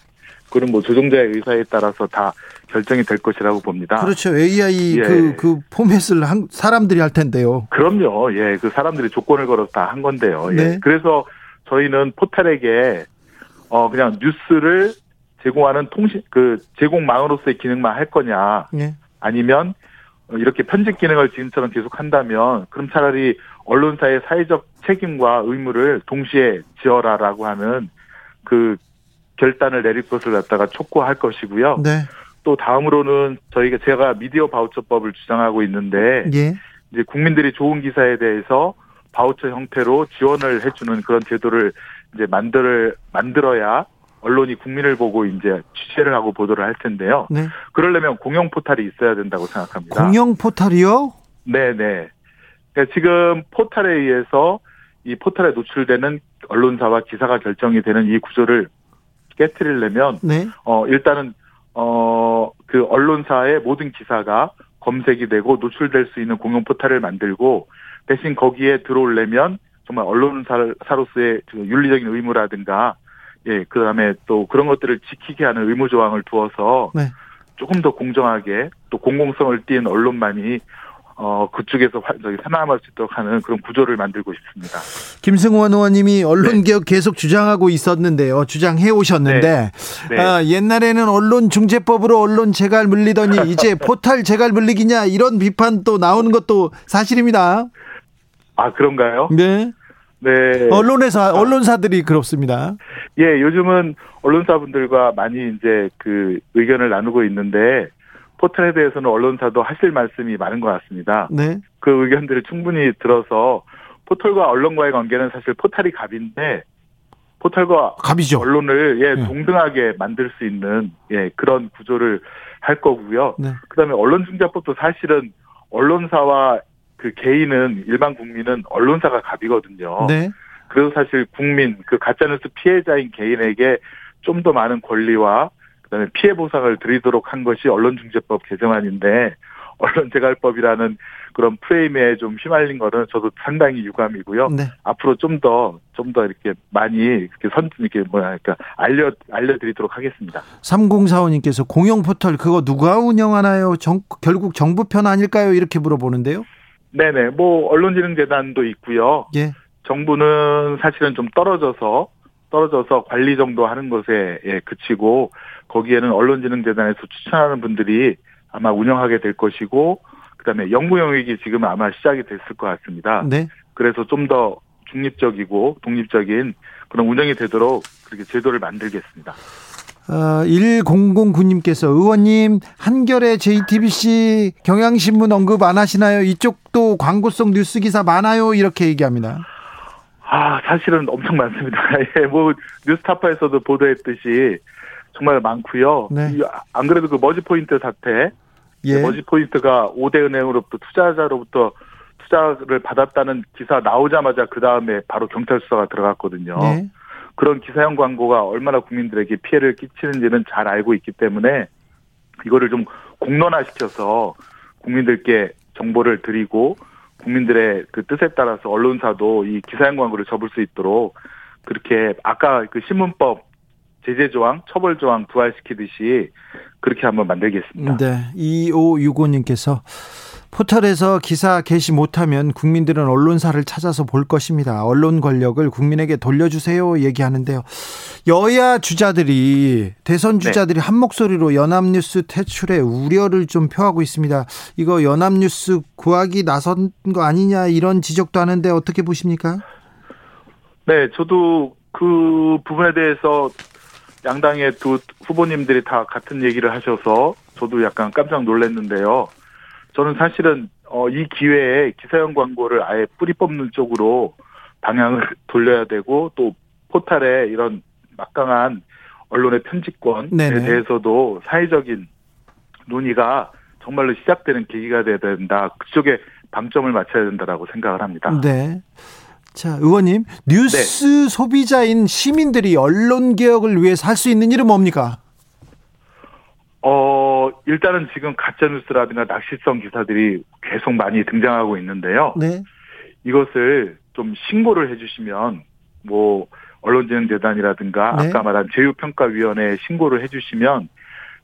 그런 뭐 조종자의 의사에 따라서 다 결정이 될 것이라고 봅니다.
그렇죠. AI 예. 그, 그 포맷을 한 사람들이 할 텐데요.
그럼요. 예, 그 사람들이 조건을 걸어서 다 한 건데요. 예. 네. 그래서 저희는 포탈에게 어 그냥 뉴스를 제공하는 통신 그 제공망으로서의 기능만 할 거냐 네. 아니면 이렇게 편집 기능을 지금처럼 계속 한다면 그럼 차라리 언론사의 사회적 책임과 의무를 동시에 지어라라고 하는 그 결단을 내릴 것을 갖다가 촉구할 것이고요. 네. 또 다음으로는 저희가 제가 미디어 바우처법을 주장하고 있는데 예. 이제 국민들이 좋은 기사에 대해서 바우처 형태로 지원을 해주는 그런 제도를 이제 만들 만들어야 언론이 국민을 보고 이제 취재를 하고 보도를 할 텐데요. 네. 그러려면 공영 포탈이 있어야 된다고 생각합니다.
공영 포탈이요?
네네. 그러니까 지금 포탈에 의해서 이 포탈에 노출되는 언론사와 기사가 결정이 되는 이 구조를 깨뜨리려면 네. 어 일단은 어 그 언론사의 모든 기사가 검색이 되고 노출될 수 있는 공영 포탈을 만들고 대신 거기에 들어오려면 정말 언론사로서의 그 윤리적인 의무라든가 예, 그 다음에 또 그런 것들을 지키게 하는 의무 조항을 두어서 네. 조금 더 공정하게 또 공공성을 띈 언론만이 어, 그쪽에서 저기 살아남을 수 있도록 하는 그런 구조를 만들고 싶습니다.
김승원 의원님이 언론개혁 네. 계속 주장하고 있었는데요. 주장해 오셨는데, 네. 네. 아, 옛날에는 언론중재법으로 언론 재갈 물리더니 (laughs) 이제 포탈 재갈 물리기냐 이런 비판 또 나오는 것도 사실입니다.
아, 그런가요?
네. 네. 언론에서 언론사들이 그렇습니다.
예, 요즘은 언론사분들과 많이 이제 그 의견을 나누고 있는데 포털에 대해서는 언론사도 하실 말씀이 많은 것 같습니다. 네. 그 의견들을 충분히 들어서 포털과 언론과의 관계는 사실 포털이 갑인데 포털과 갑이죠. 언론을 예, 네. 동등하게 만들 수 있는 예, 그런 구조를 할 거고요. 네. 그다음에 언론중재법도 사실은 언론사와 그 개인은 일반 국민은 언론사가 갑이거든요. 네. 그래서 사실 국민 그 가짜뉴스 피해자인 개인에게 좀 더 많은 권리와 그다음에 피해 보상을 드리도록 한 것이 언론중재법 개정안인데 (laughs) 언론재갈법이라는 그런 프레임에 좀 휘말린 거는 저도 상당히 유감이고요. 네. 앞으로 좀 더 좀 더 이렇게 많이 이렇게 선 이렇게 뭐야 그러니까 알려 알려드리도록 하겠습니다.
3045님께서 공영 포털 그거 누가 운영하나요? 정, 결국 정부 편 아닐까요? 이렇게 물어보는데요.
네네. 뭐 언론진흥재단도 있고요. 예. 정부는 사실은 좀 떨어져서 떨어져서 관리 정도 하는 것에 예, 그치고 거기에는 언론진흥재단에서 추천하는 분들이 아마 운영하게 될 것이고 그다음에 연구 영역이 지금 아마 시작이 됐을 것 같습니다. 네. 그래서 좀 더 중립적이고 독립적인 그런 운영이 되도록 그렇게 제도를 만들겠습니다.
어, 1009님께서 의원님 한겨레 JTBC 경향신문 언급 안 하시나요? 이쪽도 광고성 뉴스 기사 많아요. 이렇게 얘기합니다.
아 사실은 엄청 많습니다. (laughs) 예, 뭐 뉴스타파에서도 보도했듯이 정말 많고요. 네. 안 그래도 그 머지 포인트 사태, 예. 머지 포인트가 5대 은행으로부터 투자자로부터 투자를 받았다는 기사 나오자마자 그 다음에 바로 경찰 수사가 들어갔거든요. 네. 그런 기사형 광고가 얼마나 국민들에게 피해를 끼치는지는 잘 알고 있기 때문에 이거를 좀 공론화시켜서 국민들께 정보를 드리고 국민들의 그 뜻에 따라서 언론사도 이 기사형 광고를 접을 수 있도록 그렇게 아까 그 신문법 제재 조항, 처벌 조항 부활시키듯이 그렇게 한번 만들겠습니다.
네. 2565님께서 포털에서 기사 게시 못하면 국민들은 언론사를 찾아서 볼 것입니다. 언론 권력을 국민에게 돌려주세요 얘기하는데요. 여야 주자들이 대선 네. 주자들이 네. 한 목소리로 연합뉴스 퇴출에 우려를 좀 표하고 있습니다. 이거 연합뉴스 구하기 나선 거 아니냐 이런 지적도 하는데 어떻게 보십니까?
네, 저도 그 부분에 대해서 양당의 두 후보님들이 다 같은 얘기를 하셔서 저도 약간 깜짝 놀랐는데요. 저는 사실은 어, 이 기회에 기사형 광고를 아예 뿌리 뽑는 쪽으로 방향을 (laughs) 돌려야 되고 또 포탈에 이런 막강한 언론의 편집권에 네네. 대해서도 사회적인 논의가 정말로 시작되는 계기가 돼야 된다. 그쪽에 방점을 맞춰야 된다라고 생각을 합니다.
네. 자, 의원님, 뉴스 네. 소비자인 시민들이 언론 개혁을 위해서 할 수 있는 일은 뭡니까?
어, 일단은 지금 가짜뉴스라든가 낚시성 기사들이 계속 많이 등장하고 있는데요. 네. 이것을 좀 신고를 해주시면, 뭐, 언론진흥재단이라든가 네. 아까 말한 제휴평가위원회에 신고를 해주시면,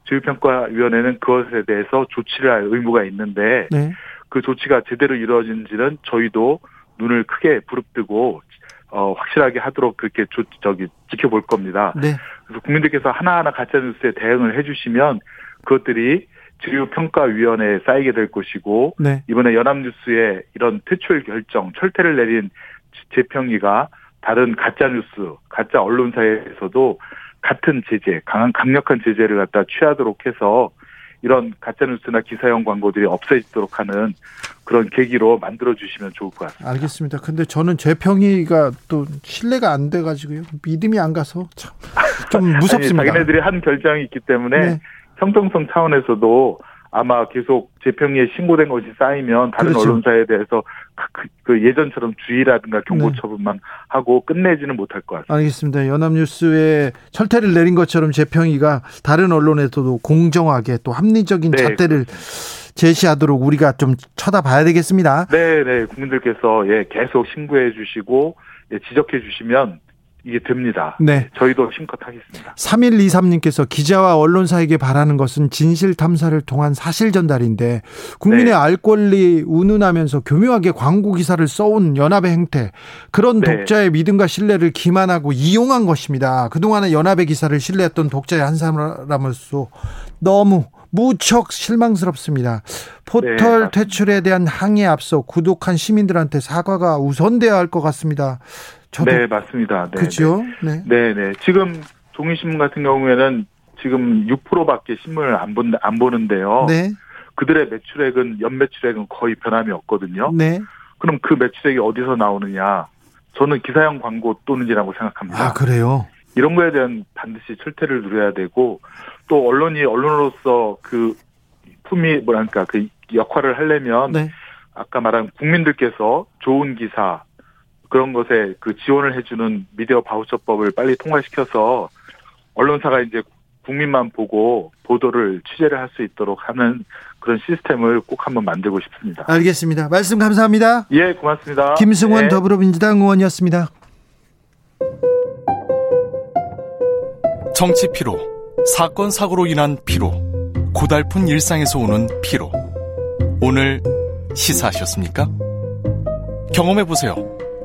제휴평가위원회는 그것에 대해서 조치를 할 의무가 있는데, 네. 그 조치가 제대로 이루어진지는 저희도 눈을 크게 부릅뜨고 어, 확실하게 하도록 그렇게 조, 저기 지켜볼 겁니다. 네. 그래서 국민들께서 하나하나 가짜 뉴스에 대응을 해주시면 그것들이 주요평가위원회에 쌓이게 될 것이고 네. 이번에 연합뉴스의 이런 퇴출 결정, 철퇴를 내린 재평위가 다른 가짜 뉴스, 가짜 언론사에서도 같은 제재, 강한 강력한 제재를 갖다 취하도록 해서 이런 가짜뉴스나 기사형 광고들이 없어지도록 하는 그런 계기로 만들어 주시면 좋을 것 같습니다.
알겠습니다. 근데 저는 재평이가 또 신뢰가 안 돼가지고요. 믿음이 안 가서 참 좀 (laughs) 무섭습니다.
아니, 자기네들이 한 결정이 있기 때문에 네. 형평성 차원에서도 아마 계속 재평에 신고된 것이 쌓이면 다른 그렇죠. 언론사에 대해서 그, 그 예전처럼 주의라든가 경고 네. 처분만 하고 끝내지는 못할 것 같습니다.
알겠습니다. 연합뉴스에 철퇴를 내린 것처럼 재평이가 다른 언론에서도 공정하게 또 합리적인 네, 잣대를 그렇습니다. 제시하도록 우리가 좀 쳐다봐야 되겠습니다.
네, 네. 국민들께서 예, 계속 신고해 주시고 예, 지적해 주시면 이게 됩니다. 네. 저희도 심컷 하겠습니다.
3123님께서 기자와 언론사에게 바라는 것은 진실 탐사를 통한 사실 전달인데 국민의 네. 알 권리 운운하면서 교묘하게 광고 기사를 써온 연합의 행태 그런 네. 독자의 믿음과 신뢰를 기만하고 이용한 것입니다. 그동안에 연합의 기사를 신뢰했던 독자의 한 사람으로서 너무 무척 실망스럽습니다. 포털 네, 퇴출에 대한 항의에 앞서 구독한 시민들한테 사과가 우선돼야 할 것 같습니다.
네, 맞습니다. 네,
그죠?
네. 네, 네. 지금 종이신문 같은 경우에는 지금 6%밖에 신문을 안, 본, 안 보는데요. 네. 그들의 매출액은 연매출액은 거의 변함이 없거든요. 네. 그럼 그 매출액이 어디서 나오느냐? 저는 기사형 광고 또는지라고 생각합니다.
아, 그래요?
이런 거에 대한 반드시 철퇴를 누려야 되고 또 언론이 언론으로서 그 품이 뭐랄까 그 역할을 하려면 네. 아까 말한 국민들께서 좋은 기사 그런 것에 그 지원을 해주는 미디어 바우처법을 빨리 통과시켜서 언론사가 이제 국민만 보고 보도를 취재를 할 수 있도록 하는 그런 시스템을 꼭 한번 만들고 싶습니다.
알겠습니다. 말씀 감사합니다.
예, 고맙습니다.
김승원 네. 더불어민주당 의원이었습니다.
정치 피로, 사건 사고로 인한 피로, 고달픈 일상에서 오는 피로. 오늘 시사하셨습니까? 경험해 보세요.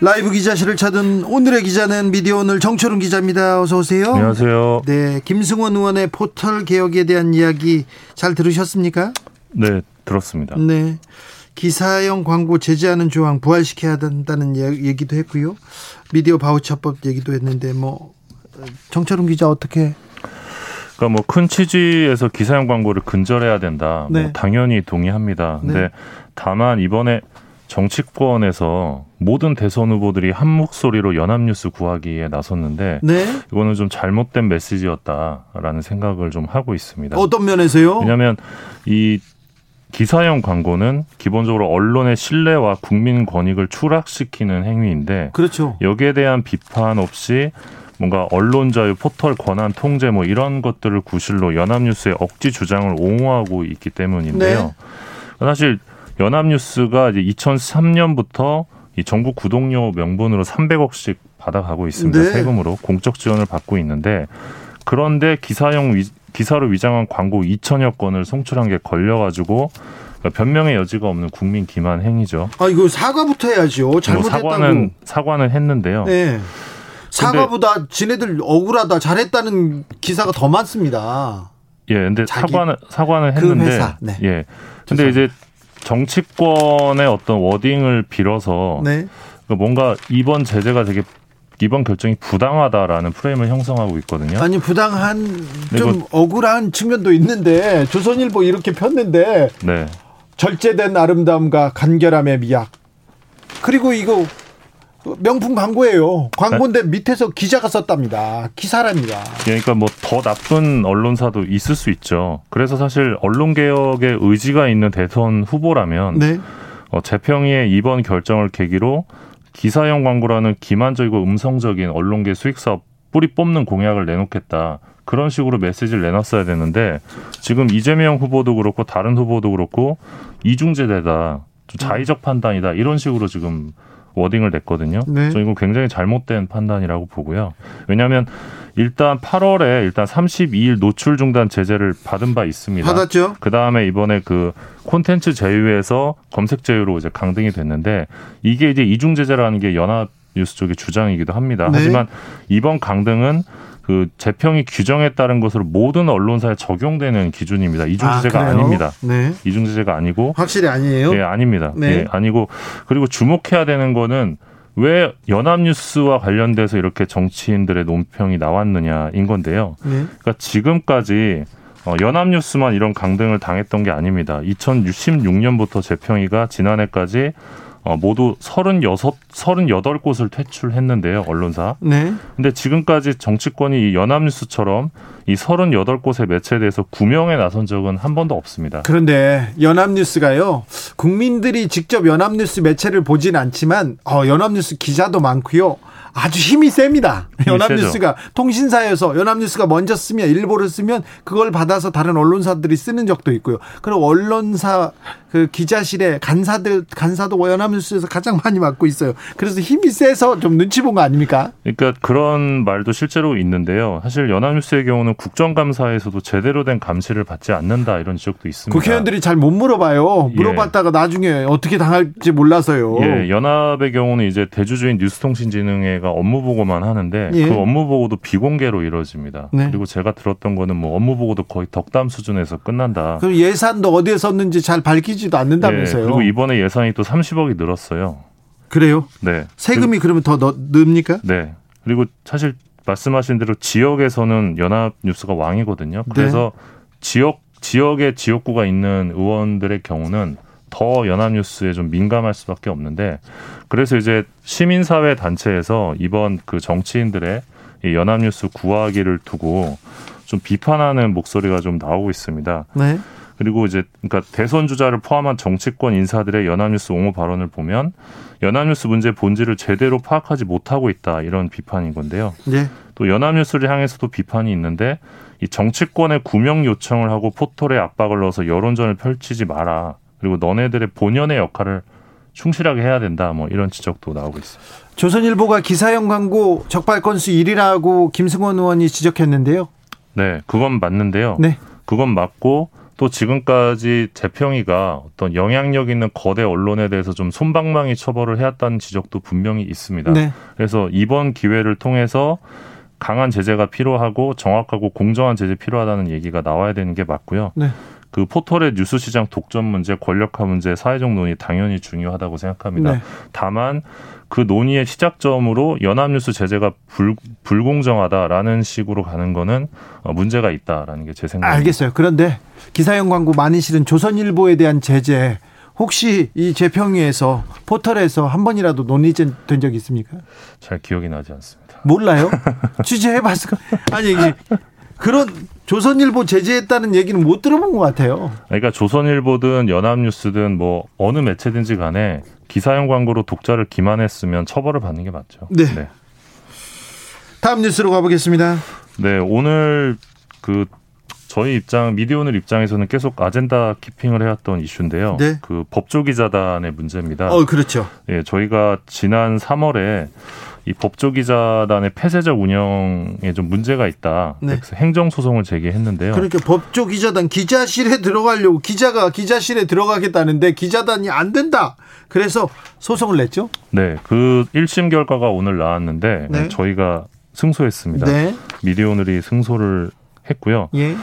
라이브 기자실을 찾은 오늘의 기자는 미디어 오늘 정철훈 기자입니다. 어서 오세요.
안녕하세요.
네, 김승원 의원의 포털 개혁에 대한 이야기 잘 들으셨습니까?
네, 들었습니다.
네. 기사형 광고 제재하는 조항 부활시켜야 된다는 얘기도 했고요. 미디어 바우처법 얘기도 했는데 뭐 정철훈 기자 어떻게
그러니까 뭐 큰 취지에서 기사형 광고를 근절해야 된다. 뭐 네. 뭐 당연히 동의합니다. 근데 네. 다만 이번에 정치권에서 모든 대선 후보들이 한 목소리로 연합뉴스 구하기에 나섰는데 네. 이거는 좀 잘못된 메시지였다라는 생각을 좀 하고 있습니다.
어떤 면에서요?
왜냐하면 이 기사형 광고는 기본적으로 언론의 신뢰와 국민 권익을 추락시키는 행위인데
그렇죠.
여기에 대한 비판 없이 뭔가 언론 자유, 포털 권한 통제 뭐 이런 것들을 구실로 연합뉴스의 억지 주장을 옹호하고 있기 때문인데요. 네. 사실 연합뉴스가 이제 2003년부터 이 정부 구독료 명분으로 300억씩 받아가고 있습니다. 네. 세금으로 공적 지원을 받고 있는데 그런데 기사용 위, 기사로 위장한 광고 2천여 건을 송출한 게 걸려가지고 그러니까 변명의 여지가 없는 국민 기만 행위죠.
아 이거 사과부터 해야죠. 뭐 잘못했다고.
뭐 사과는 사과는 했는데요.
네. 사과보다 지네들 억울하다 잘했다는 기사가 더 많습니다.
예, 근데 사과는 사과는 그 했는데 그 네. 예. 근데 죄송합니다. 이제 정치권의 어떤 워딩을 빌어서 네. 그 뭔가 이번 제재가 되게 이번 결정이 부당하다라는 프레임을 형성하고 있거든요.
아니 부당한 좀 억울한 측면도 있는데 조선일보 이렇게 폈는데 네. 절제된 아름다움과 간결함의 미학 그리고 이거 명품 광고예요. 광고인데 네. 밑에서 기자가 썼답니다. 기사랍니다.
그러니까 뭐 더 나쁜 언론사도 있을 수 있죠. 그래서 사실 언론 개혁에 의지가 있는 대선 후보라면 네. 어, 재평의 이번 결정을 계기로 기사형 광고라는 기만적이고 음성적인 언론계 수익 사업 뿌리 뽑는 공약을 내놓겠다. 그런 식으로 메시지를 내놨어야 되는데 지금 이재명 후보도 그렇고 다른 후보도 그렇고 이중제대다. 좀 자의적 판단이다. 이런 식으로 지금 워딩을 냈거든요. 네. 저 이건 굉장히 잘못된 판단이라고 보고요. 왜냐하면 일단 8월에 일단 32일 노출 중단 제재를 받은 바 있습니다.
받았죠.
그 다음에 이번에 그 콘텐츠 제휴에서 검색 제휴로 이제 강등이 됐는데 이게 이제 이중 제재라는 게 연합 뉴스 쪽의 주장이기도 합니다. 네. 하지만 이번 강등은 그 재평이 규정에 따른 것으로 모든 언론사에 적용되는 기준입니다. 이중 제재가 아, 닙니다 네. 이중 제재가 아니고
확실히 아니에요?
예, 아닙니다. 네. 예, 아니고 그리고 주목해야 되는 거는 왜 연합뉴스와 관련돼서 이렇게 정치인들의 논평이 나왔느냐인 건데요. 네. 그러니까 지금까지 어, 연합뉴스만 이런 강등을 당했던 게 아닙니다. 2016년부터 재평이가 지난해까지 어, 모두 36, 38곳을 퇴출했는데요, 언론사. 네. 근데 지금까지 정치권이 이 연합뉴스처럼 이 38곳의 매체에 대해서 구명에 나선 적은 한 번도 없습니다.
그런데 연합뉴스가요, 국민들이 직접 연합뉴스 매체를 보진 않지만, 어, 연합뉴스 기자도 많고요. 아주 힘이 셉니다. 연합뉴스가 통신사에서 연합뉴스가 먼저 쓰면 일보를 쓰면 그걸 받아서 다른 언론사들이 쓰는 적도 있고요. 그리고 언론사 그 기자실에 간사들 간사도 연합뉴스에서 가장 많이 맡고 있어요. 그래서 힘이 세서 좀 눈치 본 거 아닙니까?
그러니까 그런 말도 실제로 있는데요. 사실 연합뉴스의 경우는 국정감사에서도 제대로 된 감시를 받지 않는다 이런 지적도 있습니다.
국회의원들이 잘 못 물어봐요. 예. 물어봤다가 예. 나중에 어떻게 당할지 몰라서요.
예, 연합의 경우는 이제 대주주인 뉴스통신진흥회가 업무 보고만 하는데 예. 그 업무 보고도 비공개로 이루어집니다. 네. 그리고 제가 들었던 거는 뭐 업무 보고도 거의 덕담 수준에서 끝난다.
그럼 예산도 어디에 썼는지 잘 밝히지 지도 않는다면서요.
네, 그리고 이번에 예산이 또 30억이 늘었어요.
그래요?
네.
세금이 그리고, 그러면 더 넣, 습니까
네. 그리고 사실 말씀하신 대로 지역에서는 연합뉴스가 왕이거든요. 네. 그래서 네. 지역 지역에 지역구가 있는 의원들의 경우는 더 연합뉴스에 좀 민감할 수밖에 없는데 그래서 이제 시민사회 단체에서 이번 그 정치인들의 이 연합뉴스 구하기를 두고 좀 비판하는 목소리가 좀 나오고 있습니다. 네. 그리고 이제 그러니까 대선 주자를 포함한 정치권 인사들의 연합뉴스 옹호 발언을 보면 연합뉴스 문제 본질을 제대로 파악하지 못하고 있다 이런 비판인 건데요. 네. 또 연합뉴스를 향해서도 비판이 있는데 이 정치권의 구명 요청을 하고 포털에 압박을 넣어서 여론전을 펼치지 마라. 그리고 너네들의 본연의 역할을 충실하게 해야 된다. 뭐 이런 지적도 나오고 있습니다.
조선일보가 기사형 광고 적발 건수 1위라고 김승원 의원이 지적했는데요.
네, 그건 맞는데요. 네. 그건 맞고 또 지금까지 재평이가 어떤 영향력 있는 거대 언론에 대해서 좀 손방망이 처벌을 해왔다는 지적도 분명히 있습니다. 네. 그래서 이번 기회를 통해서 강한 제재가 필요하고 정확하고 공정한 제재 필요하다는 얘기가 나와야 되는 게 맞고요. 네. 그 포털의 뉴스 시장 독점 문제, 권력화 문제, 사회적 논의 당연히 중요하다고 생각합니다. 네. 다만 그 논의의 시작점으로 연합뉴스 제재가 불, 불공정하다라는 식으로 가는 거는 어, 문제가 있다라는 게 제 생각입니다.
알겠어요. 그런데 기사형 광고 많이 실은 조선일보에 대한 제재 혹시 이 재평위에서 포털에서 한 번이라도 논의된 적 있습니까?
잘 기억이 나지 않습니다.
몰라요? (laughs) 취재해봤을 까 아니 이게 그런 조선일보 제재했다는 얘기는 못 들어본 것 같아요.
그러니까 조선일보든 연합뉴스든 뭐 어느 매체든지 간에 기사용 광고로 독자를 기만했으면 처벌을 받는 게 맞죠.
네. 네. 다음 뉴스로 가보겠습니다.
네, 오늘 그 저희 입장 미디어오늘 입장에서는 계속 아젠다 키핑을 해왔던 이슈인데요. 네. 그 법조기자단의 문제입니다.
어, 그렇죠.
예, 저희가 지난 3월에 이 법조기자단의 폐쇄적 운영에 좀 문제가 있다. 네. 그래서 행정소송을 제기했는데요.
그러니까 법조기자단 기자실에 들어가려고 기자가 기자실에 들어가겠다는데 기자단이 안 된다. 그래서 소송을 냈죠.
네, 그 1심 결과가 오늘 나왔는데 네. 저희가 승소했습니다. 네. 미디어오늘이 승소를 했고요. 예.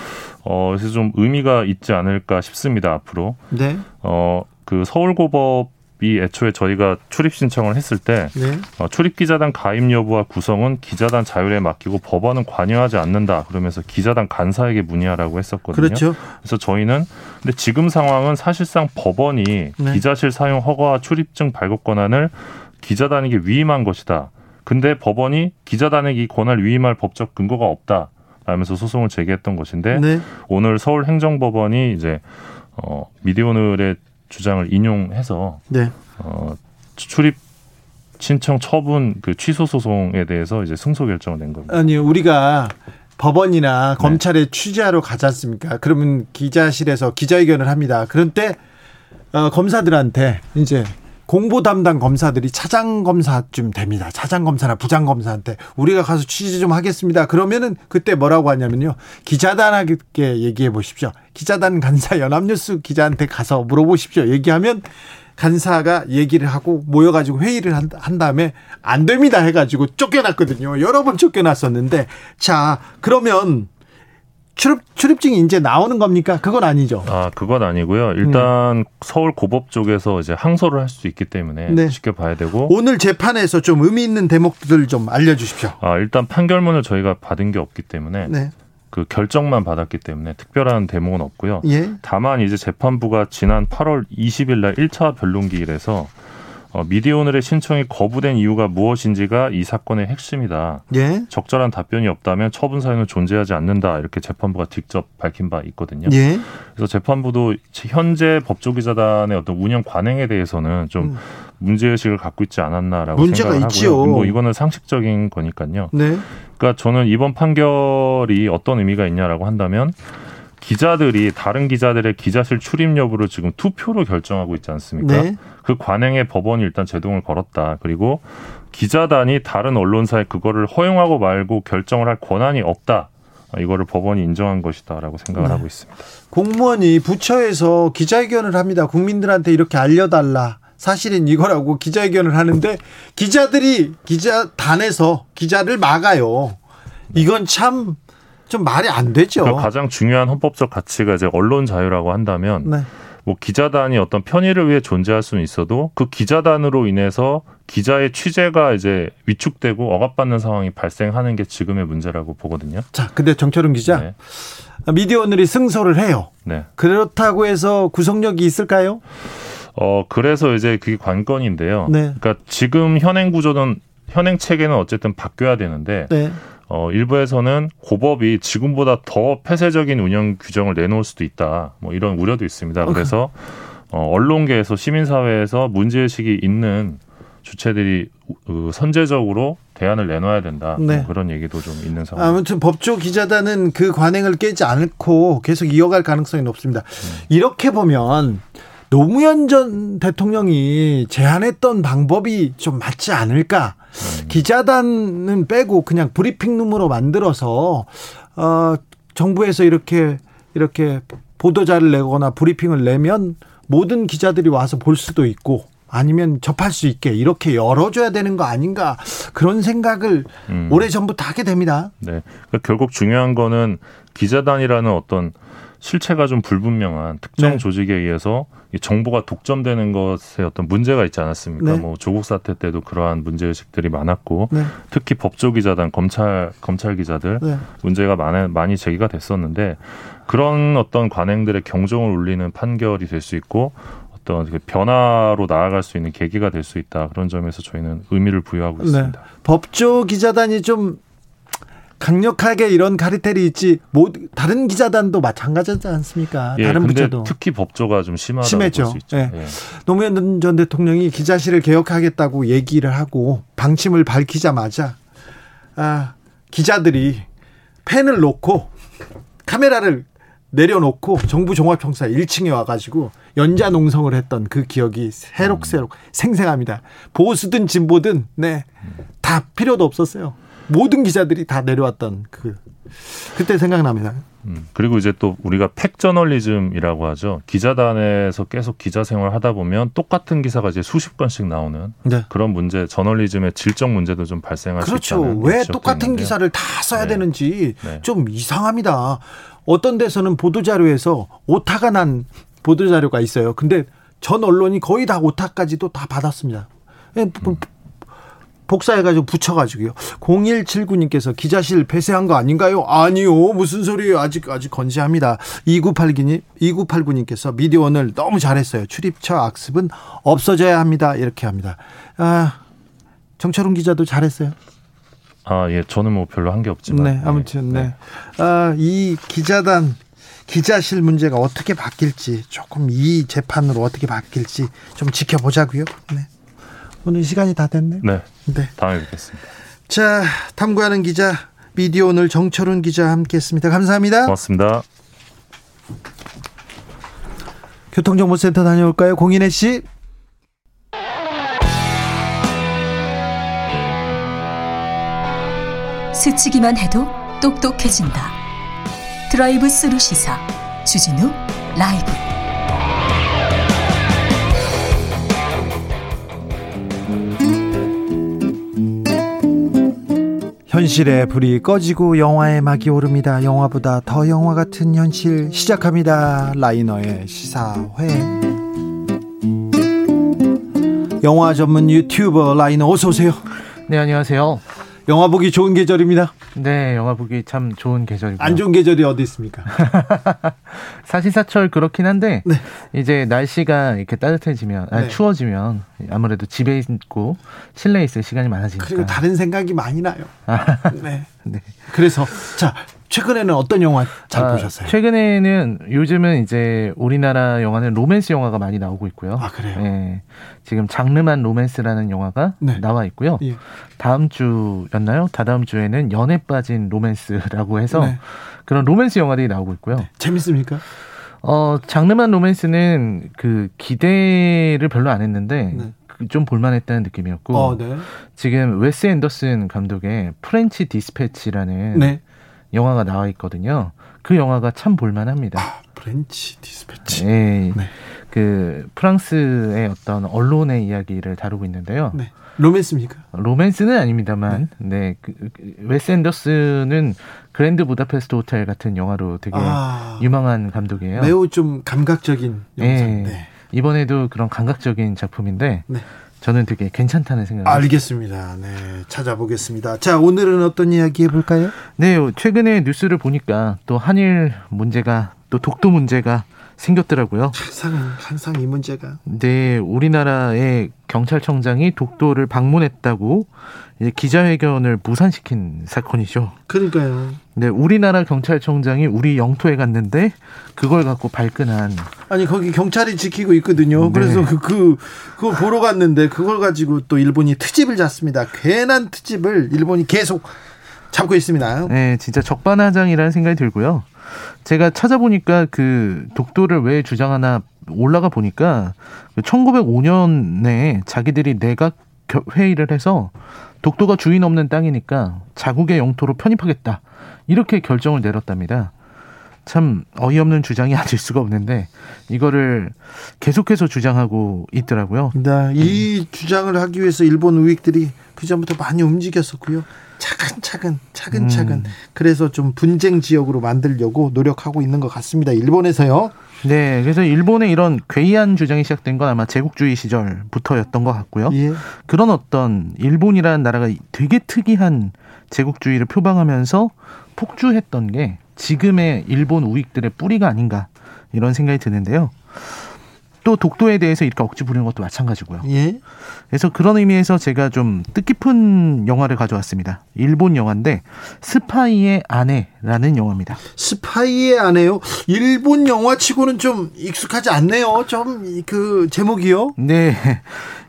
어, 그래서 좀 의미가 있지 않을까 싶습니다, 앞으로. 네. 어, 그 서울고법 이 애초에 저희가 출입 신청을 했을 때 네. 어, 출입 기자단 가입 여부와 구성은 기자단 자율에 맡기고 법원은 관여하지 않는다 그러면서 기자단 간사에게 문의하라고 했었거든요.
그렇죠.
그래서 저희는 근데 지금 상황은 사실상 법원이 네. 기자실 사용 허가와 출입증 발급 권한을 기자단에게 위임한 것이다. 근데 법원이 기자단에게 이 권한을 위임할 법적 근거가 없다. 라면서 소송을 제기했던 것인데 네. 오늘 서울행정법원이 이제 어 미디어오늘의 주장을 인용해서 네. 어 출입 신청 처분 그 취소 소송에 대해서 이제 승소 결정을 낸 겁니다.
아니 우리가 법원이나 네. 검찰에 네. 취재하러 가지 않습니까? 그러면 기자실에서 기자회견을 합니다. 그런 때 어, 검사들한테 이제 공보 담당 검사들이 차장 검사쯤 됩니다. 차장 검사나 부장 검사한테 우리가 가서 취재 좀 하겠습니다. 그러면은 그때 뭐라고 하냐면요. 기자단에게 얘기해 보십시오. 기자단 간사 연합뉴스 기자한테 가서 물어보십시오. 얘기하면 간사가 얘기를 하고 모여가지고 회의를 한, 한 다음에 안 됩니다 해가지고 쫓겨났거든요. 여러 번 쫓겨났었는데 자 그러면 출입 출입증이 이제 나오는 겁니까? 그건 아니죠.
아, 그건 아니고요. 일단 음. 서울 고법 쪽에서 이제 항소를 할 수 있기 때문에 네. 지켜봐야 되고
오늘 재판에서 좀 의미 있는 대목들 좀 알려 주십시오.
아, 일단 판결문을 저희가 받은 게 없기 때문에 네. 그 결정만 받았기 때문에 특별한 대목은 없고요. 예. 다만 이제 재판부가 지난 8월 20일 날 1차 변론기일에서 어, 미디어 오늘의 신청이 거부된 이유가 무엇인지가 이 사건의 핵심이다. 예. 적절한 답변이 없다면 처분 사유는 존재하지 않는다. 이렇게 재판부가 직접 밝힌 바 있거든요. 예. 그래서 재판부도 현재 법조기자단의 어떤 운영 관행에 대해서는 좀 음. 문제의식을 갖고 있지 않았나라고 문제가 생각을 있지요. 하고요. 뭐 이거는 상식적인 거니까요. 네. 그러니까 저는 이번 판결이 어떤 의미가 있냐라고 한다면 기자들이 다른 기자들의 기자실 출입 여부를 지금 투표로 결정하고 있지 않습니까? 네. 그 관행에 법원이 일단 제동을 걸었다. 그리고 기자단이 다른 언론사에 그거를 허용하고 말고 결정을 할 권한이 없다. 이거를 법원이 인정한 것이다라고 생각을 네. 하고 있습니다.
공무원이 부처에서 기자회견을 합니다. 국민들한테 이렇게 알려달라. 사실은 이거라고 기자회견을 하는데 기자들이 기자단에서 기자를 막아요. 이건 참 좀 말이 안 되죠.
그러니까 가장 중요한 헌법적 가치가 이제 언론 자유라고 한다면 네. 뭐 기자단이 어떤 편의를 위해 존재할 수는 있어도 그 기자단으로 인해서 기자의 취재가 이제 위축되고 억압받는 상황이 발생하는 게 지금의 문제라고 보거든요.
자, 근데 정철은 기자, 네. 미디어 오늘이 승소를 해요. 네. 그렇다고 해서 구속력이 있을까요?
어, 그래서 이제 그게 관건인데요. 네. 그러니까 지금 현행 구조는 현행 체계는 어쨌든 바뀌어야 되는데 네. 어, 일부에서는 고법이 지금보다 더 폐쇄적인 운영 규정을 내놓을 수도 있다. 뭐 이런 우려도 있습니다. 그래서 어, 언론계에서 시민사회에서 문제의식이 있는 주체들이 그 선제적으로 대안을 내놔야 된다. 뭐 네. 뭐 그런 얘기도 좀 있는 상황.
아무튼 법조 기자단은 그 관행을 깨지 않고 계속 이어갈 가능성이 높습니다. 음. 이렇게 보면 노무현 전 대통령이 제안했던 방법이 좀 맞지 않을까? 음. 기자단은 빼고 그냥 브리핑룸으로 만들어서 어 정부에서 이렇게 이렇게 보도자를 내거나 브리핑을 내면 모든 기자들이 와서 볼 수도 있고 아니면 접할 수 있게 이렇게 열어줘야 되는 거 아닌가 그런 생각을 음. 오래 전부터 하게 됩니다.
네, 그러니까 결국 중요한 거는 기자단이라는 어떤 실체가 좀 불분명한 특정 네. 조직에 의해서 정보가 독점되는 것에 어떤 문제가 있지 않았습니까? 네. 뭐 조국 사태 때도 그러한 문제 의식들이 많았고 네. 특히 법조 기자단, 검찰 검찰 기자들 네. 문제가 많이 많이 제기가 됐었는데 그런 어떤 관행들의 경종을 울리는 판결이 될 수 있고 어떤 그 변화로 나아갈 수 있는 계기가 될 수 있다 그런 점에서 저희는 의미를 부여하고 네. 있습니다.
법조 기자단이 좀 강력하게 이런 카리텔이 있지 뭐 다른 기자단도 마찬가지지 않습니까?
예,
다른
부처도 특히 법조가 좀 심하다고
심했죠.
볼수.
예. 예. 노무현 전 대통령이 기자실을 개혁하겠다고 얘기를 하고 방침을 밝히자마자 아, 기자들이 펜을 놓고 카메라를 내려놓고 정부 종합청사 1층에 와가지고 연자 농성을 했던 그 기억이 새록새록 생생합니다. 보수든 진보든 네다 필요도 없었어요. 모든 기자들이 다 내려왔던 그 그때 생각납니다.
음, 그리고 이제 또 우리가 팩 저널리즘이라고 하죠. 기자단에서 계속 기자 생활 하다 보면 똑같은 기사가 이제 수십 건씩 나오는 네. 그런 문제, 저널리즘의 질적 문제도 좀 발생할
그렇죠.
수 있다는
왜 똑같은 있는데요. 기사를 다 써야 네. 되는지 네. 좀 이상합니다. 어떤 데서는 보도 자료에서 오타가 난 보도 자료가 있어요. 근데 전 언론이 거의 다 오타까지도 다 받았습니다. 예, 음. 복사해가지고 붙여가지고요. 0179님께서 기자실 폐쇄한 거 아닌가요? 아니요. 무슨 소리예요. 아직, 아직 건재합니다. 2989님, 2989님께서 미디어 오늘 너무 잘했어요. 출입처 악습은 없어져야 합니다. 이렇게 합니다. 아, 정철훈 기자도 잘했어요.
아, 예. 저는 뭐 별로 한 게 없지만.
네, 아무튼, 네. 네. 아, 이 기자단, 기자실 문제가 어떻게 바뀔지, 조금 이 재판으로 어떻게 바뀔지 좀 지켜보자고요. 네. 오늘 시간이 다 됐네요.
네. 네. 다음에 뵙겠습니다.
자, 탐구하는 기자 미디어 오늘 정철훈 기자 함께했습니다. 감사합니다.
고맙습니다.
교통정보센터 다녀올까요, 공인혜 씨?
스치기만 해도 똑똑해진다. 드라이브 스루 시사 주진우 라이브.
현실의 불이 꺼지고 영화의 막이 오릅니다. 영화보다 더 영화 같은 현실 시작합니다. 라이너의 시사회. 영화 전문 유튜버 라이너 어서 오세요.
네, 안녕하세요.
영화 보기 좋은 계절입니다.
네, 영화 보기 참 좋은 계절이고.
안 좋은 계절이 어디 있습니까? (laughs)
사실사철 그렇긴 한데 네. 이제 날씨가 이렇게 따뜻해지면 아니, 네. 추워지면 아무래도 집에 있고 실내에 있을 시간이 많아지니까.
그리고 다른 생각이 많이 나요. 아. 네. (laughs) 네. 그래서 자 최근에는 어떤 영화 잘 아, 보셨어요?
최근에는 요즘은 이제 우리나라 영화는 로맨스 영화가 많이 나오고 있고요.
아 그래요? 네.
지금 장르만 로맨스라는 영화가 네. 나와 있고요. 예. 다음 주였나요? 다다음 주에는 연애 빠진 로맨스라고 해서 네. 그런 로맨스 영화들이 나오고 있고요. 네.
재밌습니까?
어 장르만 로맨스는 그 기대를 별로 안 했는데. 네. 그좀 볼만했다는 느낌이었고 어, 네. 지금 웨스 앤더슨 감독의 프렌치 디스패치라는 네. 영화가 나와 있거든요. 그 영화가 참 볼만합니다. 아,
프렌치 디스패치.
네. 네. 그 프랑스의 어떤 언론의 이야기를 다루고 있는데요. 네.
로맨스입니까?
로맨스는 아닙니다만, 네, 네 그, 그, 웨스 앤더슨은 그랜드 부다페스트 호텔 같은 영화로 되게 아, 유명한 감독이에요.
매우 좀 감각적인 영상. 네. 네.
이번에도 그런 감각적인 작품인데, 네. 저는 되게 괜찮다는 생각을
알겠습니다. 네, 찾아보겠습니다. 자, 오늘은 어떤 이야기 해볼까요?
네, 최근에 뉴스를 보니까 또 한일 문제가 또 독도 문제가 생겼더라고요.
항상 항상 이 문제가.
네, 우리나라의 경찰청장이 독도를 방문했다고 기자회견을 무산시킨 사건이죠.
그러니까요.
네, 우리나라 경찰청장이 우리 영토에 갔는데 그걸 갖고 발끈한.
아니 거기 경찰이 지키고 있거든요. 네. 그래서 그, 그 그걸 보러 갔는데 그걸 가지고 또 일본이 트집을 잡습니다. 괜한 트집을 일본이 계속 잡고 있습니다.
네, 진짜 적반하장이라는 생각이 들고요. 제가 찾아보니까 그 독도를 왜 주장하나 올라가 보니까 1905년에 그 자기들이 내각 회의를 해서 독도가 주인 없는 땅이니까 자국의 영토로 편입하겠다. 이렇게 결정을 내렸답니다. 참 어이없는 주장이 아닐 수가 없는데 이거를 계속해서 주장하고 있더라고요.
네, 이 음. 주장을 하기 위해서 일본 우익들이 그 전부터 많이 움직였었고요. 차근차근 차근차근 음. 그래서 좀 분쟁 지역으로 만들려고 노력하고 있는 것 같습니다. 일본에서요.
네, 그래서 일본의 이런 괴이한 주장이 시작된 건 아마 제국주의 시절부터였던 것 같고요. 예. 그런 어떤 일본이라는 나라가 되게 특이한 제국주의를 표방하면서 폭주했던 게 지금의 일본 우익들의 뿌리가 아닌가 이런 생각이 드는데요. 또 독도에 대해서 이렇게 억지 부리는 것도 마찬가지고요. 예. 그래서 그런 의미에서 제가 좀 뜻깊은 영화를 가져왔습니다. 일본 영화인데 스파이의 아내라는 영화입니다.
스파이의 아내요? 일본 영화치고는 좀 익숙하지 않네요. 좀 그 제목이요?
네.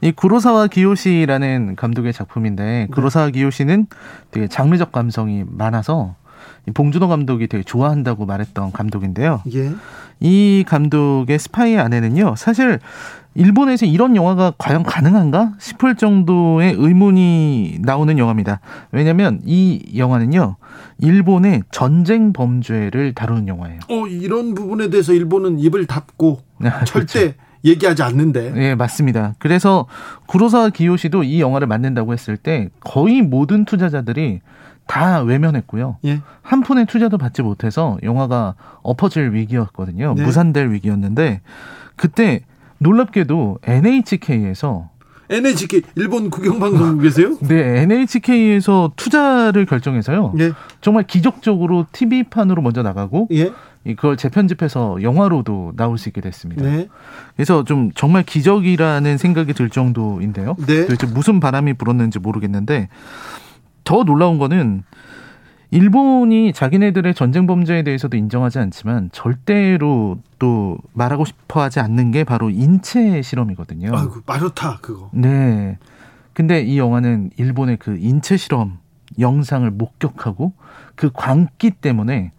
이 구로사와 기요시라는 감독의 작품인데 네. 구로사와 기요시는 되게 장르적 감성이 많아서 봉준호 감독이 되게 좋아한다고 말했던 감독인데요. 예. 이 감독의 스파이의 아내는요, 사실 일본에서 이런 영화가 과연 가능한가 싶을 정도의 의문이 나오는 영화입니다. 왜냐하면 이 영화는요, 일본의 전쟁 범죄를 다루는 영화예요.
어, 이런 부분에 대해서 일본은 입을 닫고 (laughs) 아, 절대 그렇죠. 얘기하지 않는데.
네, 맞습니다. 그래서 구로사 기요시도 이 영화를 만든다고 했을 때 거의 모든 투자자들이 다 외면했고요. 예. 한 푼의 투자도 받지 못해서 영화가 엎어질 위기였거든요. 네. 무산될 위기였는데 그때 놀랍게도 NHK에서
NHK 일본 국영방송국에서요? (laughs)
네, NHK에서 투자를 결정해서요. 예. 정말 기적적으로 TV판으로 먼저 나가고 예. 그걸 재편집해서 영화로도 나올 수 있게 됐습니다. 네. 그래서 좀 정말 기적이라는 생각이 들 정도인데요. 네. 도대체 무슨 바람이 불었는지 모르겠는데 더 놀라운 거는 일본이 자기네들의 전쟁 범죄에 대해서도 인정하지 않지만 절대로 또 말하고 싶어 하지 않는 게 바로 인체 실험이거든요.
아이고, 마루타 그거.
네. 근데 이 영화는 일본의 그 인체 실험 영상을 목격하고 그 광기 때문에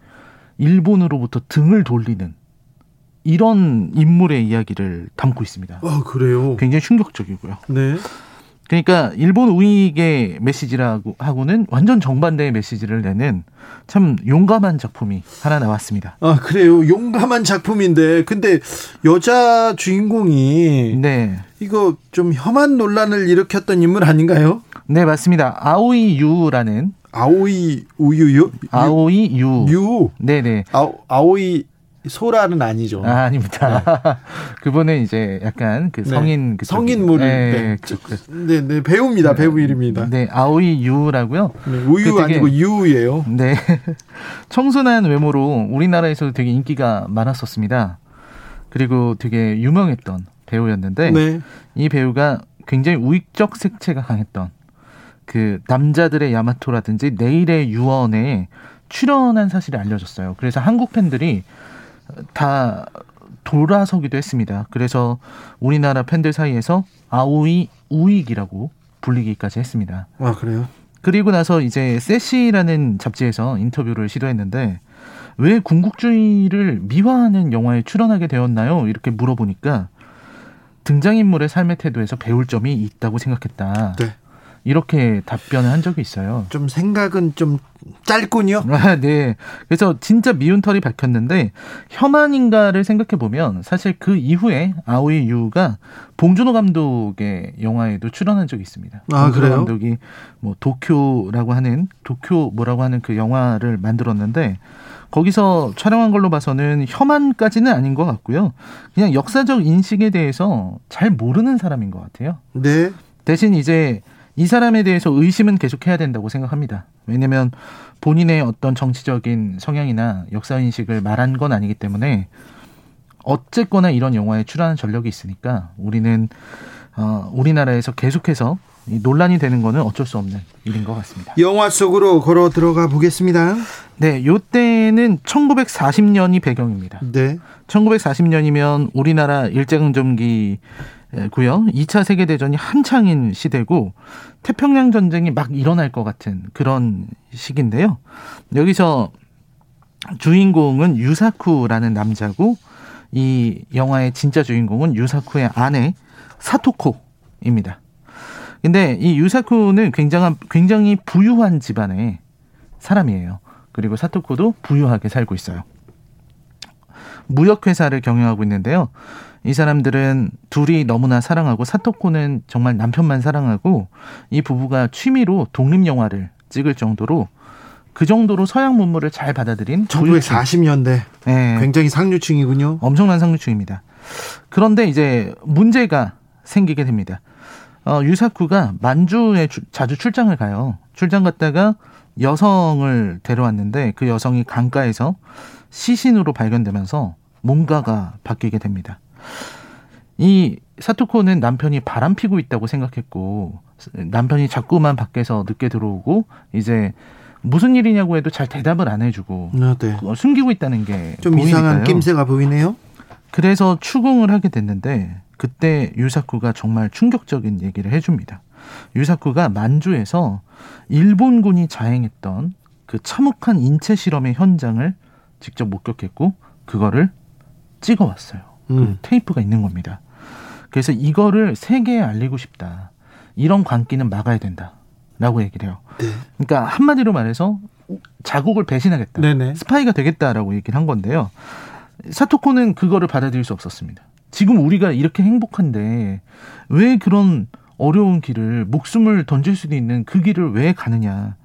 일본으로부터 등을 돌리는 이런 인물의 이야기를 담고 있습니다.
아, 그래요?
굉장히 충격적이고요. 네. 그러니까 일본 우익의 메시지라고 하고는 완전 정반대의 메시지를 내는 참 용감한 작품이 하나 나왔습니다.
아 그래요, 용감한 작품인데 근데 여자 주인공이 네 이거 좀 혐한 논란을 일으켰던 인물 아닌가요?
네 맞습니다. 아오이 유라는
아오이 우유요?
아오이 유.
유.
네네.
아, 아오이 소라는 아니죠.
아, 아닙니다. 네. (laughs) 그분은 이제 약간 그 네. 성인 네. 그
성인물 네, 네. 그, 네, 네, 배우입니다. 배우 이름입니다.
네, 아오이 유라고요.
네, 우유 그 아니고 유예요.
네. (laughs) 청순한 외모로 우리나라에서도 되게 인기가 많았었습니다. 그리고 되게 유명했던 배우였는데 네. 이 배우가 굉장히 우익적 색채가 강했던 그 남자들의 야마토라든지 내일의 유언에 출연한 사실이 알려졌어요. 그래서 한국 팬들이 다 돌아서기도 했습니다. 그래서 우리나라 팬들 사이에서 아오이 우익이라고 불리기까지 했습니다.
아 그래요?
그리고 나서 이제 세시라는 잡지에서 인터뷰를 시도했는데 왜 군국주의를 미화하는 영화에 출연하게 되었나요? 이렇게 물어보니까 등장인물의 삶의 태도에서 배울 점이 있다고 생각했다. 네. 이렇게 답변을 한 적이 있어요.
좀 생각은 좀 짧군요. (laughs)
아, 네. 그래서 진짜 미운 털이 밝혔는데 혐한인가를 생각해 보면 사실 그 이후에 아오이 유가 봉준호 감독의 영화에도 출연한 적이 있습니다.
아, 그래요?
감독이 뭐 도쿄라고 하는 도쿄 뭐라고 하는 그 영화를 만들었는데 거기서 촬영한 걸로 봐서는 혐한까지는 아닌 것 같고요. 그냥 역사적 인식에 대해서 잘 모르는 사람인 것 같아요.
네.
대신 이제 이 사람에 대해서 의심은 계속해야 된다고 생각합니다. 왜냐하면 본인의 어떤 정치적인 성향이나 역사 인식을 말한 건 아니기 때문에 어쨌거나 이런 영화에 출연하는 전력이 있으니까 우리는 어, 우리나라에서 계속해서 논란이 되는 거는 어쩔 수 없는 일인 것 같습니다.
영화 속으로 걸어 들어가 보겠습니다.
네, 요때는 1940년이 배경입니다.
네.
1940년이면 우리나라 일제강점기 고요. 2차 세계 대전이 한창인 시대고 태평양 전쟁이 막 일어날 것 같은 그런 시기인데요. 여기서 주인공은 유사쿠라는 남자고 이 영화의 진짜 주인공은 유사쿠의 아내 사토코입니다. 근데 이 유사쿠는 굉장한 굉장히 부유한 집안의 사람이에요. 그리고 사토코도 부유하게 살고 있어요. 무역회사를 경영하고 있는데요. 이 사람들은 둘이 너무나 사랑하고 사토코는 정말 남편만 사랑하고 이 부부가 취미로 독립 영화를 찍을 정도로 그 정도로 서양 문물을 잘 받아들인
1940년대 네. 굉장히 상류층이군요.
엄청난 상류층입니다. 그런데 이제 문제가 생기게 됩니다. 어, 유사쿠가 만주에 주, 자주 출장을 가요. 출장 갔다가 여성을 데려왔는데 그 여성이 강가에서 시신으로 발견되면서 뭔가가 바뀌게 됩니다. 이 사토코는 남편이 바람 피고 있다고 생각했고 남편이 자꾸만 밖에서 늦게 들어오고 이제 무슨 일이냐고 해도 잘 대답을 안 해주고 아, 네. 숨기고 있다는 게
좀 이상한 낌새가 보이네요.
그래서 추궁을 하게 됐는데 그때 유사쿠가 정말 충격적인 얘기를 해줍니다. 유사쿠가 만주에서 일본군이 자행했던 그 참혹한 인체 실험의 현장을 직접 목격했고 그거를 찍어왔어요. 그 음. 그 테이프가 있는 겁니다. 그래서 이거를 세계에 알리고 싶다. 이런 광기는 막아야 된다. 라고 얘기를 해요. 네. 그러니까 한마디로 말해서 자국을 배신하겠다. 네네. 스파이가 되겠다라고 얘기를 한 건데요. 사토코는 그거를 받아들일 수 없었습니다. 지금 우리가 이렇게 행복한데 왜 그런 어려운 길을 목숨을 던질 수도 있는 그 길을 왜 가느냐.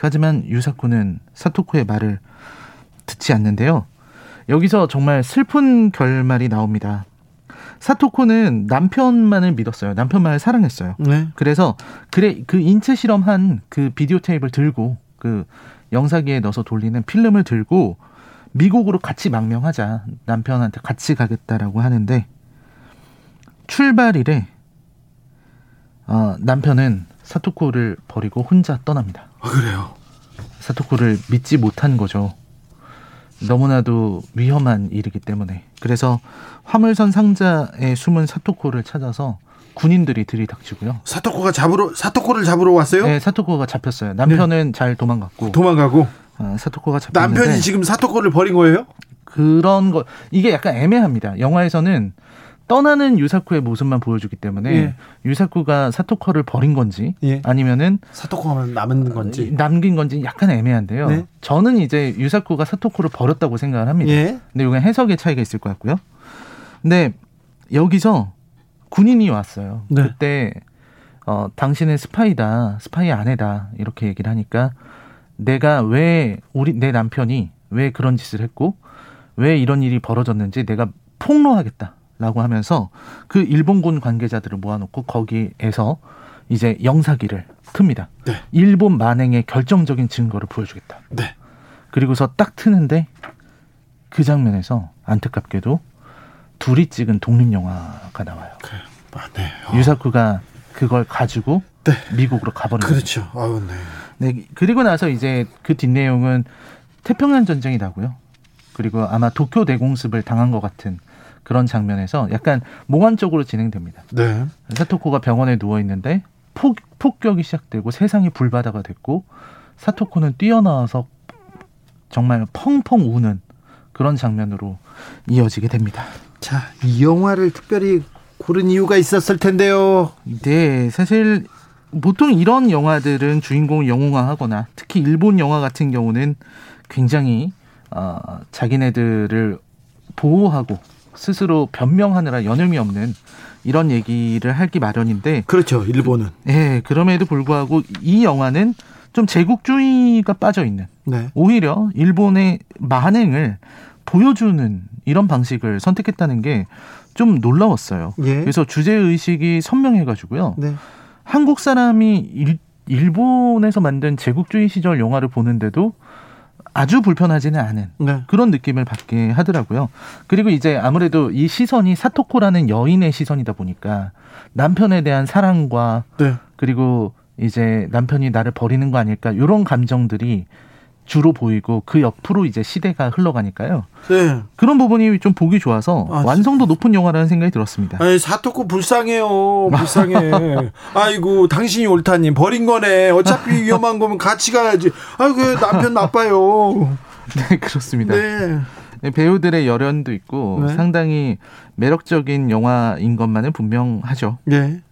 하지만 유사코는 사토코의 말을 듣지 않는데요. 여기서 정말 슬픈 결말이 나옵니다. 사토코는 남편만을 믿었어요. 남편만을 사랑했어요. 네. 그래서 그래 그 인체 실험한 그 비디오 테이프를 들고 그 영사기에 넣어서 돌리는 필름을 들고 미국으로 같이 망명하자. 남편한테 같이 가겠다라고 하는데 출발일에 어, 남편은 사토코를 버리고 혼자 떠납니다.
아, 그래요?
사토코를 믿지 못한 거죠. 너무나도 위험한 일이기 때문에. 그래서 화물선 상자에 숨은 사토코를 찾아서 군인들이 들이닥치고요.
사토코가 잡으러 사토코를 잡으러 왔어요?
네, 사토코가 잡혔어요. 남편은 네. 잘 도망갔고.
도망가고.
어, 사토코가 잡혔는데
남편이 지금 사토코를 버린 거예요?
그런 거 이게 약간 애매합니다. 영화에서는 떠나는 유사쿠의 모습만 보여주기 때문에 예. 유사쿠가 사토코를 버린 건지 예. 아니면은
사토코가 남은 건지
어, 남긴 건지 약간 애매한데요. 네. 저는 이제 유사쿠가 사토코를 버렸다고 생각을 합니다. 예. 근데 이건 해석의 차이가 있을 것 같고요. 근데 여기서 군인이 왔어요. 네. 그때 어 당신은 스파이다, 스파이 아내다 이렇게 얘기를 하니까 내가 왜 우리 내 남편이 왜 그런 짓을 했고 왜 이런 일이 벌어졌는지 내가 폭로하겠다. 라고 하면서 그 일본군 관계자들을 모아놓고 거기에서 이제 영사기를 틉니다. 네. 일본 만행의 결정적인 증거를 보여주겠다. 네. 그리고서 딱 트는데 그 장면에서 안타깝게도 둘이 찍은 독립영화가 나와요. 그, 아, 네. 어. 유사쿠가 그걸 가지고 네. 미국으로 가버린
그렇죠. 아유,
네. 네. 그리고 나서 이제 그 뒷내용은 태평양 전쟁이 나고요. 그리고 아마 도쿄 대공습을 당한 것 같은 그런 장면에서 약간 몽환적으로 진행됩니다. 네. 사토코가 병원에 누워 있는데 폭, 폭격이 시작되고 세상이 불바다가 됐고 사토코는 뛰어나와서 정말 펑펑 우는 그런 장면으로 이어지게 됩니다.
자, 이 영화를 특별히 고른 이유가 있었을 텐데요.
네, 사실 보통 이런 영화들은 주인공을 영웅화하거나 특히 일본 영화 같은 경우는 굉장히 어, 자기네들을 보호하고 스스로 변명하느라 여념이 없는 이런 얘기를 하기 마련인데
그렇죠 일본은
예 네, 그럼에도 불구하고 이 영화는 좀 제국주의가 빠져 있는 네. 오히려 일본의 만행을 보여주는 이런 방식을 선택했다는 게 좀 놀라웠어요. 예. 그래서 주제 의식이 선명해가지고요. 네. 한국 사람이 일, 일본에서 만든 제국주의 시절 영화를 보는데도 아주 불편하지는 않은 네. 그런 느낌을 받게 하더라고요. 그리고 이제 아무래도 이 시선이 사토코라는 여인의 시선이다 보니까 남편에 대한 사랑과 네. 그리고 이제 남편이 나를 버리는 거 아닐까 이런 감정들이 주로 보이고 그 옆으로 이제 시대가 흘러가니까요. 네. 그런 부분이 좀 보기 좋아서 아, 완성도 높은 영화라는 생각이 들었습니다.
아니, 사토코 불쌍해요. 불쌍해. (laughs) 아이고, 당신이 옳다님. 버린 거네. 어차피 (laughs) 위험한 거면 같이 가야지. 아이고, 남편 나빠요. (laughs)
네, 그렇습니다. 네. 네. 배우들의 열연도 있고 네. 상당히 매력적인 영화인 것만은 분명하죠. 네.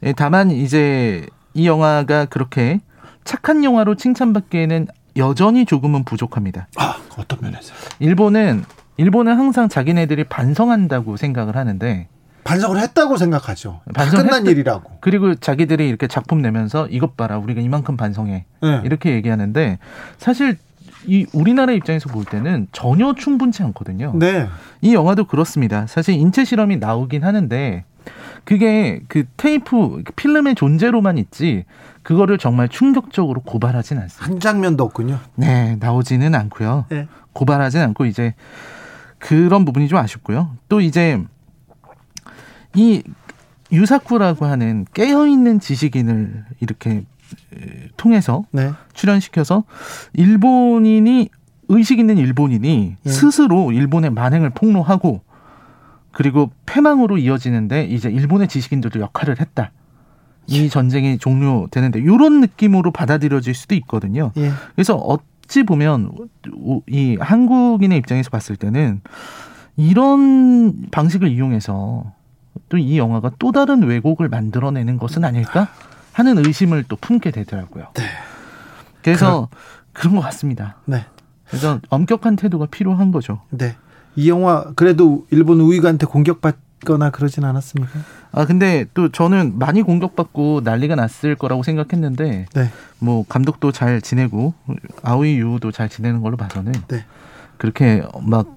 네. 다만 이제 이 영화가 그렇게 착한 영화로 칭찬받기에는 여전히 조금은 부족합니다.
아, 어떤 면에서?
일본은 일본은 항상 자기네들이 반성한다고 생각을 하는데
반성을 했다고 생각하죠. 반성 끝난 일이라고.
그리고 자기들이 이렇게 작품 내면서 이것 봐라 우리가 이만큼 반성해 네. 이렇게 얘기하는데 사실 이 우리나라 입장에서 볼 때는 전혀 충분치 않거든요. 네. 이 영화도 그렇습니다. 사실 인체 실험이 나오긴 하는데 그게 그 테이프 필름의 존재로만 있지 그거를 정말 충격적으로 고발하진 않습니다.
한 장면도 없군요.
네, 나오지는 않고요. 네. 고발하진 않고 이제 그런 부분이 좀 아쉽고요. 또 이제 이 유사쿠라고 하는 깨어 있는 지식인을 이렇게 통해서 네. 출연시켜서 일본인이 의식 있는 일본인이 네. 스스로 일본의 만행을 폭로하고 그리고 패망으로 이어지는데 이제 일본의 지식인들도 역할을 했다. 이 예. 전쟁이 종료되는데 이런 느낌으로 받아들여질 수도 있거든요. 예. 그래서 어찌 보면 이 한국인의 입장에서 봤을 때는 이런 방식을 이용해서 또 이 영화가 또 다른 왜곡을 만들어내는 것은 아닐까 하는 의심을 또 품게 되더라고요. 네. 그래서 그 그런 것 같습니다. 네. 그래서 엄격한 태도가 필요한 거죠.
네. 이 영화 그래도 일본 우익한테 공격받 거나 그러진 않았습니까?
아 근데 또 저는 많이 공격받고 난리가 났을 거라고 생각했는데 네. 뭐 감독도 잘 지내고 아오이 유도 잘 지내는 걸로 봐서는 네. 그렇게 막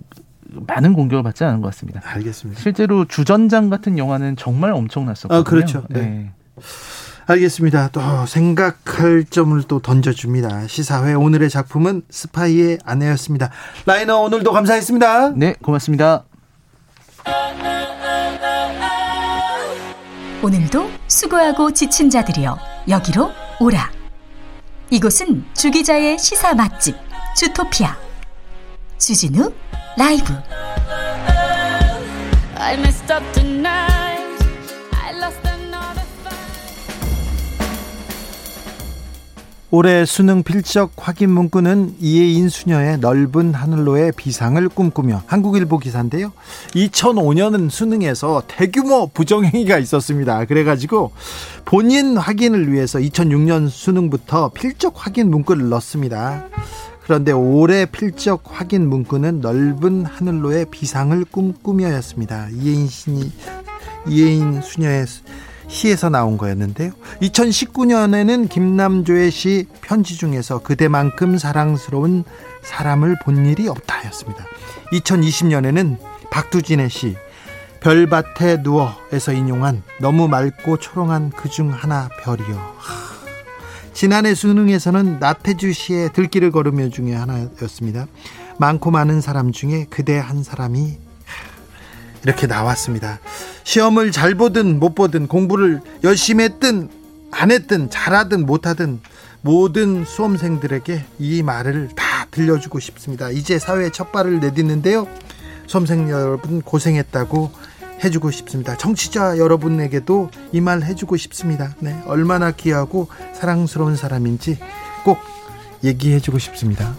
많은 공격을 받지 않은 것 같습니다.
알겠습니다.
실제로 주전장 같은 영화는 정말 엄청났었거든요. 아
그렇죠. 네. 네. 알겠습니다. 또 생각할 점을 또 던져줍니다. 시사회 오늘의 작품은 스파이의 아내였습니다. 라이너 오늘도 감사했습니다.
네, 고맙습니다.
오늘도 수고하고 지친 자들이여 여기로 오라. 이곳은 주기자의 시사 맛집 주토피아 주진우 라이브.
올해 수능 필적 확인 문구는 이해인 수녀의 넓은 하늘로의 비상을 꿈꾸며 한국일보 기사인데요. 2005년은 수능에서 대규모 부정행위가 있었습니다. 그래가지고 본인 확인을 위해서 2006년 수능부터 필적 확인 문구를 넣습니다. 그런데 올해 필적 확인 문구는 넓은 하늘로의 비상을 꿈꾸며였습니다. 이해인 신이 이해인 수녀의 시에서 나온 거였는데요. 2019년에는 김남조의 시 편지 중에서 그대만큼 사랑스러운 사람을 본 일이 없다였습니다. 2020년에는 박두진의 시 별밭에 누워에서 인용한 너무 맑고 초롱한 그 중 하나 별이요. 지난해 수능에서는 나태주 씨의 들길을 걸으며 중에 하나였습니다. 많고 많은 사람 중에 그대 한 사람이 이렇게 나왔습니다. 시험을 잘 보든 못 보든 공부를 열심히 했든 안 했든 잘하든 못하든 모든 수험생들에게 이 말을 다 들려주고 싶습니다. 이제 사회에 첫 발을 내딛는데요. 수험생 여러분 고생했다고 해주고 싶습니다. 정치자 여러분에게도 이 말 해주고 싶습니다. 네, 얼마나 귀하고 사랑스러운 사람인지 꼭 얘기해주고 싶습니다.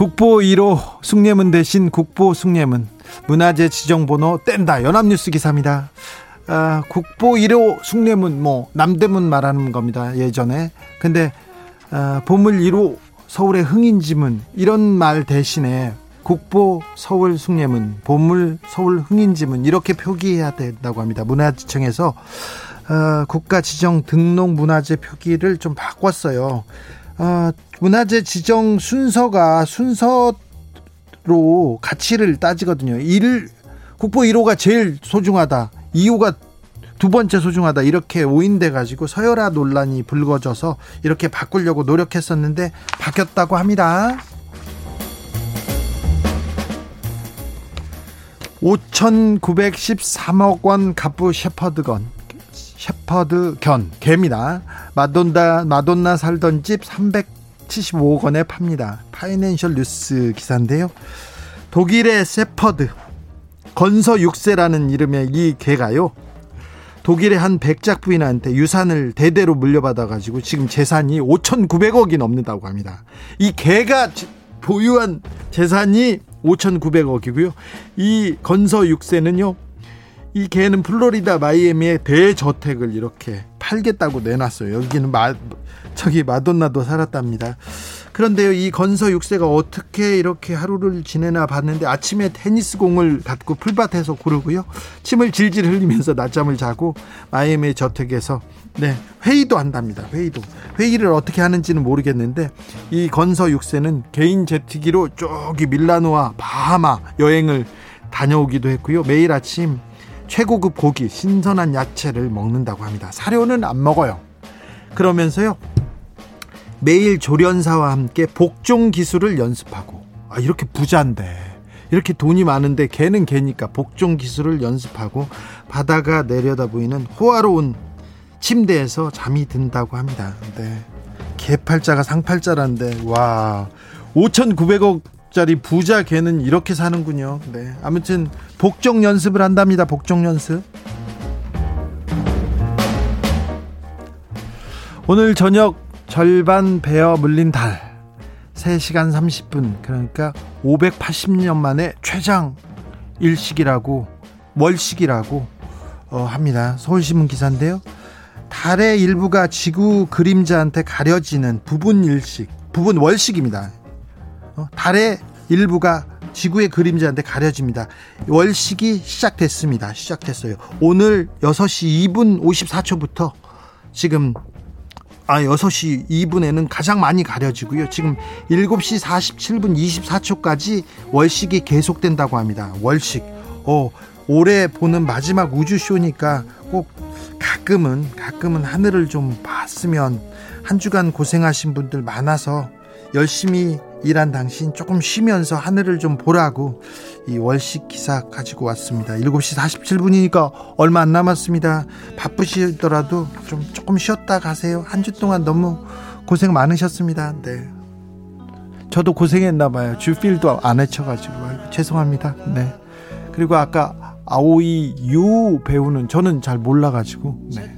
국보 1호 숭례문 대신 국보 숭례문 문화재 지정번호 뗀다 연합뉴스 기사입니다. 아, 국보 1호 숭례문 뭐 남대문 말하는 겁니다 예전에 근데 아, 보물 1호 서울의 흥인지문 이런 말 대신에 국보 서울 숭례문 보물 서울 흥인지문 이렇게 표기해야 된다고 합니다 문화지청에서 어, 국가 지정 등록 문화재 표기를 좀 바꿨어요. 어, 문화재 지정 순서가 순서로 가치를 따지거든요. 1 국보 1호가 제일 소중하다. 2호가 두 번째 소중하다 이렇게 오인돼 가지고 서열화 논란이 불거져서 이렇게 바꾸려고 노력했었는데 바뀌었다고 합니다. 5,913억 원 갑부 셰퍼드건 셰퍼드 견 개입니다. 마돈나 마돈나 살던 집 375억 원에 팝니다. 파이낸셜 뉴스 기사인데요. 독일의 셰퍼드 건서 6세라는 이름의 이 개가요. 독일의 한 백작 부인한테 유산을 대대로 물려받아 가지고 지금 재산이 5,900억이 넘는다고 합니다. 이 개가 보유한 재산이 5,900억이고요. 이 건서 6세는요. 이 개는 플로리다 마이애미에 대저택을 이렇게 팔겠다고 내놨어요. 여기는 마, 저기 마돈나도 살았답니다. 그런데요, 이 건서 6세가 어떻게 이렇게 하루를 지내나 봤는데 아침에 테니스 공을 갖고 풀밭에서 고르고요. 침을 질질 흘리면서 낮잠을 자고 마이애미 저택에서 네, 회의도 한답니다. 회의도. 회의를 어떻게 하는지는 모르겠는데 이 건서 6세는 개인 제트기로 저기 밀라노와 바하마 여행을 다녀오기도 했고요. 매일 아침 최고급 고기, 신선한 야채를 먹는다고 합니다. 사료는 안 먹어요. 그러면서요, 매일 조련사와 함께 복종 기술을 연습하고, 아, 이렇게 부자인데, 이렇게 돈이 많은데 개는 개니까 복종 기술을 연습하고 바다가 내려다 보이는 호화로운 침대에서 잠이 든다고 합니다. 네. 개팔자가 상팔자라는데 와 5,900억 짜리 부자 개는 이렇게 사는군요. 네. 아무튼 복종 연습을 한답니다. 복종 연습. 오늘 저녁 절반 베어 물린 달 3시간 30분 그러니까 580년 만에 최장 일식이라고 월식이라고 어, 합니다. 서울신문 기사인데요. 달의 일부가 지구 그림자한테 가려지는 부분 일식, 부분 월식입니다. 어, 달의 일부가 지구의 그림자한테 가려집니다. 월식이 시작됐습니다. 시작됐어요. 오늘 6시 2분 54초부터 지금 아 6시 2분에는 가장 많이 가려지고요. 지금 7시 47분 24초까지 월식이 계속된다고 합니다. 월식. 어, 올해 보는 마지막 우주쇼니까 꼭 가끔은 가끔은 하늘을 좀 봤으면 한 주간 고생하신 분들 많아서 열심히 일한 당신 조금 쉬면서 하늘을 좀 보라고 이 월식 기사 가지고 왔습니다. 7시 47분이니까 얼마 안 남았습니다. 바쁘시더라도 좀 조금 쉬었다 가세요. 한 주 동안 너무 고생 많으셨습니다. 네. 저도 고생했나 봐요. 주필도 안 해쳐가지고 죄송합니다. 네. 그리고 아까 아오이 유 배우는 저는 잘 몰라가지고 네.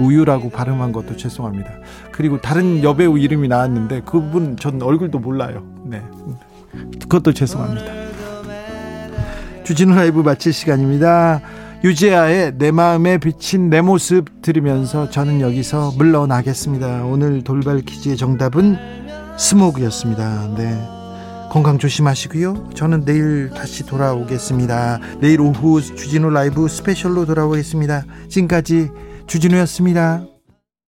우유라고 발음한 것도 죄송합니다. 그리고 다른 여배우 이름이 나왔는데 그분 전 얼굴도 몰라요. 네. 그것도 죄송합니다. 주진우 라이브 마칠 시간입니다. 유재하의 내 마음에 비친 내 모습 들으면서 저는 여기서 물러나겠습니다. 오늘 돌발 퀴즈의 정답은 스모그였습니다. 네. 건강 조심하시고요. 저는 내일 다시 돌아오겠습니다. 내일 오후 주진우 라이브 스페셜로 돌아오겠습니다. 지금까지 주진우였습니다.